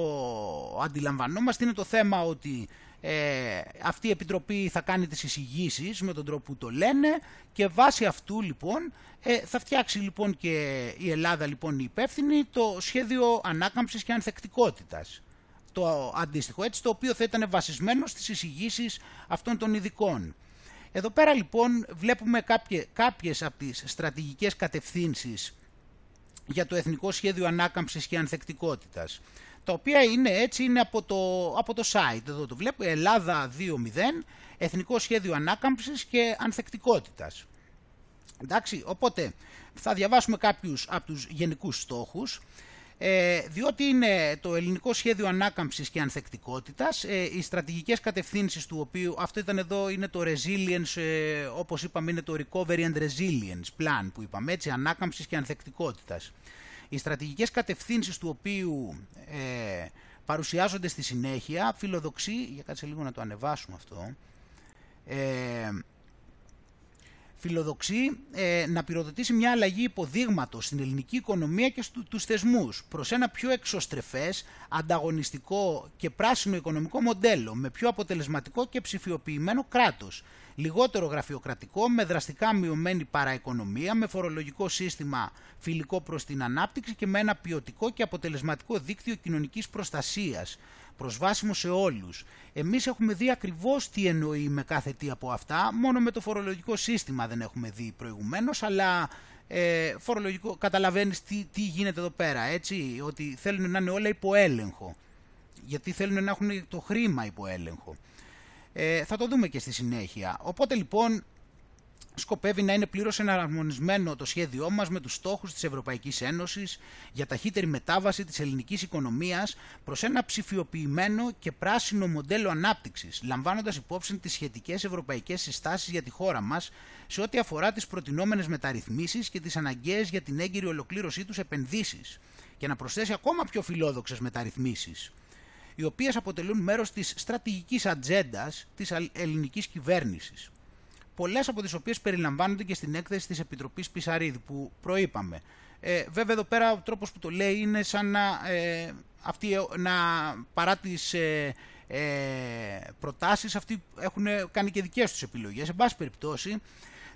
αντιλαμβανόμαστε είναι το θέμα ότι ε, αυτή η Επιτροπή θα κάνει τις εισηγήσεις με τον τρόπο που το λένε και βάσει αυτού λοιπόν ε, θα φτιάξει λοιπόν και η Ελλάδα λοιπόν η υπεύθυνη το σχέδιο ανάκαμψης και ανθεκτικότητας το αντίστοιχο, έτσι, το οποίο θα ήταν βασισμένο στις εισηγήσεις αυτών των ειδικών. Εδώ πέρα λοιπόν βλέπουμε κάποιες, κάποιες από τις στρατηγικές κατευθύνσεις για το Εθνικό Σχέδιο Ανάκαμψης και Ανθεκτικότητας. τα οποία είναι έτσι, είναι από το, από το site. Εδώ το βλέπω, Ελλάδα 2.0, Εθνικό Σχέδιο Ανάκαμψης και Ανθεκτικότητας. Εντάξει, οπότε θα διαβάσουμε κάποιους από τους γενικούς στόχους. Ε, διότι είναι το ελληνικό σχέδιο ανάκαμψης και ανθεκτικότητας, ε, οι στρατηγικές κατευθύνσεις του οποίου, αυτό ήταν εδώ, είναι το resilience, ε, όπως είπαμε είναι το recovery and resilience plan που είπαμε, έτσι, ανάκαμψης και ανθεκτικότητας. Οι στρατηγικές κατευθύνσεις του οποίου ε, παρουσιάζονται στη συνέχεια, φιλοδοξεί, για κάτσε λίγο να το ανεβάσουμε αυτό, ε, φιλοδοξεί ε, να πυροδοτήσει μια αλλαγή υποδείγματος στην ελληνική οικονομία και στου, τους θεσμούς προς ένα πιο εξωστρεφές, ανταγωνιστικό και πράσινο οικονομικό μοντέλο με πιο αποτελεσματικό και ψηφιοποιημένο κράτος. Λιγότερο γραφειοκρατικό, με δραστικά μειωμένη παραοικονομία, με φορολογικό σύστημα φιλικό προς την ανάπτυξη και με ένα ποιοτικό και αποτελεσματικό δίκτυο κοινωνικής προστασίας προσβάσιμο σε όλους. Εμείς έχουμε δει ακριβώς τι εννοεί με κάθε τι από αυτά, μόνο με το φορολογικό σύστημα δεν έχουμε δει προηγουμένως, αλλά ε, φορολογικό, καταλαβαίνεις τι, τι γίνεται εδώ πέρα, έτσι, ότι θέλουν να είναι όλα υπό έλεγχο, γιατί θέλουν να έχουν το χρήμα υπό έλεγχο. Ε, θα το δούμε και στη συνέχεια. Οπότε λοιπόν σκοπεύει να είναι πλήρως εναρμονισμένο το σχέδιό μας με τους στόχους της Ευρωπαϊκής Ένωσης για ταχύτερη μετάβαση της ελληνικής οικονομίας προς ένα ψηφιοποιημένο και πράσινο μοντέλο ανάπτυξης, λαμβάνοντας υπόψη τις σχετικές ευρωπαϊκές συστάσεις για τη χώρα μας σε ό,τι αφορά τις προτινόμενες μεταρρυθμίσεις και τις αναγκαίες για την έγκυρη ολοκλήρωσή τους επενδύσεις και να προσθέσει ακόμα πιο φιλόδοξες μεταρρυθμίσεις οι οποίες αποτελούν μέρος της στρατηγικής ατζέντας της ελληνικής κυβέρνησης πολλές από τις οποίες περιλαμβάνονται και στην έκθεση της Επιτροπής Πισαρίδη που προείπαμε. Ε, βέβαια εδώ πέρα ο τρόπος που το λέει είναι σαν να, ε, αυτοί, να παρά τις ε, ε, προτάσεις αυτοί έχουν κάνει και δικές τους επιλογές. En πάση περιπτώσει,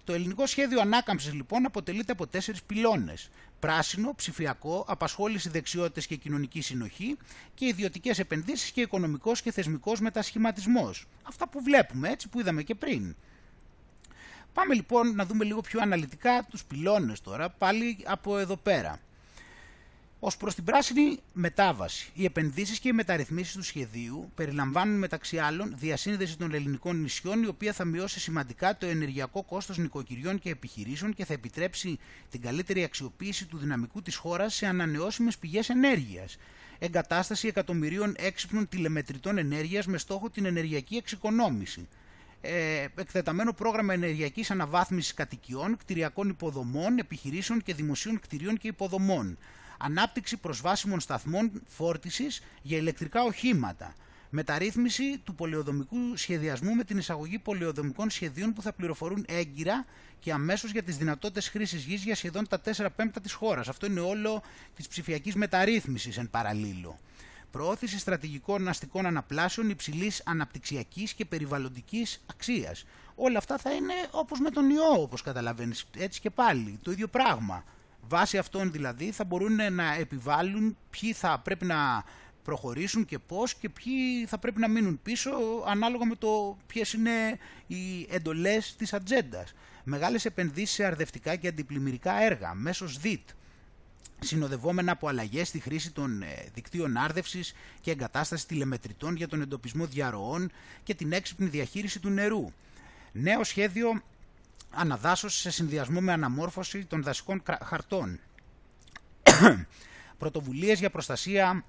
το ελληνικό σχέδιο ανάκαμψης λοιπόν αποτελείται από τέσσερις πυλώνες. Πράσινο, ψηφιακό, απασχόληση δεξιότητες και κοινωνική συνοχή και ιδιωτικές επενδύσεις και οικονομικός και θεσμικός μετασχηματισμός. Αυτά που βλέπουμε έτσι που είδαμε και πριν. Πάμε λοιπόν να δούμε λίγο πιο αναλυτικά τους πυλώνες τώρα, πάλι από εδώ πέρα. Ως προς την πράσινη μετάβαση, οι επενδύσεις και οι μεταρρυθμίσεις του σχεδίου περιλαμβάνουν μεταξύ άλλων διασύνδεση των ελληνικών νησιών, η οποία θα μειώσει σημαντικά το ενεργειακό κόστος νοικοκυριών και επιχειρήσεων και θα επιτρέψει την καλύτερη αξιοποίηση του δυναμικού της χώρας σε ανανεώσιμες πηγές ενέργειας. Εγκατάσταση εκατομμυρίων έξυπνων τηλεμετρητών ενέργειας με στόχο την ενεργειακή εξοικονόμηση ε, εκτεταμένο πρόγραμμα ενεργειακής αναβάθμισης κατοικιών, κτηριακών υποδομών, επιχειρήσεων και δημοσίων κτηρίων και υποδομών. Ανάπτυξη προσβάσιμων σταθμών φόρτισης για ηλεκτρικά οχήματα. Μεταρρύθμιση του πολεοδομικού σχεδιασμού με την εισαγωγή πολεοδομικών σχεδίων που θα πληροφορούν έγκυρα και αμέσως για τις δυνατότητες χρήσης γης για σχεδόν τα 4 πέμπτα της χώρας. Αυτό είναι όλο της ψηφιακής μεταρρύθμισης εν παραλίλω προώθηση στρατηγικών αστικών αναπλάσεων υψηλής αναπτυξιακής και περιβαλλοντικής αξίας. Όλα αυτά θα είναι όπως με τον ιό, όπως καταλαβαίνεις. Έτσι και πάλι, το ίδιο πράγμα. Βάσει αυτών δηλαδή θα μπορούν να επιβάλλουν ποιοι θα πρέπει να προχωρήσουν και πώς και ποιοι θα πρέπει να μείνουν πίσω ανάλογα με το ποιες είναι οι εντολές της ατζέντας. Μεγάλες επενδύσεις σε αρδευτικά και αντιπλημμυρικά έργα, μέσω ΔΙΤ, συνοδευόμενα από αλλαγές στη χρήση των ε, δικτύων άρδευσης και εγκατάστασης τηλεμετρητών για τον εντοπισμό διαρροών και την έξυπνη διαχείριση του νερού. Νέο σχέδιο αναδάσωσης σε συνδυασμό με αναμόρφωση των δασικών χαρτών. Πρωτοβουλίες για προστασία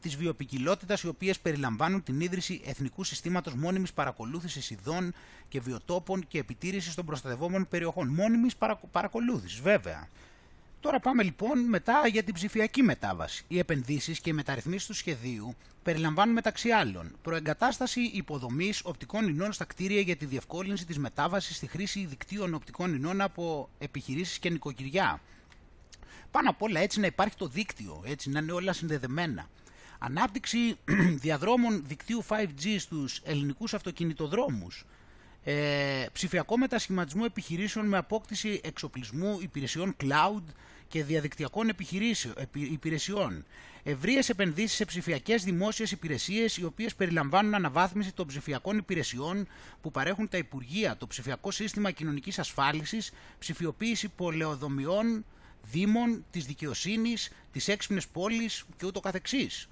της βιοπικιλότητας οι οποίες περιλαμβάνουν την ίδρυση Εθνικού Συστήματος Μόνιμης Παρακολούθησης Ειδών και Βιοτόπων και Επιτήρησης των Προστατευόμενων Περιοχών. Μόνιμης παρακολούθησης βέβαια. Τώρα πάμε λοιπόν μετά για την ψηφιακή μετάβαση. Οι επενδύσεις και οι μεταρρυθμίσεις του σχεδίου περιλαμβάνουν μεταξύ άλλων προεγκατάσταση υποδομής οπτικών ινών στα κτίρια για τη διευκόλυνση της μετάβασης στη χρήση δικτύων οπτικών ινών από επιχειρήσεις και νοικοκυριά. Πάνω απ' όλα έτσι να υπάρχει το δίκτυο, έτσι να είναι όλα συνδεδεμένα. Ανάπτυξη διαδρόμων δικτύου 5G στους ελληνικούς αυτοκινητοδρόμους ε, ψηφιακό μετασχηματισμό επιχειρήσεων με απόκτηση εξοπλισμού υπηρεσιών cloud και διαδικτυακών υπηρεσιών. Ευρείες επενδύσεις σε ψηφιακές δημόσιες υπηρεσίες οι οποίες περιλαμβάνουν αναβάθμιση των ψηφιακών υπηρεσιών που παρέχουν τα Υπουργεία, το ψηφιακό σύστημα κοινωνικής ασφάλισης, ψηφιοποίηση πολεοδομιών, δήμων, της δικαιοσύνης, της έξυπνης πόλης και ούτω καθεξής.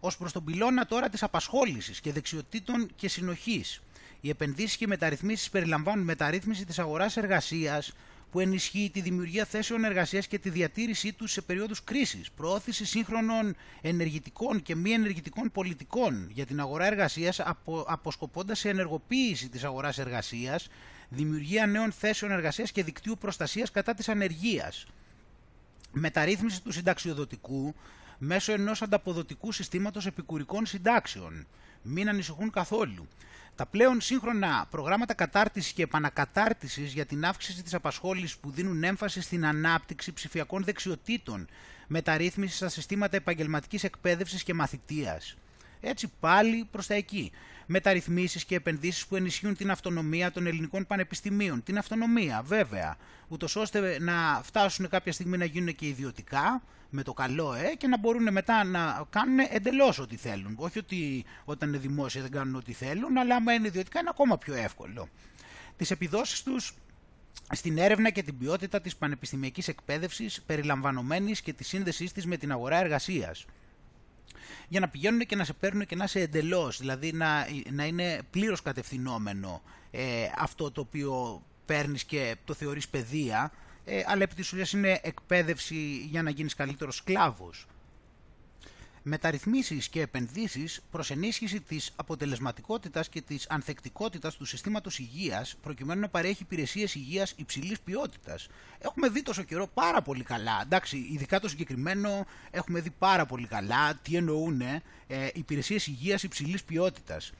Ως προς τον πυλώνα τώρα της απασχόλησης και δεξιοτήτων και συνοχής. Οι επενδύσεις και οι μεταρρυθμίσεις περιλαμβάνουν μεταρρύθμιση της αγοράς εργασίας, που ενισχύει τη δημιουργία θέσεων εργασίας και τη διατήρησή τους σε περίοδους κρίσης, προώθηση σύγχρονων ενεργητικών και μη ενεργητικών πολιτικών για την αγορά εργασίας απο, αποσκοπώντας σε ενεργοποίηση της αγοράς εργασίας, δημιουργία νέων θέσεων εργασίας και δικτύου προστασίας κατά της ανεργίας, μεταρρύθμιση του συνταξιοδοτικού μέσω ενός ανταποδοτικού συστήματος επικουρικών συντάξεων. Μην ανησυχούν καθόλου. Τα πλέον σύγχρονα προγράμματα κατάρτισης και επανακατάρτισης για την αύξηση της απασχόλησης που δίνουν έμφαση στην ανάπτυξη ψηφιακών δεξιοτήτων, μεταρρύθμισης στα συστήματα επαγγελματικής εκπαίδευσης και μαθητείας. Έτσι πάλι προς τα εκεί. Μεταρρυθμίσεις και επενδύσεις που ενισχύουν την αυτονομία των ελληνικών πανεπιστημίων. Την αυτονομία βέβαια, ούτως ώστε να φτάσουν κάποια στιγμή να γίνουν και ιδιωτικά, με το καλό ε, και να μπορούν μετά να κάνουν εντελώς ό,τι θέλουν. Όχι ότι όταν είναι δημόσια δεν κάνουν ό,τι θέλουν, αλλά άμα είναι ιδιωτικά είναι ακόμα πιο εύκολο. Τις επιδόσεις τους στην έρευνα και την ποιότητα της πανεπιστημιακής εκπαίδευσης περιλαμβανομένης και της σύνδεσής της με την αγορά εργασίας για να πηγαίνουν και να σε παίρνουν και να σε εντελώς, δηλαδή να, να είναι πλήρως κατευθυνόμενο ε, αυτό το οποίο παίρνεις και το θεωρείς παιδεία, ε, αλλά επί της ουσίας είναι εκπαίδευση για να γίνεις καλύτερος σκλάβος μεταρρυθμίσεις και επενδύσεις προς ενίσχυση της αποτελεσματικότητας και της ανθεκτικότητας του συστήματος υγείας προκειμένου να παρέχει υπηρεσίες υγείας υψηλής ποιότητας. Έχουμε δει τόσο καιρό πάρα πολύ καλά, εντάξει, ειδικά το συγκεκριμένο έχουμε δει πάρα πολύ καλά τι εννοούν ε, υπηρεσίες υγείας υψηλής ποιότητας.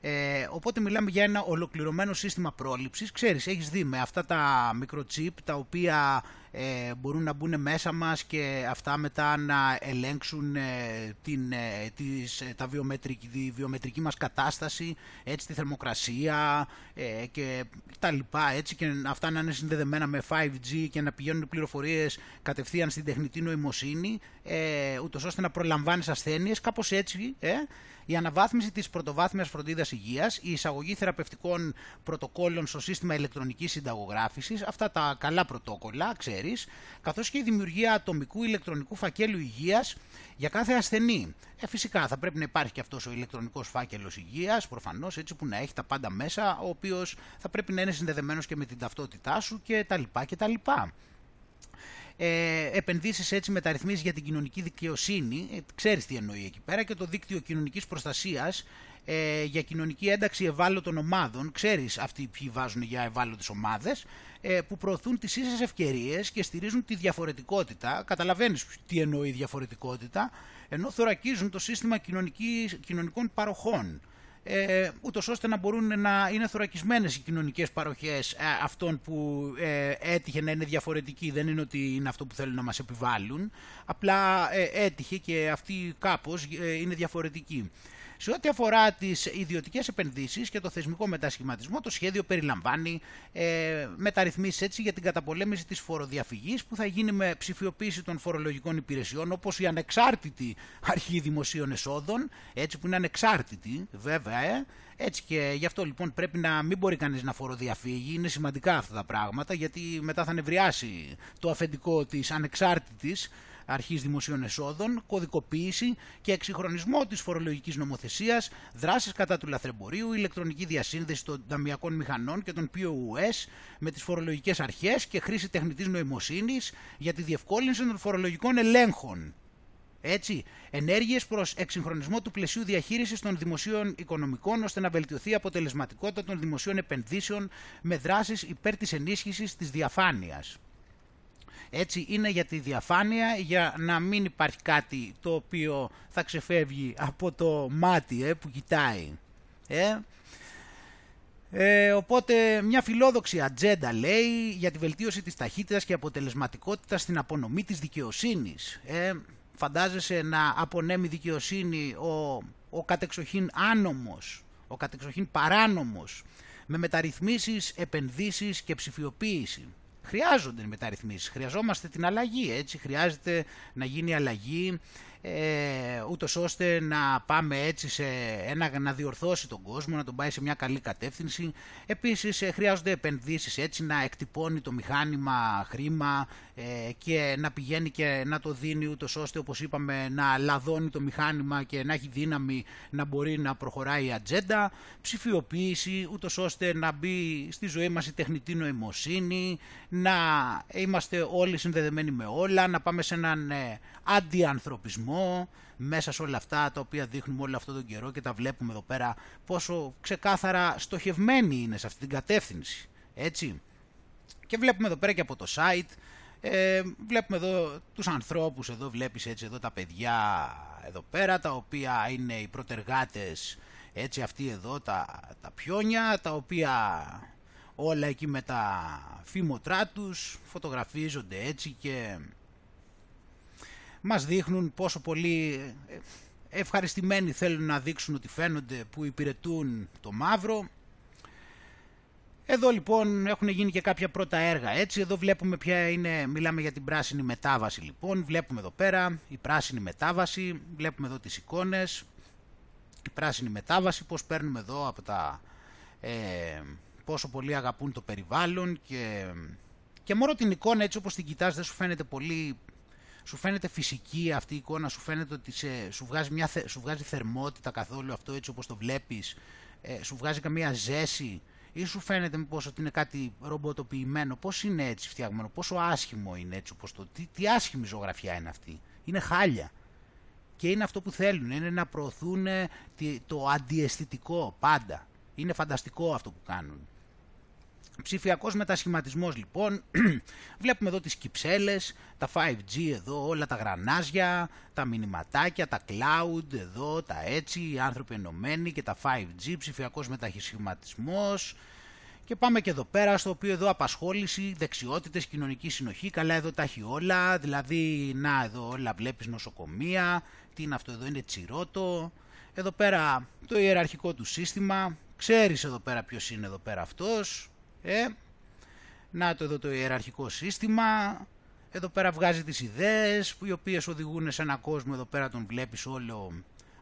Ε, οπότε μιλάμε για ένα ολοκληρωμένο σύστημα πρόληψης. Ξέρεις, έχεις δει με αυτά τα μικροτσίπ τα οποία ε, μπορούν να μπουν μέσα μας και αυτά μετά να ελέγξουν ε, την, ε, τις, τα βιομετρική, τη βιομετρική μας κατάσταση, έτσι τη θερμοκρασία και τα λοιπά, έτσι και αυτά να είναι συνδεδεμένα με 5G και να πηγαίνουν πληροφορίες κατευθείαν στην τεχνητή νοημοσύνη, ε, ούτως ώστε να προλαμβάνεις ασθένειες, κάπως έτσι, ε, η αναβάθμιση της πρωτοβάθμιας φροντίδας υγείας, η εισαγωγή θεραπευτικών πρωτοκόλλων στο σύστημα ηλεκτρονικής συνταγογράφησης, αυτά τα καλά πρωτόκολλα, ξέρεις, καθώς και η δημιουργία ατομικού ηλεκτρονικού φακέλου υγείας για κάθε ασθενή. Ε, φυσικά θα πρέπει να υπάρχει και αυτός ο ηλεκτρονικός φάκελος υγείας, προφανώς έτσι που να έχει τα πάντα μέσα, ο οποίος θα πρέπει να είναι συνδεδεμένος και με την ταυτότητά σου και τα λοιπά και τα λοιπά ε, επενδύσεις έτσι μεταρρυθμίσεις για την κοινωνική δικαιοσύνη, ε, ξέρεις τι εννοεί εκεί πέρα, και το δίκτυο κοινωνικής προστασίας ε, για κοινωνική ένταξη ευάλωτων ομάδων, ξέρεις αυτοί ποιοι βάζουν για ευάλωτες ομάδες, ε, που προωθούν τις ίσες ευκαιρίες και στηρίζουν τη διαφορετικότητα. Καταλαβαίνεις τι εννοεί διαφορετικότητα, ενώ θωρακίζουν το σύστημα κοινωνικών παροχών ε, ούτως ώστε να μπορούν να είναι θωρακισμένες οι κοινωνικές παροχές ε, αυτών που ε, έτυχε να είναι διαφορετικοί. Δεν είναι ότι είναι αυτό που θέλουν να μας επιβάλλουν, απλά ε, έτυχε και αυτοί κάπως ε, είναι διαφορετικοί. Σε ό,τι αφορά τις ιδιωτικές επενδύσεις και το θεσμικό μετασχηματισμό, το σχέδιο περιλαμβάνει ε, μεταρρυθμίσεις έτσι για την καταπολέμηση της φοροδιαφυγής που θα γίνει με ψηφιοποίηση των φορολογικών υπηρεσιών, όπως η ανεξάρτητη αρχή δημοσίων εσόδων, έτσι που είναι ανεξάρτητη, βέβαια, ε, έτσι και γι' αυτό λοιπόν πρέπει να μην μπορεί κανείς να φοροδιαφύγει, είναι σημαντικά αυτά τα πράγματα γιατί μετά θα νευριάσει το αφεντικό της ανεξάρτητης αρχής δημοσίων εσόδων, κωδικοποίηση και εξυγχρονισμό της φορολογικής νομοθεσίας, δράσεις κατά του λαθρεμπορίου, ηλεκτρονική διασύνδεση των ταμιακών μηχανών και των POS με τις φορολογικές αρχές και χρήση τεχνητής νοημοσύνης για τη διευκόλυνση των φορολογικών ελέγχων. Έτσι, ενέργειες προς εξυγχρονισμό του πλαισίου διαχείρισης των δημοσίων οικονομικών ώστε να βελτιωθεί η αποτελεσματικότητα των δημοσίων επενδύσεων με δράσεις υπέρ της ενίσχυσης της διαφάνειας. Έτσι είναι για τη διαφάνεια, για να μην υπάρχει κάτι το οποίο θα ξεφεύγει από το μάτι ε, που κοιτάει. Ε. Ε, οπότε μια φιλόδοξη ατζέντα λέει για τη βελτίωση της ταχύτητας και αποτελεσματικότητας στην απονομή της δικαιοσύνης. Ε, φαντάζεσαι να απονέμει δικαιοσύνη ο, ο κατεξοχήν άνομος, ο κατεξοχήν παράνομος, με μεταρρυθμίσεις, επενδύσεις και ψηφιοποίηση. Χρειάζονται μεταρρυθμίσεις, χρειαζόμαστε την αλλαγή, έτσι, χρειάζεται να γίνει αλλαγή ε, ούτως ώστε να πάμε έτσι σε ένα, να διορθώσει τον κόσμο, να τον πάει σε μια καλή κατεύθυνση. Επίσης ε, χρειάζονται επενδύσεις έτσι να εκτυπώνει το μηχάνημα χρήμα ε, και να πηγαίνει και να το δίνει ούτως ώστε όπως είπαμε να λαδώνει το μηχάνημα και να έχει δύναμη να μπορεί να προχωράει η ατζέντα. Ψηφιοποίηση ούτως ώστε να μπει στη ζωή μας η τεχνητή νοημοσύνη, να είμαστε όλοι συνδεδεμένοι με όλα, να πάμε σε έναν ε, αντιανθρωπισμό μέσα σε όλα αυτά τα οποία δείχνουμε όλο αυτόν τον καιρό και τα βλέπουμε εδώ πέρα πόσο ξεκάθαρα στοχευμένοι είναι σε αυτή την κατεύθυνση. Έτσι. Και βλέπουμε εδώ πέρα και από το site, ε, βλέπουμε εδώ τους ανθρώπους, εδώ βλέπεις έτσι εδώ τα παιδιά εδώ πέρα, τα οποία είναι οι προτεργάτες, έτσι αυτοί εδώ τα, τα πιόνια, τα οποία όλα εκεί με τα φήμοτρά τους φωτογραφίζονται έτσι και μας δείχνουν πόσο πολύ ε, ευχαριστημένοι θέλουν να δείξουν ότι φαίνονται που υπηρετούν το μαύρο. Εδώ λοιπόν έχουν γίνει και κάποια πρώτα έργα έτσι, εδώ βλέπουμε ποια είναι, μιλάμε για την πράσινη μετάβαση λοιπόν, βλέπουμε εδώ πέρα η πράσινη μετάβαση, βλέπουμε εδώ τις εικόνες, η πράσινη μετάβαση, πώς παίρνουμε εδώ από τα, ε, πόσο πολύ αγαπούν το περιβάλλον και, και μόνο την εικόνα έτσι όπως την κοιτάς δεν σου φαίνεται πολύ σου φαίνεται φυσική αυτή η εικόνα, σου φαίνεται ότι σε, σου, βγάζει μια, σου βγάζει θερμότητα καθόλου αυτό έτσι όπως το βλέπεις, ε, σου βγάζει καμία ζέση ή σου φαίνεται μήπως ότι είναι κάτι ρομποτοποιημένο, πώς είναι έτσι φτιαγμένο, πόσο άσχημο είναι έτσι όπως το, τι, τι άσχημη ζωγραφιά είναι αυτή, είναι χάλια. Και είναι αυτό που θέλουν, είναι να προωθούν το αντιαισθητικό πάντα. Είναι φανταστικό αυτό που κάνουν. Ψηφιακός μετασχηματισμός λοιπόν, βλέπουμε εδώ τις κυψέλες, τα 5G εδώ, όλα τα γρανάζια, τα μηνυματάκια, τα cloud εδώ, τα έτσι, οι άνθρωποι ενωμένοι και τα 5G, ψηφιακός μετασχηματισμός. Και πάμε και εδώ πέρα, στο οποίο εδώ απασχόληση, δεξιότητες, κοινωνική συνοχή, καλά εδώ τα έχει όλα, δηλαδή να εδώ όλα βλέπεις νοσοκομεία, τι είναι αυτό εδώ είναι τσιρότο, εδώ πέρα το ιεραρχικό του σύστημα, ξέρεις εδώ πέρα ποιος είναι εδώ πέρα αυτός, ε, να το εδώ το ιεραρχικό σύστημα, εδώ πέρα βγάζει τις ιδέες οι οποίες οδηγούν σε ένα κόσμο, εδώ πέρα τον βλέπεις όλο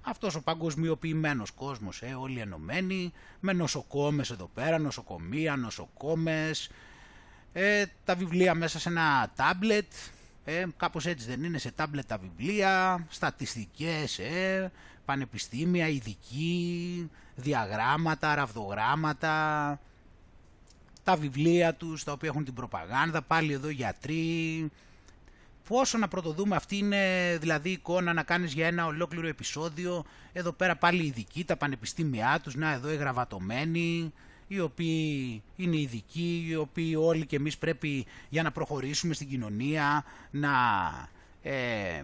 αυτός ο παγκοσμιοποιημένος κόσμος, ε, όλοι ενωμένοι, με νοσοκόμες εδώ πέρα, νοσοκομεία, νοσοκόμες, ε, τα βιβλία μέσα σε ένα τάμπλετ, ε, κάπως έτσι δεν είναι σε τάμπλετ τα βιβλία, στατιστικές, ε, πανεπιστήμια, ειδικοί, διαγράμματα, ραβδογράμματα, τα βιβλία τους, τα οποία έχουν την προπαγάνδα, πάλι εδώ γιατροί. Πόσο να πρωτοδούμε, αυτή είναι δηλαδή εικόνα να κάνεις για ένα ολόκληρο επεισόδιο, εδώ πέρα πάλι ειδικοί, τα πανεπιστήμια τους, να εδώ οι γραβατωμένοι, οι οποίοι είναι ειδικοί, οι οποίοι όλοι και εμείς πρέπει για να προχωρήσουμε στην κοινωνία να ε,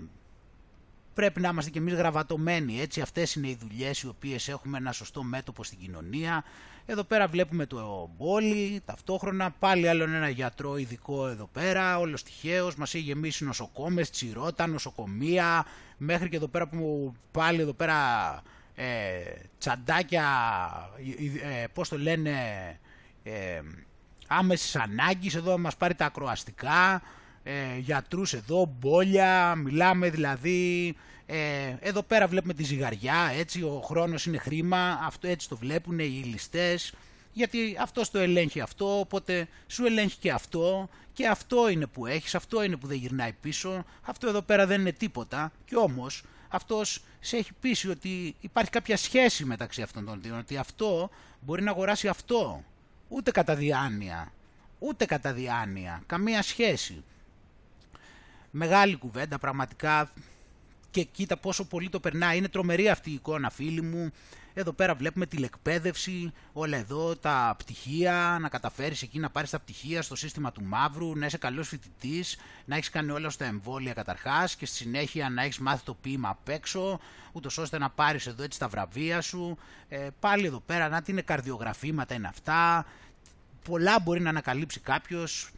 πρέπει να είμαστε και εμείς γραβατωμένοι, έτσι αυτές είναι οι δουλειές οι οποίες έχουμε ένα σωστό μέτωπο στην κοινωνία. Εδώ πέρα βλέπουμε το μπόλι, ταυτόχρονα πάλι άλλο ένα γιατρό ειδικό εδώ πέρα, όλος τυχαίος, μας έχει γεμίσει νοσοκόμες, τσιρότα, νοσοκομεία, μέχρι και εδώ πέρα που πάλι εδώ πέρα ε, τσαντάκια, ε, πώς το λένε, ε, άμεσης ανάγκης, εδώ μας πάρει τα ακροαστικά, ε, γιατρούς εδώ, μπόλια, μιλάμε δηλαδή, ε, εδώ πέρα βλέπουμε τη ζυγαριά, έτσι, ο χρόνος είναι χρήμα, αυτό έτσι το βλέπουν οι ληστές, γιατί αυτό το ελέγχει αυτό, οπότε σου ελέγχει και αυτό και αυτό είναι που έχεις, αυτό είναι που δεν γυρνάει πίσω, αυτό εδώ πέρα δεν είναι τίποτα και όμως αυτός σε έχει πείσει ότι υπάρχει κάποια σχέση μεταξύ αυτών των δύο, ότι αυτό μπορεί να αγοράσει αυτό, ούτε κατά διάνοια, ούτε κατά διάνοια, καμία σχέση. Μεγάλη κουβέντα πραγματικά και κοίτα πόσο πολύ το περνάει. Είναι τρομερή αυτή η εικόνα φίλοι μου. Εδώ πέρα βλέπουμε τηλεκπαίδευση, όλα εδώ, τα πτυχία, να καταφέρεις εκεί να πάρεις τα πτυχία στο σύστημα του μαύρου, να είσαι καλός φοιτητής, να έχεις κάνει όλα στα εμβόλια καταρχάς και στη συνέχεια να έχεις μάθει το ποίημα απ' έξω, ούτως ώστε να πάρεις εδώ έτσι τα βραβεία σου. Ε, πάλι εδώ πέρα, να τι είναι καρδιογραφήματα είναι αυτά, πολλά μπορεί να ανακαλύψει κάποιος.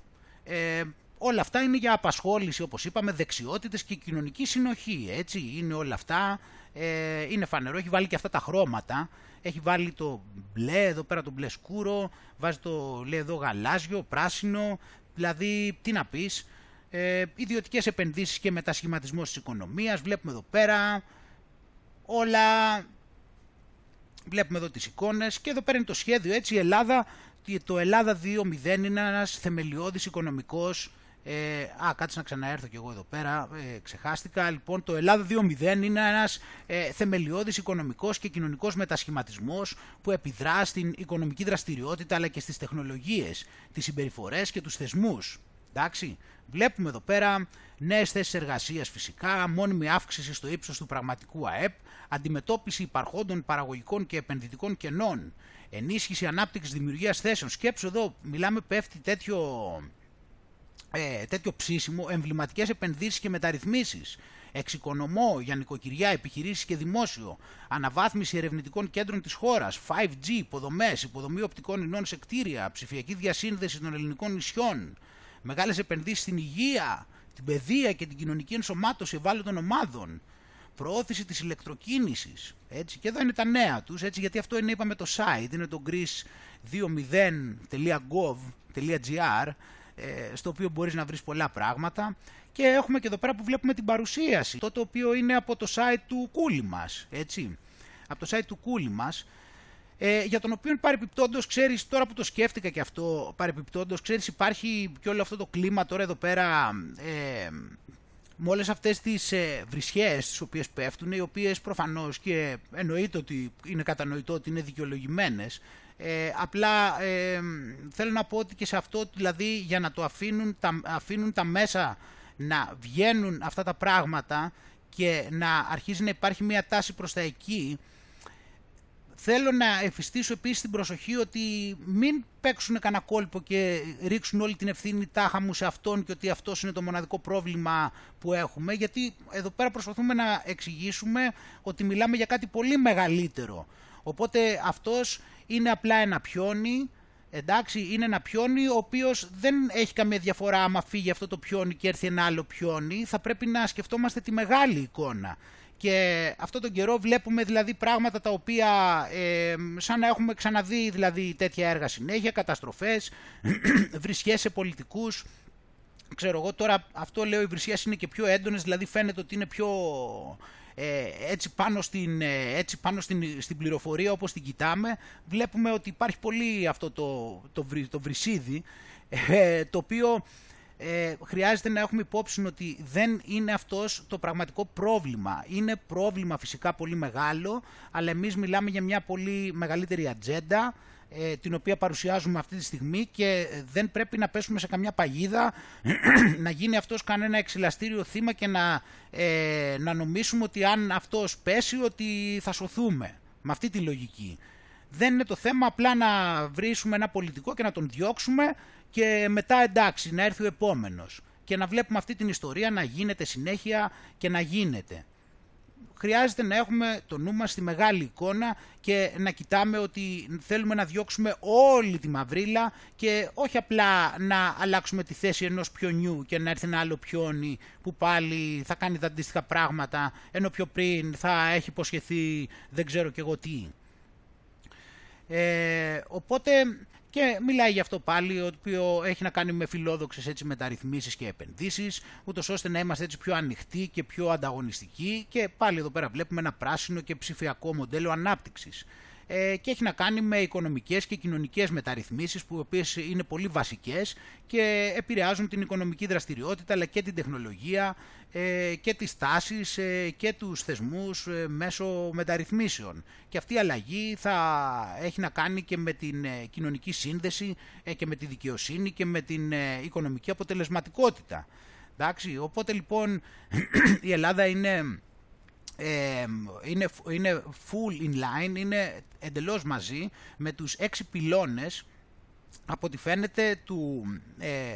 Ε, όλα αυτά είναι για απασχόληση, όπως είπαμε, δεξιότητες και κοινωνική συνοχή, έτσι, είναι όλα αυτά, ε, είναι φανερό, έχει βάλει και αυτά τα χρώματα, έχει βάλει το μπλε, εδώ πέρα το μπλε σκούρο, βάζει το, λέει εδώ γαλάζιο, πράσινο, δηλαδή τι να πεις, ε, ιδιωτικές επενδύσεις και μετασχηματισμός της οικονομίας, βλέπουμε εδώ πέρα όλα, βλέπουμε εδώ τις εικόνες. Και εδώ πέρα είναι το σχέδιο έτσι. Η Ελλάδα, το Ελλάδα 2.0 είναι ένας θεμελιώδης οικονομικός ε, α, κάτσε να ξαναέρθω κι εγώ εδώ πέρα, ε, ξεχάστηκα. Λοιπόν, το Ελλάδα 2.0 είναι ένας ε, θεμελιώδης οικονομικός και κοινωνικός μετασχηματισμός που επιδρά στην οικονομική δραστηριότητα αλλά και στις τεχνολογίες, τις συμπεριφορές και τους θεσμούς. Εντάξει, βλέπουμε εδώ πέρα νέες θέσεις εργασίας φυσικά, μόνιμη αύξηση στο ύψος του πραγματικού ΑΕΠ, αντιμετώπιση υπαρχόντων παραγωγικών και επενδυτικών κενών, ενίσχυση ανάπτυξης δημιουργίας θέσεων. Σκέψου εδώ, μιλάμε πέφτει τέτοιο ε, τέτοιο ψήσιμο, εμβληματικές επενδύσεις και μεταρρυθμίσεις, εξοικονομώ για νοικοκυριά, επιχειρήσεις και δημόσιο, αναβάθμιση ερευνητικών κέντρων της χώρας, 5G, υποδομές, υποδομή οπτικών ινών σε κτίρια, ψηφιακή διασύνδεση των ελληνικών νησιών, μεγάλες επενδύσεις στην υγεία, την παιδεία και την κοινωνική ενσωμάτωση ευάλωτων ομάδων, προώθηση της ηλεκτροκίνησης, έτσι, και εδώ είναι τα νέα τους, έτσι, γιατί αυτό είναι, είπαμε, το site, είναι το greece20.gov.gr, ε, στο οποίο μπορείς να βρεις πολλά πράγματα. Και έχουμε και εδώ πέρα που βλέπουμε την παρουσίαση, το, το οποίο είναι από το site του Κούλι μας, έτσι, από το site του Κούλι μας, ε, για τον οποίο παρεπιπτόντως, ξέρεις, τώρα που το σκέφτηκα και αυτό, παρεπιπτόντως, ξέρεις, υπάρχει και όλο αυτό το κλίμα τώρα εδώ πέρα, ε, με όλες αυτές τις ε, βρισιές τις οποίες πέφτουν, οι οποίες προφανώς και εννοείται ότι είναι κατανοητό ότι είναι δικαιολογημένες, ε, απλά ε, θέλω να πω ότι και σε αυτό δηλαδή για να το αφήνουν τα, αφήνουν τα μέσα να βγαίνουν αυτά τα πράγματα και να αρχίζει να υπάρχει μια τάση προς τα εκεί θέλω να εφιστήσω επίσης την προσοχή ότι μην παίξουν κανένα κόλπο και ρίξουν όλη την ευθύνη τάχα μου σε αυτόν και ότι αυτός είναι το μοναδικό πρόβλημα που έχουμε γιατί εδώ πέρα προσπαθούμε να εξηγήσουμε ότι μιλάμε για κάτι πολύ μεγαλύτερο. Οπότε αυτός είναι απλά ένα πιόνι, εντάξει, είναι ένα πιόνι ο οποίος δεν έχει καμία διαφορά άμα φύγει αυτό το πιόνι και έρθει ένα άλλο πιόνι, θα πρέπει να σκεφτόμαστε τη μεγάλη εικόνα. Και αυτό τον καιρό βλέπουμε δηλαδή πράγματα τα οποία ε, σαν να έχουμε ξαναδεί δηλαδή τέτοια έργα συνέχεια, καταστροφές, βρισιές σε πολιτικούς. Ξέρω εγώ τώρα αυτό λέω οι βρισιές είναι και πιο έντονες, δηλαδή φαίνεται ότι είναι πιο ε, έτσι πάνω, στην, ε, έτσι πάνω στην, στην πληροφορία όπως την κοιτάμε βλέπουμε ότι υπάρχει πολύ αυτό το, το, το βρυσίδι ε, το οποίο ε, χρειάζεται να έχουμε υπόψη ότι δεν είναι αυτός το πραγματικό πρόβλημα. Είναι πρόβλημα φυσικά πολύ μεγάλο, αλλά εμείς μιλάμε για μια πολύ μεγαλύτερη ατζέντα, ε, την οποία παρουσιάζουμε αυτή τη στιγμή και δεν πρέπει να πέσουμε σε καμιά παγίδα να γίνει αυτός κανένα εξυλαστήριο θύμα και να, ε, να νομίσουμε ότι αν αυτός πέσει ότι θα σωθούμε. Με αυτή τη λογική. Δεν είναι το θέμα απλά να βρίσουμε ένα πολιτικό και να τον διώξουμε και μετά εντάξει να έρθει ο επόμενος. Και να βλέπουμε αυτή την ιστορία να γίνεται συνέχεια και να γίνεται χρειάζεται να έχουμε το νου μας στη μεγάλη εικόνα και να κοιτάμε ότι θέλουμε να διώξουμε όλη τη μαυρίλα και όχι απλά να αλλάξουμε τη θέση ενός πιονιού και να έρθει ένα άλλο πιόνι που πάλι θα κάνει τα αντίστοιχα πράγματα ενώ πιο πριν θα έχει υποσχεθεί δεν ξέρω και εγώ τι. Ε, οπότε και μιλάει για αυτό πάλι, το οποίο έχει να κάνει με φιλόδοξες έτσι μεταρρυθμίσεις και επενδύσεις, ούτως ώστε να είμαστε έτσι πιο ανοιχτοί και πιο ανταγωνιστικοί. Και πάλι εδώ πέρα βλέπουμε ένα πράσινο και ψηφιακό μοντέλο ανάπτυξης ε, και έχει να κάνει με οικονομικές και κοινωνικές μεταρρυθμίσεις που οποίες είναι πολύ βασικές και επηρεάζουν την οικονομική δραστηριότητα αλλά και την τεχνολογία ε, και τις τάσεις ε, και τους θεσμούς ε, μέσω μεταρρυθμίσεων. Και αυτή η αλλαγή θα έχει να κάνει και με την κοινωνική σύνδεση και με τη δικαιοσύνη και με την οικονομική αποτελεσματικότητα. Εντάξει, οπότε λοιπόν η Ελλάδα είναι είναι, είναι full in line, είναι εντελώς μαζί με τους έξι πυλώνες από ό,τι φαίνεται του, ε,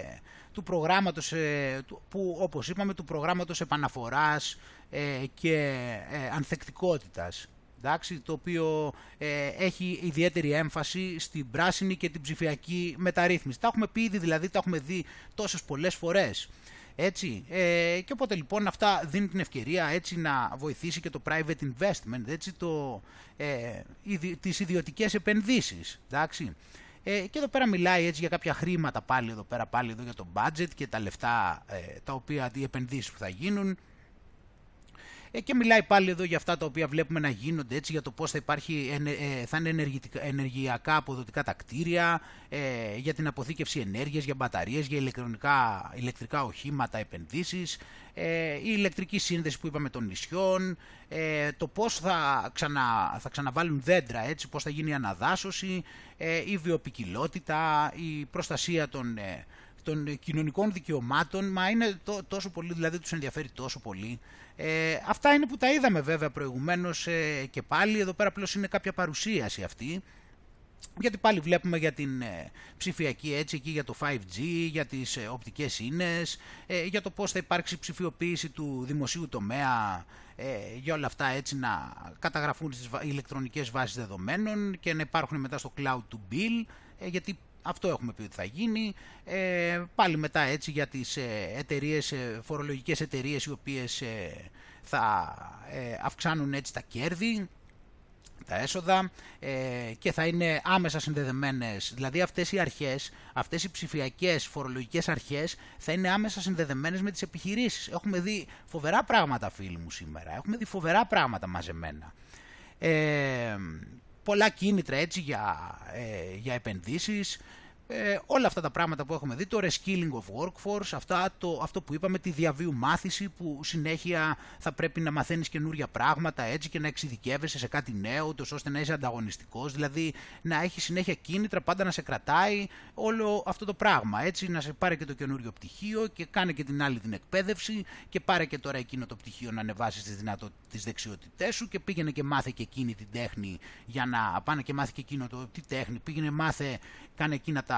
του προγράμματος, ε, που, όπως είπαμε, του προγράμματος επαναφοράς ε, και ε, ανθεκτικότητας. Εντάξει, το οποίο έχει ιδιαίτερη έμφαση στην πράσινη και την ψηφιακή μεταρρύθμιση. Τα έχουμε πει ήδη, δηλαδή τα έχουμε δει τόσες πολλές φορές. Έτσι, ε, και οπότε λοιπόν αυτά δίνουν την ευκαιρία έτσι να βοηθήσει και το private investment, έτσι, το, ε, τις ιδιωτικές επενδύσεις, εντάξει. Ε, και εδώ πέρα μιλάει έτσι για κάποια χρήματα πάλι εδώ πέρα πάλι εδώ για το budget και τα λεφτά ε, τα οποία οι επενδύσεις που θα γίνουν ε, και μιλάει πάλι εδώ για αυτά τα οποία βλέπουμε να γίνονται έτσι για το πώς θα, υπάρχει, ε, θα είναι ενεργειακά αποδοτικά τα κτίρια, ε, για την αποθήκευση ενέργειας, για μπαταρίες, για ηλεκτρονικά, ηλεκτρικά οχήματα, επενδύσεις, η ηλεκτρική σύνδεση που είπαμε των νησιών, το πώς θα, ξανα, θα ξαναβάλουν δέντρα, έτσι, πώς θα γίνει η αναδάσωση, η βιοπικιλότητα, η προστασία των των κοινωνικών δικαιωμάτων, μα είναι τόσο πολύ, δηλαδή τους ενδιαφέρει τόσο πολύ. Ε, αυτά είναι που τα είδαμε βέβαια προηγουμένως ε, και πάλι, εδώ πέρα απλώς είναι κάποια παρουσίαση αυτή, γιατί πάλι βλέπουμε για την ε, ψηφιακή έτσι εκεί για το 5G, για τις ε, οπτικές ίνες, ε, για το πώς θα υπάρξει ψηφιοποίηση του δημοσίου τομέα, για όλα αυτά έτσι να καταγραφούν στις ηλεκτρονικές βάσεις δεδομένων και να υπάρχουν μετά στο cloud to bill, γιατί αυτό έχουμε πει ότι θα γίνει. Ε, πάλι μετά έτσι για τις ε, εταιρείες, ε, φορολογικές εταιρείες οι οποίες ε, θα ε, αυξάνουν έτσι τα κέρδη, τα έσοδα και θα είναι άμεσα συνδεδεμένες. Δηλαδή αυτές οι αρχές, αυτές οι ψηφιακές φορολογικές αρχές θα είναι άμεσα συνδεδεμένες με τις επιχειρήσεις. Έχουμε δει φοβερά πράγματα φίλοι μου σήμερα, έχουμε δει φοβερά πράγματα μαζεμένα. Ε, πολλά κίνητρα έτσι για, ε, για επενδύσεις, ε, όλα αυτά τα πράγματα που έχουμε δει, το reskilling of workforce, αυτά, το, αυτό που είπαμε, τη διαβίου μάθηση που συνέχεια θα πρέπει να μαθαίνεις καινούρια πράγματα έτσι και να εξειδικεύεσαι σε κάτι νέο, τόσο ώστε να είσαι ανταγωνιστικός, δηλαδή να έχει συνέχεια κίνητρα, πάντα να σε κρατάει όλο αυτό το πράγμα, έτσι να σε πάρει και το καινούριο πτυχίο και κάνε και την άλλη την εκπαίδευση και πάρε και τώρα εκείνο το πτυχίο να ανεβάσεις τις, δυνατό, τις δεξιότητές σου και πήγαινε και μάθε και εκείνη την τέχνη για να πάνε και μάθε και εκείνο το, τι τέχνη, πήγαινε μάθε, κάνε εκείνα τα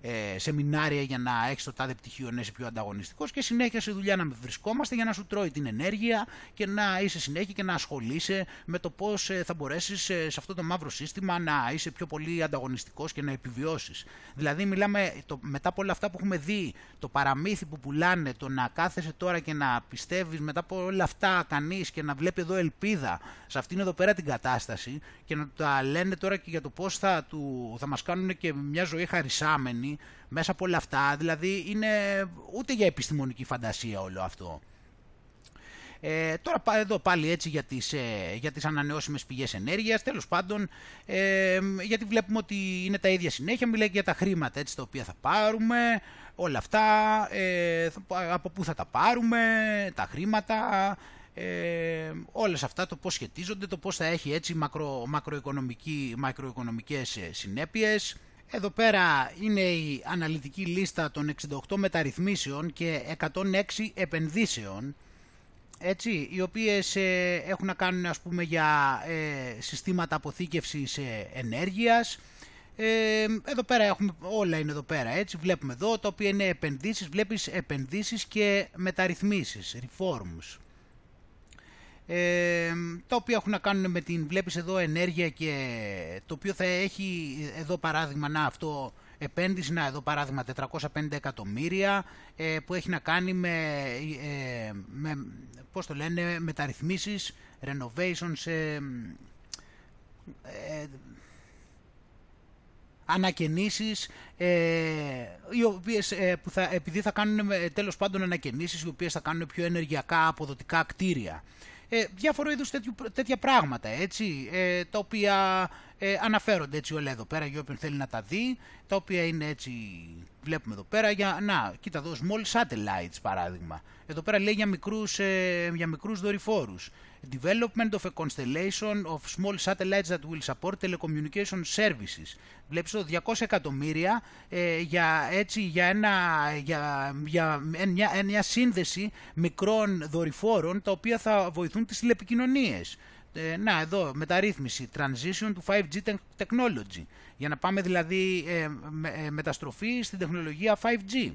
ε, σεμινάρια για να έχεις το τάδε πτυχίο να είσαι πιο ανταγωνιστικός και συνέχεια σε δουλειά να βρισκόμαστε για να σου τρώει την ενέργεια και να είσαι συνέχεια και να ασχολείσαι με το πώς ε, θα μπορέσεις ε, σε αυτό το μαύρο σύστημα να είσαι πιο πολύ ανταγωνιστικός και να επιβιώσεις. Δηλαδή, μιλάμε το, μετά από όλα αυτά που έχουμε δει, το παραμύθι που πουλάνε, το να κάθεσαι τώρα και να πιστεύεις μετά από όλα αυτά κανείς και να βλέπει εδώ ελπίδα σε αυτήν εδώ πέρα την κατάσταση και να τα λένε τώρα και για το πώς θα, θα μας κάνουν και μια ζωή χαρισάμενη μέσα από όλα αυτά, δηλαδή είναι ούτε για επιστημονική φαντασία όλο αυτό. Ε, τώρα εδώ πάλι έτσι για τις, ε, για τις ανανεώσιμες πηγές ενέργειας, τέλος πάντων, ε, γιατί βλέπουμε ότι είναι τα ίδια συνέχεια, μιλάει για τα χρήματα έτσι, τα οποία θα πάρουμε, όλα αυτά, ε, από πού θα τα πάρουμε, τα χρήματα, ε, όλες αυτά το πώς σχετίζονται, το πώς θα έχει έτσι μακρο, μακροοικονομικές συνέπειες. Εδώ πέρα είναι η αναλυτική λίστα των 68 μεταρρυθμίσεων και 106 επενδύσεων έτσι, οι οποίες ε, έχουν να κάνουν ας πούμε για ε, συστήματα αποθήκευσης ε, ενέργειας. Ε, εδώ πέρα έχουμε, όλα είναι εδώ πέρα έτσι, βλέπουμε εδώ, τα οποία είναι επενδύσεις, βλέπεις επενδύσεις και μεταρρυθμίσεις, reforms ε, τα οποία έχουν να κάνουν με την, βλέπεις εδώ, ενέργεια και το οποίο θα έχει εδώ παράδειγμα, να αυτό, επένδυση, να εδώ παράδειγμα 450 εκατομμύρια ε, που έχει να κάνει με, ε, με, πώς το λένε, μεταρρυθμίσεις, renovations, ε, ε, ανακαινήσεις ε, οι οποίες, ε, που θα, επειδή θα κάνουν τέλος πάντων ανακαινήσεις οι οποίες θα κάνουν πιο ενεργειακά αποδοτικά κτίρια ε, διάφορο είδους τέτοια πράγματα, έτσι, ε, τα οποία ε, αναφέρονται έτσι όλα εδώ πέρα για όποιον θέλει να τα δει, τα οποία είναι έτσι, βλέπουμε εδώ πέρα, για, να, κοίτα εδώ, small satellites παράδειγμα. Εδώ πέρα λέει για μικρούς, ε, για μικρούς δορυφόρους. Development of a constellation of small satellites that will support telecommunication services. Βλέπεις εδώ 200 εκατομμύρια ε, για, έτσι, για, ένα, για, για μια, μια σύνδεση μικρών δορυφόρων τα οποία θα βοηθούν τις τηλεπικοινωνίες. Ε, να εδώ μεταρρύθμιση, transition to 5G technology, για να πάμε δηλαδή ε, με, ε, μεταστροφή στην τεχνολογία 5G.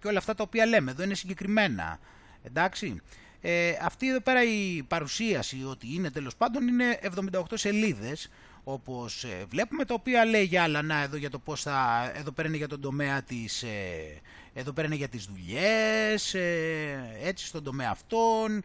Και όλα αυτά τα οποία λέμε εδώ είναι συγκεκριμένα. Εντάξει. Ε, αυτή εδώ πέρα η παρουσίαση ότι είναι τέλος πάντων είναι 78 σελίδες όπως ε, βλέπουμε, τα οποία λέει για άλλα, να εδώ για το πώς θα, εδώ πέρα είναι για τον τομέα της, ε, εδώ πέρα είναι για τις δουλειές, ε, έτσι στον τομέα αυτών,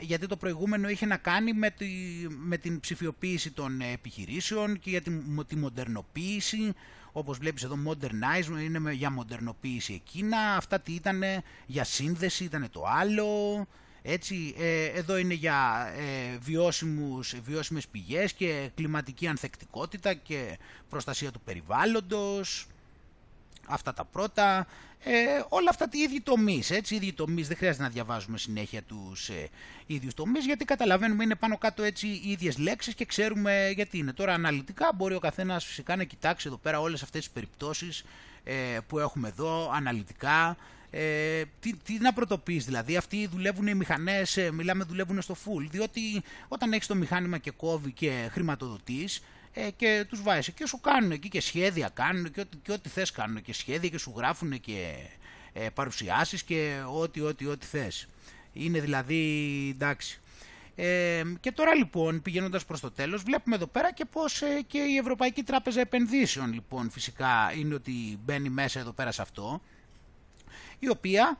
γιατί το προηγούμενο είχε να κάνει με, τη, με την ψηφιοποίηση των επιχειρήσεων και για τη, τη μοντερνοποίηση, όπως βλέπεις εδώ modernize είναι για μοντερνοποίηση εκείνα, αυτά τι ήταν για σύνδεση ήταν το άλλο, έτσι, ε, εδώ είναι για ε, βιώσιμους, βιώσιμες πηγές και κλιματική ανθεκτικότητα και προστασία του περιβάλλοντος. Αυτά τα πρώτα. Ε, όλα αυτά οι ίδιοι τομείς, έτσι, οι ίδιοι τομείς, δεν χρειάζεται να διαβάζουμε συνέχεια τους ε, ίδιους τομείς, γιατί καταλαβαίνουμε είναι πάνω κάτω έτσι οι ίδιες λέξεις και ξέρουμε γιατί είναι. Τώρα αναλυτικά μπορεί ο καθένας φυσικά να κοιτάξει εδώ πέρα όλες αυτές τις περιπτώσεις ε, που έχουμε εδώ, αναλυτικά, ε, τι, τι να πρωτοποιείς δηλαδή, αυτοί δουλεύουν οι μηχανές, ε, μιλάμε δουλεύουν στο full, διότι όταν έχεις το μηχάνημα και κόβει και χρηματοδοτείς ε, και τους βάζεις και σου κάνουν εκεί και σχέδια κάνουν και ό,τι, και ό,τι θες κάνουν και σχέδια και σου γράφουν και ε, παρουσιάσεις και ό,τι ό,τι ό,τι θες. Είναι δηλαδή εντάξει. Ε, και τώρα λοιπόν πηγαίνοντας προς το τέλος βλέπουμε εδώ πέρα και πως ε, και η Ευρωπαϊκή Τράπεζα Επενδύσεων λοιπόν φυσικά είναι ότι μπαίνει μέσα εδώ πέρα σε αυτό η οποία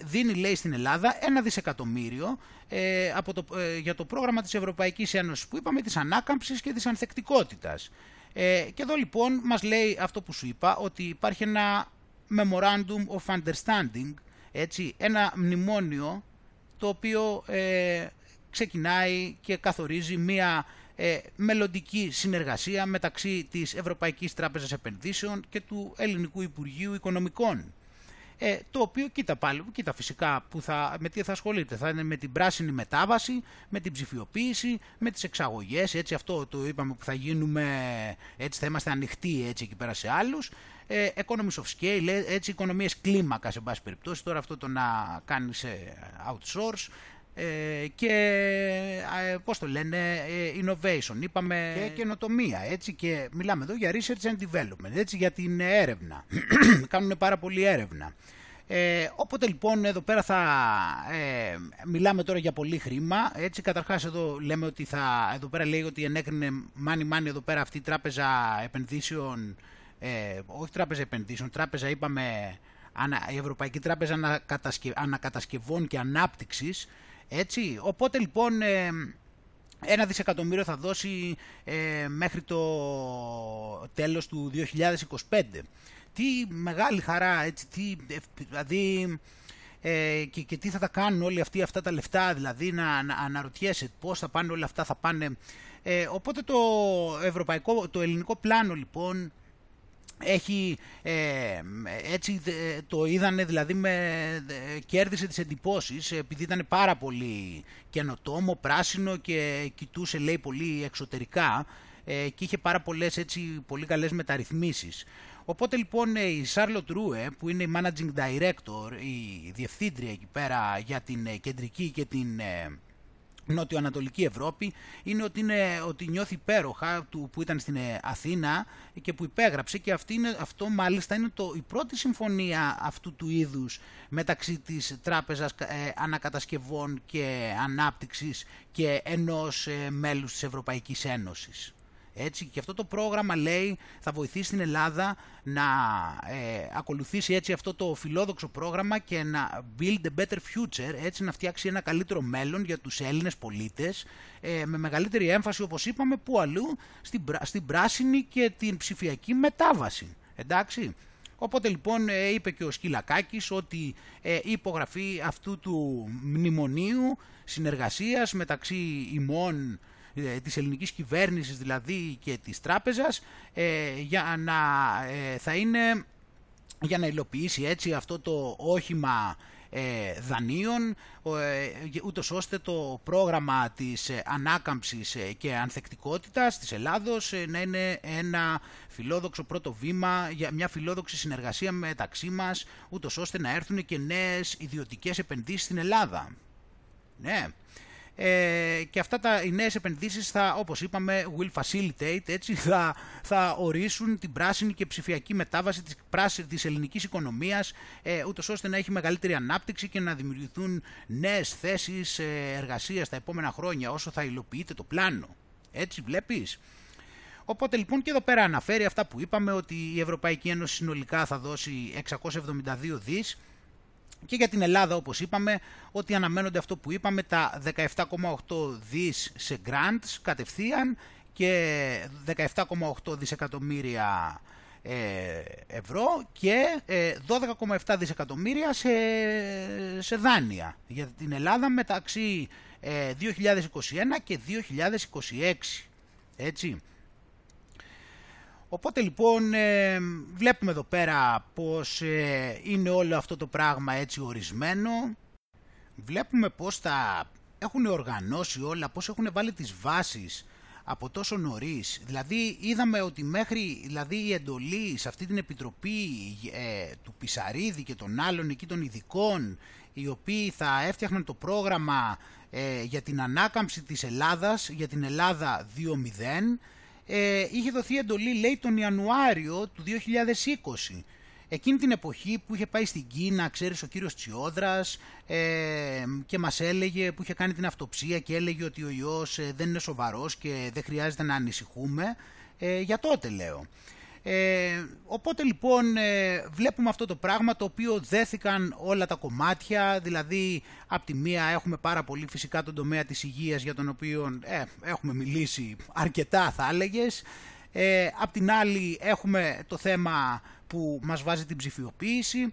δίνει λέει στην Ελλάδα ένα δισεκατομμύριο ε, από το, ε, για το πρόγραμμα της Ευρωπαϊκής Ένωσης που είπαμε της ανάκαμψης και της ανθεκτικότητας. Ε, και εδώ λοιπόν μας λέει αυτό που σου είπα ότι υπάρχει ένα Memorandum of Understanding, έτσι, ένα μνημόνιο το οποίο ε, ξεκινάει και καθορίζει μία ε, μελλοντική συνεργασία μεταξύ της Ευρωπαϊκής Τράπεζας Επενδύσεων και του Ελληνικού Υπουργείου Οικονομικών. Ε, το οποίο, κοίτα πάλι, κοίτα φυσικά που θα, με τι θα ασχολείται. Θα είναι με την πράσινη μετάβαση, με την ψηφιοποίηση, με τις εξαγωγές, έτσι αυτό το είπαμε που θα γίνουμε, έτσι θα είμαστε ανοιχτοί έτσι εκεί πέρα σε άλλους. Ε, economies of scale, έτσι οικονομίες κλίμακας σε πάση περιπτώσει, τώρα αυτό το να κάνεις outsource, ε, και ε, πώς το λένε, ε, innovation, είπαμε και καινοτομία, έτσι και μιλάμε εδώ για research and development, έτσι για την έρευνα, κάνουν πάρα πολύ έρευνα. Ε, οπότε λοιπόν εδώ πέρα θα ε, μιλάμε τώρα για πολύ χρήμα, έτσι. Καταρχάς εδώ λέμε ότι θα, εδώ πέρα λέει ότι ενέκρινε μάνι μάνι εδώ πέρα αυτή η τράπεζα επενδύσεων, ε, όχι τράπεζα επενδύσεων, τράπεζα είπαμε η Ευρωπαϊκή Τράπεζα Ανακατασκευών και Ανάπτυξης, έτσι, οπότε λοιπόν ε, ένα δισεκατομμύριο θα δώσει ε, μέχρι το τέλος του 2025. Τι μεγάλη χαρά, έτσι, τι, δηλαδή, ε, και, και, τι θα τα κάνουν όλοι αυτοί αυτά τα λεφτά, δηλαδή να, να αναρωτιέσαι πώς θα πάνε όλα αυτά, θα πάνε... Ε, οπότε το, ευρωπαϊκό, το ελληνικό πλάνο λοιπόν έχει ε, έτσι το είδανε δηλαδή με, κέρδισε τις εντυπώσεις επειδή ήταν πάρα πολύ καινοτόμο, πράσινο και κοιτούσε λέει πολύ εξωτερικά ε, και είχε πάρα πολλές έτσι πολύ καλές μεταρρυθμίσεις. Οπότε λοιπόν ε, η Charlotte Rue που είναι η Managing Director, η διευθύντρια εκεί πέρα για την κεντρική και την νότιο-ανατολική Ευρώπη είναι ότι, είναι ότι νιώθει υπέροχα του που ήταν στην ε, Αθήνα και που υπέγραψε και αυτή είναι, αυτό μάλιστα είναι το, η πρώτη συμφωνία αυτού του είδους μεταξύ της Τράπεζας ε, Ανακατασκευών και Ανάπτυξης και ενός ε, μέλους της Ευρωπαϊκής Ένωσης. Έτσι, και αυτό το πρόγραμμα λέει θα βοηθήσει την Ελλάδα να ε, ακολουθήσει έτσι αυτό το φιλόδοξο πρόγραμμα και να build a better future, έτσι να φτιάξει ένα καλύτερο μέλλον για τους Έλληνες πολίτες ε, με μεγαλύτερη έμφαση όπως είπαμε που αλλού στην, στην πράσινη και την ψηφιακή μετάβαση. Εντάξει. Οπότε λοιπόν ε, είπε και ο Σκυλακάκης ότι ε, η υπογραφή αυτού του μνημονίου συνεργασίας μεταξύ ημών ε, της ελληνικής κυβέρνησης δηλαδή και της τράπεζας ε, για να ε, θα είναι για να υλοποιήσει έτσι αυτό το όχημα δανείων ούτως ώστε το πρόγραμμα της ανάκαμψης και ανθεκτικότητας της Ελλάδος να είναι ένα φιλόδοξο πρώτο βήμα για μια φιλόδοξη συνεργασία μεταξύ μας ούτως ώστε να έρθουν και νέες ιδιωτικές επενδύσεις στην Ελλάδα. Ναι, ε, και αυτά τα, οι νέες επενδύσεις θα, όπως είπαμε, will facilitate, έτσι, θα, θα ορίσουν την πράσινη και ψηφιακή μετάβαση της, πράσινη, της ελληνικής οικονομίας, ε, ούτως ώστε να έχει μεγαλύτερη ανάπτυξη και να δημιουργηθούν νέες θέσεις ε, εργασίας τα επόμενα χρόνια όσο θα υλοποιείται το πλάνο. Έτσι βλέπεις. Οπότε λοιπόν και εδώ πέρα αναφέρει αυτά που είπαμε ότι η Ευρωπαϊκή Ένωση συνολικά θα δώσει 672 δις και για την Ελλάδα όπως είπαμε ότι αναμένονται αυτό που είπαμε τα 17,8 δις σε grants κατευθείαν και 17,8 δισεκατομμύρια ε, ευρώ και 12,7 ε, δισεκατομμύρια σε, σε δάνεια για την Ελλάδα μεταξύ 2021 ε, και 2026. Έτσι. Οπότε λοιπόν βλέπουμε εδώ πέρα πως είναι όλο αυτό το πράγμα έτσι ορισμένο. Βλέπουμε πως τα έχουν οργανώσει όλα, πως έχουν βάλει τις βάσεις από τόσο νωρίς. Δηλαδή είδαμε ότι μέχρι δηλαδή, η εντολή σε αυτή την επιτροπή ε, του Πισαρίδη και των άλλων εκεί των ειδικών οι οποίοι θα έφτιαχναν το πρόγραμμα ε, για την ανάκαμψη της Ελλάδας, για την Ελλάδα 2.0 ε, είχε δοθεί εντολή λέει τον Ιανουάριο του 2020 Εκείνη την εποχή που είχε πάει στην Κίνα, ξέρεις, ο κύριος Τσιόδρας ε, και μας έλεγε, που είχε κάνει την αυτοψία και έλεγε ότι ο ιός ε, δεν είναι σοβαρός και δεν χρειάζεται να ανησυχούμε, ε, για τότε λέω. Ε, οπότε λοιπόν ε, βλέπουμε αυτό το πράγμα το οποίο δέθηκαν όλα τα κομμάτια, δηλαδή από τη μία έχουμε πάρα πολύ φυσικά τον τομέα της υγείας για τον οποίο ε, έχουμε μιλήσει αρκετά θα έλεγες, ε, απ' την άλλη έχουμε το θέμα που μας βάζει την ψηφιοποίηση,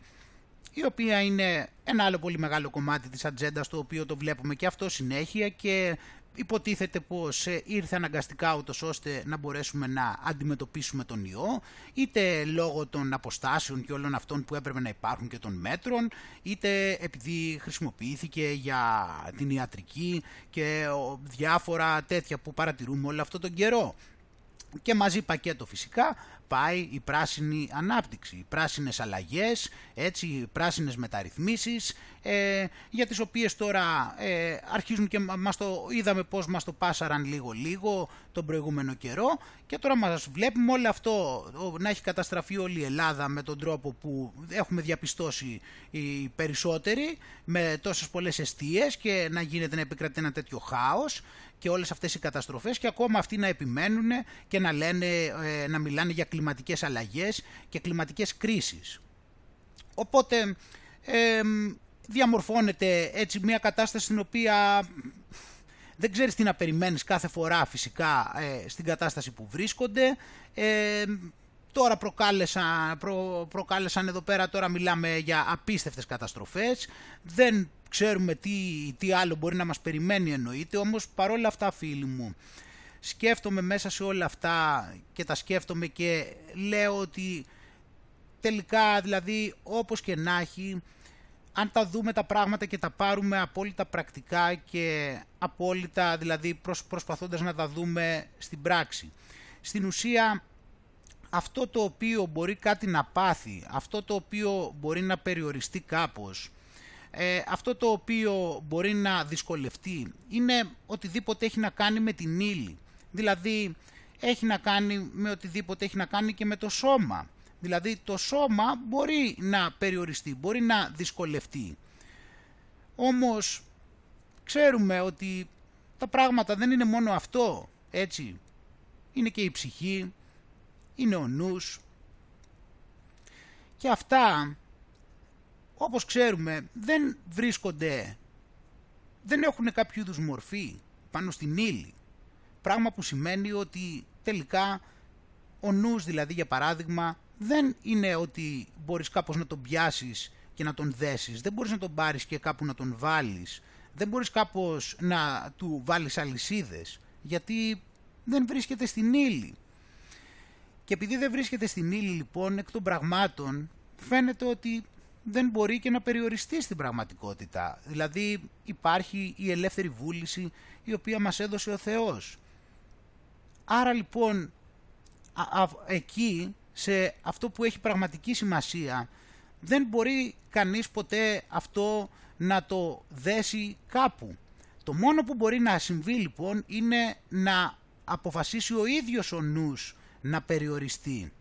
η οποία είναι ένα άλλο πολύ μεγάλο κομμάτι της ατζέντας το οποίο το βλέπουμε και αυτό συνέχεια. Και υποτίθεται πως ε, ήρθε αναγκαστικά ούτως ώστε να μπορέσουμε να αντιμετωπίσουμε τον ιό, είτε λόγω των αποστάσεων και όλων αυτών που έπρεπε να υπάρχουν και των μέτρων, είτε επειδή χρησιμοποιήθηκε για την ιατρική και διάφορα τέτοια που παρατηρούμε όλο αυτό τον καιρό. Και μαζί πακέτο φυσικά πάει η πράσινη ανάπτυξη, οι πράσινες αλλαγές, έτσι, οι πράσινες μεταρρυθμίσεις, ε, για τις οποίες τώρα ε, αρχίζουν και μας το είδαμε πώς μας το πάσαραν λίγο-λίγο τον προηγούμενο καιρό και τώρα μας βλέπουμε όλο αυτό να έχει καταστραφεί όλη η Ελλάδα με τον τρόπο που έχουμε διαπιστώσει οι περισσότεροι με τόσες πολλές αιστείες και να γίνεται να επικρατεί ένα τέτοιο χάος και όλες αυτές οι καταστροφές και ακόμα αυτοί να επιμένουν και να, λένε, ε, να μιλάνε για κλιματικές αλλαγές και κλιματικές κρίσεις. Οπότε ε, διαμορφώνεται έτσι μια κατάσταση στην οποία δεν ξέρεις τι να περιμένεις κάθε φορά φυσικά ε, στην κατάσταση που βρίσκονται. Ε, τώρα προκάλεσαν, προ, προκάλεσαν εδώ πέρα, τώρα μιλάμε για απίστευτες καταστροφές. Δεν ξέρουμε τι, τι άλλο μπορεί να μας περιμένει εννοείται, όμως παρόλα αυτά φίλοι μου, σκέφτομαι μέσα σε όλα αυτά και τα σκέφτομαι και λέω ότι τελικά δηλαδή όπως και να έχει αν τα δούμε τα πράγματα και τα πάρουμε απόλυτα πρακτικά και απόλυτα δηλαδή προσ, προσπαθώντας να τα δούμε στην πράξη. Στην ουσία αυτό το οποίο μπορεί κάτι να πάθει, αυτό το οποίο μπορεί να περιοριστεί κάπως, ε, αυτό το οποίο μπορεί να δυσκολευτεί είναι οτιδήποτε έχει να κάνει με την ύλη. Δηλαδή έχει να κάνει με οτιδήποτε έχει να κάνει και με το σώμα. Δηλαδή το σώμα μπορεί να περιοριστεί, μπορεί να δυσκολευτεί. Όμως ξέρουμε ότι τα πράγματα δεν είναι μόνο αυτό, έτσι. Είναι και η ψυχή, είναι ο νους. Και αυτά, όπως ξέρουμε, δεν βρίσκονται, δεν έχουν κάποιο είδους μορφή πάνω στην ύλη. Πράγμα που σημαίνει ότι τελικά ο νους δηλαδή για παράδειγμα δεν είναι ότι μπορείς κάπως να τον πιάσεις και να τον δέσεις. Δεν μπορείς να τον πάρεις και κάπου να τον βάλεις. Δεν μπορείς κάπως να του βάλεις αλυσίδες. Γιατί δεν βρίσκεται στην ύλη. Και επειδή δεν βρίσκεται στην ύλη λοιπόν εκ των πραγμάτων φαίνεται ότι δεν μπορεί και να περιοριστεί στην πραγματικότητα. Δηλαδή υπάρχει η ελεύθερη βούληση η οποία μας έδωσε ο Θεός. Άρα λοιπόν εκεί σε αυτό που έχει πραγματική σημασία δεν μπορεί κανείς ποτέ αυτό να το δέσει κάπου. Το μόνο που μπορεί να συμβεί λοιπόν είναι να αποφασίσει ο ίδιος ο νους να περιοριστεί.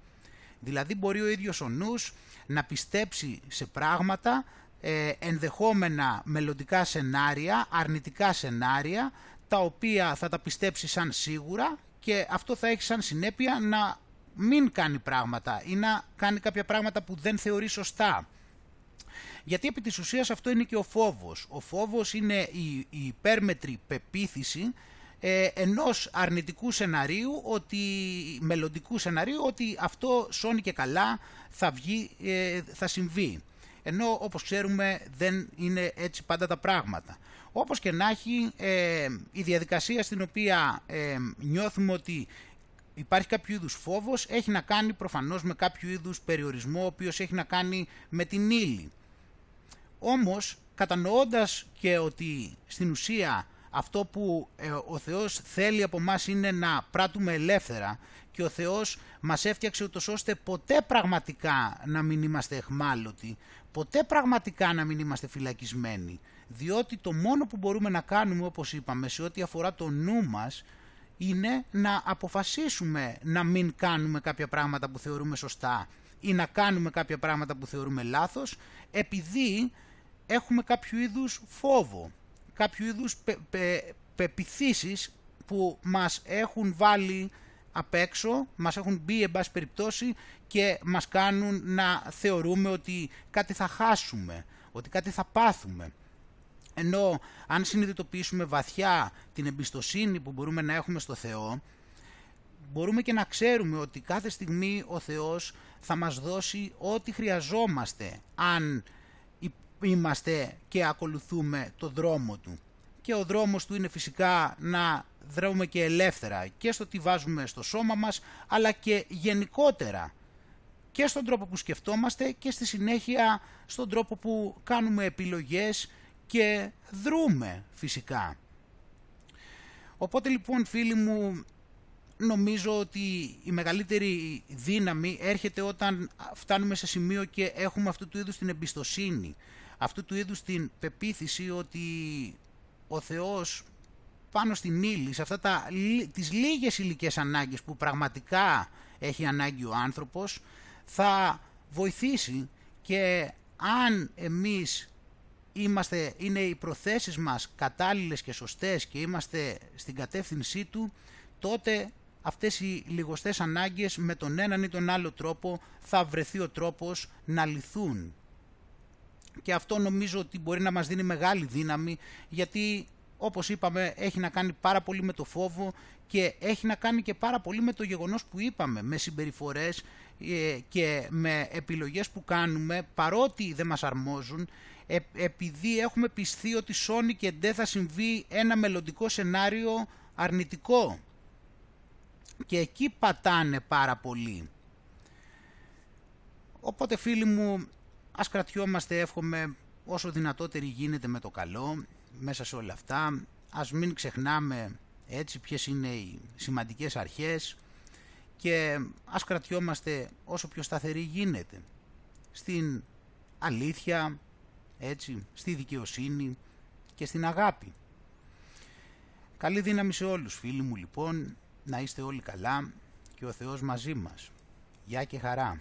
Δηλαδή μπορεί ο ίδιος ο νους να πιστέψει σε πράγματα, ε, ενδεχόμενα μελλοντικά σενάρια, αρνητικά σενάρια, τα οποία θα τα πιστέψει σαν σίγουρα και αυτό θα έχει σαν συνέπεια να μην κάνει πράγματα ή να κάνει κάποια πράγματα που δεν θεωρεί σωστά. Γιατί επί της ουσίας αυτό είναι και ο φόβος. Ο φόβος είναι η, η υπέρμετρη πεποίθηση ε, ενός αρνητικού σεναρίου, ότι, μελλοντικού σεναρίου, ότι αυτό σώνει και καλά θα, βγει, ε, θα συμβεί. Ενώ όπως ξέρουμε δεν είναι έτσι πάντα τα πράγματα. Όπως και να έχει ε, η διαδικασία στην οποία ε, νιώθουμε ότι υπάρχει κάποιο είδους φόβος έχει να κάνει προφανώς με κάποιο είδους περιορισμό ο οποίος έχει να κάνει με την ύλη. Όμως κατανοώντας και ότι στην ουσία αυτό που ε, ο Θεός θέλει από μας είναι να πράττουμε ελεύθερα και ο Θεός μας έφτιαξε ούτως ώστε ποτέ πραγματικά να μην είμαστε εχμάλωτοι, ποτέ πραγματικά να μην είμαστε φυλακισμένοι, διότι το μόνο που μπορούμε να κάνουμε όπως είπαμε σε ό,τι αφορά το νου μας είναι να αποφασίσουμε να μην κάνουμε κάποια πράγματα που θεωρούμε σωστά ή να κάνουμε κάποια πράγματα που θεωρούμε λάθος επειδή έχουμε κάποιο είδους φόβο κάποιο είδους πε, πεπιθήσεις που μας έχουν βάλει απ' έξω, μας έχουν μπει εν πάση περιπτώσει και μας κάνουν να θεωρούμε ότι κάτι θα χάσουμε, ότι κάτι θα πάθουμε. Ενώ αν συνειδητοποιήσουμε βαθιά την εμπιστοσύνη που μπορούμε να έχουμε στο Θεό, μπορούμε και να ξέρουμε ότι κάθε στιγμή ο Θεός θα μας δώσει ό,τι χρειαζόμαστε αν είμαστε και ακολουθούμε το δρόμο του. Και ο δρόμος του είναι φυσικά να δρούμε και ελεύθερα και στο τι βάζουμε στο σώμα μας, αλλά και γενικότερα και στον τρόπο που σκεφτόμαστε και στη συνέχεια στον τρόπο που κάνουμε επιλογές και δρούμε φυσικά. Οπότε λοιπόν φίλοι μου νομίζω ότι η μεγαλύτερη δύναμη έρχεται όταν φτάνουμε σε σημείο και έχουμε αυτού του είδους την εμπιστοσύνη αυτού του είδους την πεποίθηση ότι ο Θεός πάνω στην ύλη, σε αυτά τα, τις λίγες υλικέ ανάγκες που πραγματικά έχει ανάγκη ο άνθρωπος, θα βοηθήσει και αν εμείς είμαστε, είναι οι προθέσεις μας κατάλληλες και σωστές και είμαστε στην κατεύθυνσή του, τότε αυτές οι λιγοστές ανάγκες με τον έναν ή τον άλλο τρόπο θα βρεθεί ο τρόπος να λυθούν και αυτό νομίζω ότι μπορεί να μας δίνει μεγάλη δύναμη γιατί όπως είπαμε έχει να κάνει πάρα πολύ με το φόβο και έχει να κάνει και πάρα πολύ με το γεγονός που είπαμε, με συμπεριφορές ε, και με επιλογές που κάνουμε παρότι δεν μας αρμόζουν επειδή έχουμε πιστεί ότι σώνει και δεν θα συμβεί ένα μελλοντικό σενάριο αρνητικό και εκεί πατάνε πάρα πολύ. Οπότε φίλοι μου Ας κρατιόμαστε εύχομαι όσο δυνατότερη γίνεται με το καλό μέσα σε όλα αυτά. Ας μην ξεχνάμε έτσι ποιες είναι οι σημαντικές αρχές και ας κρατιόμαστε όσο πιο σταθερή γίνεται στην αλήθεια, έτσι, στη δικαιοσύνη και στην αγάπη. Καλή δύναμη σε όλους φίλοι μου λοιπόν, να είστε όλοι καλά και ο Θεός μαζί μας. Γεια και χαρά.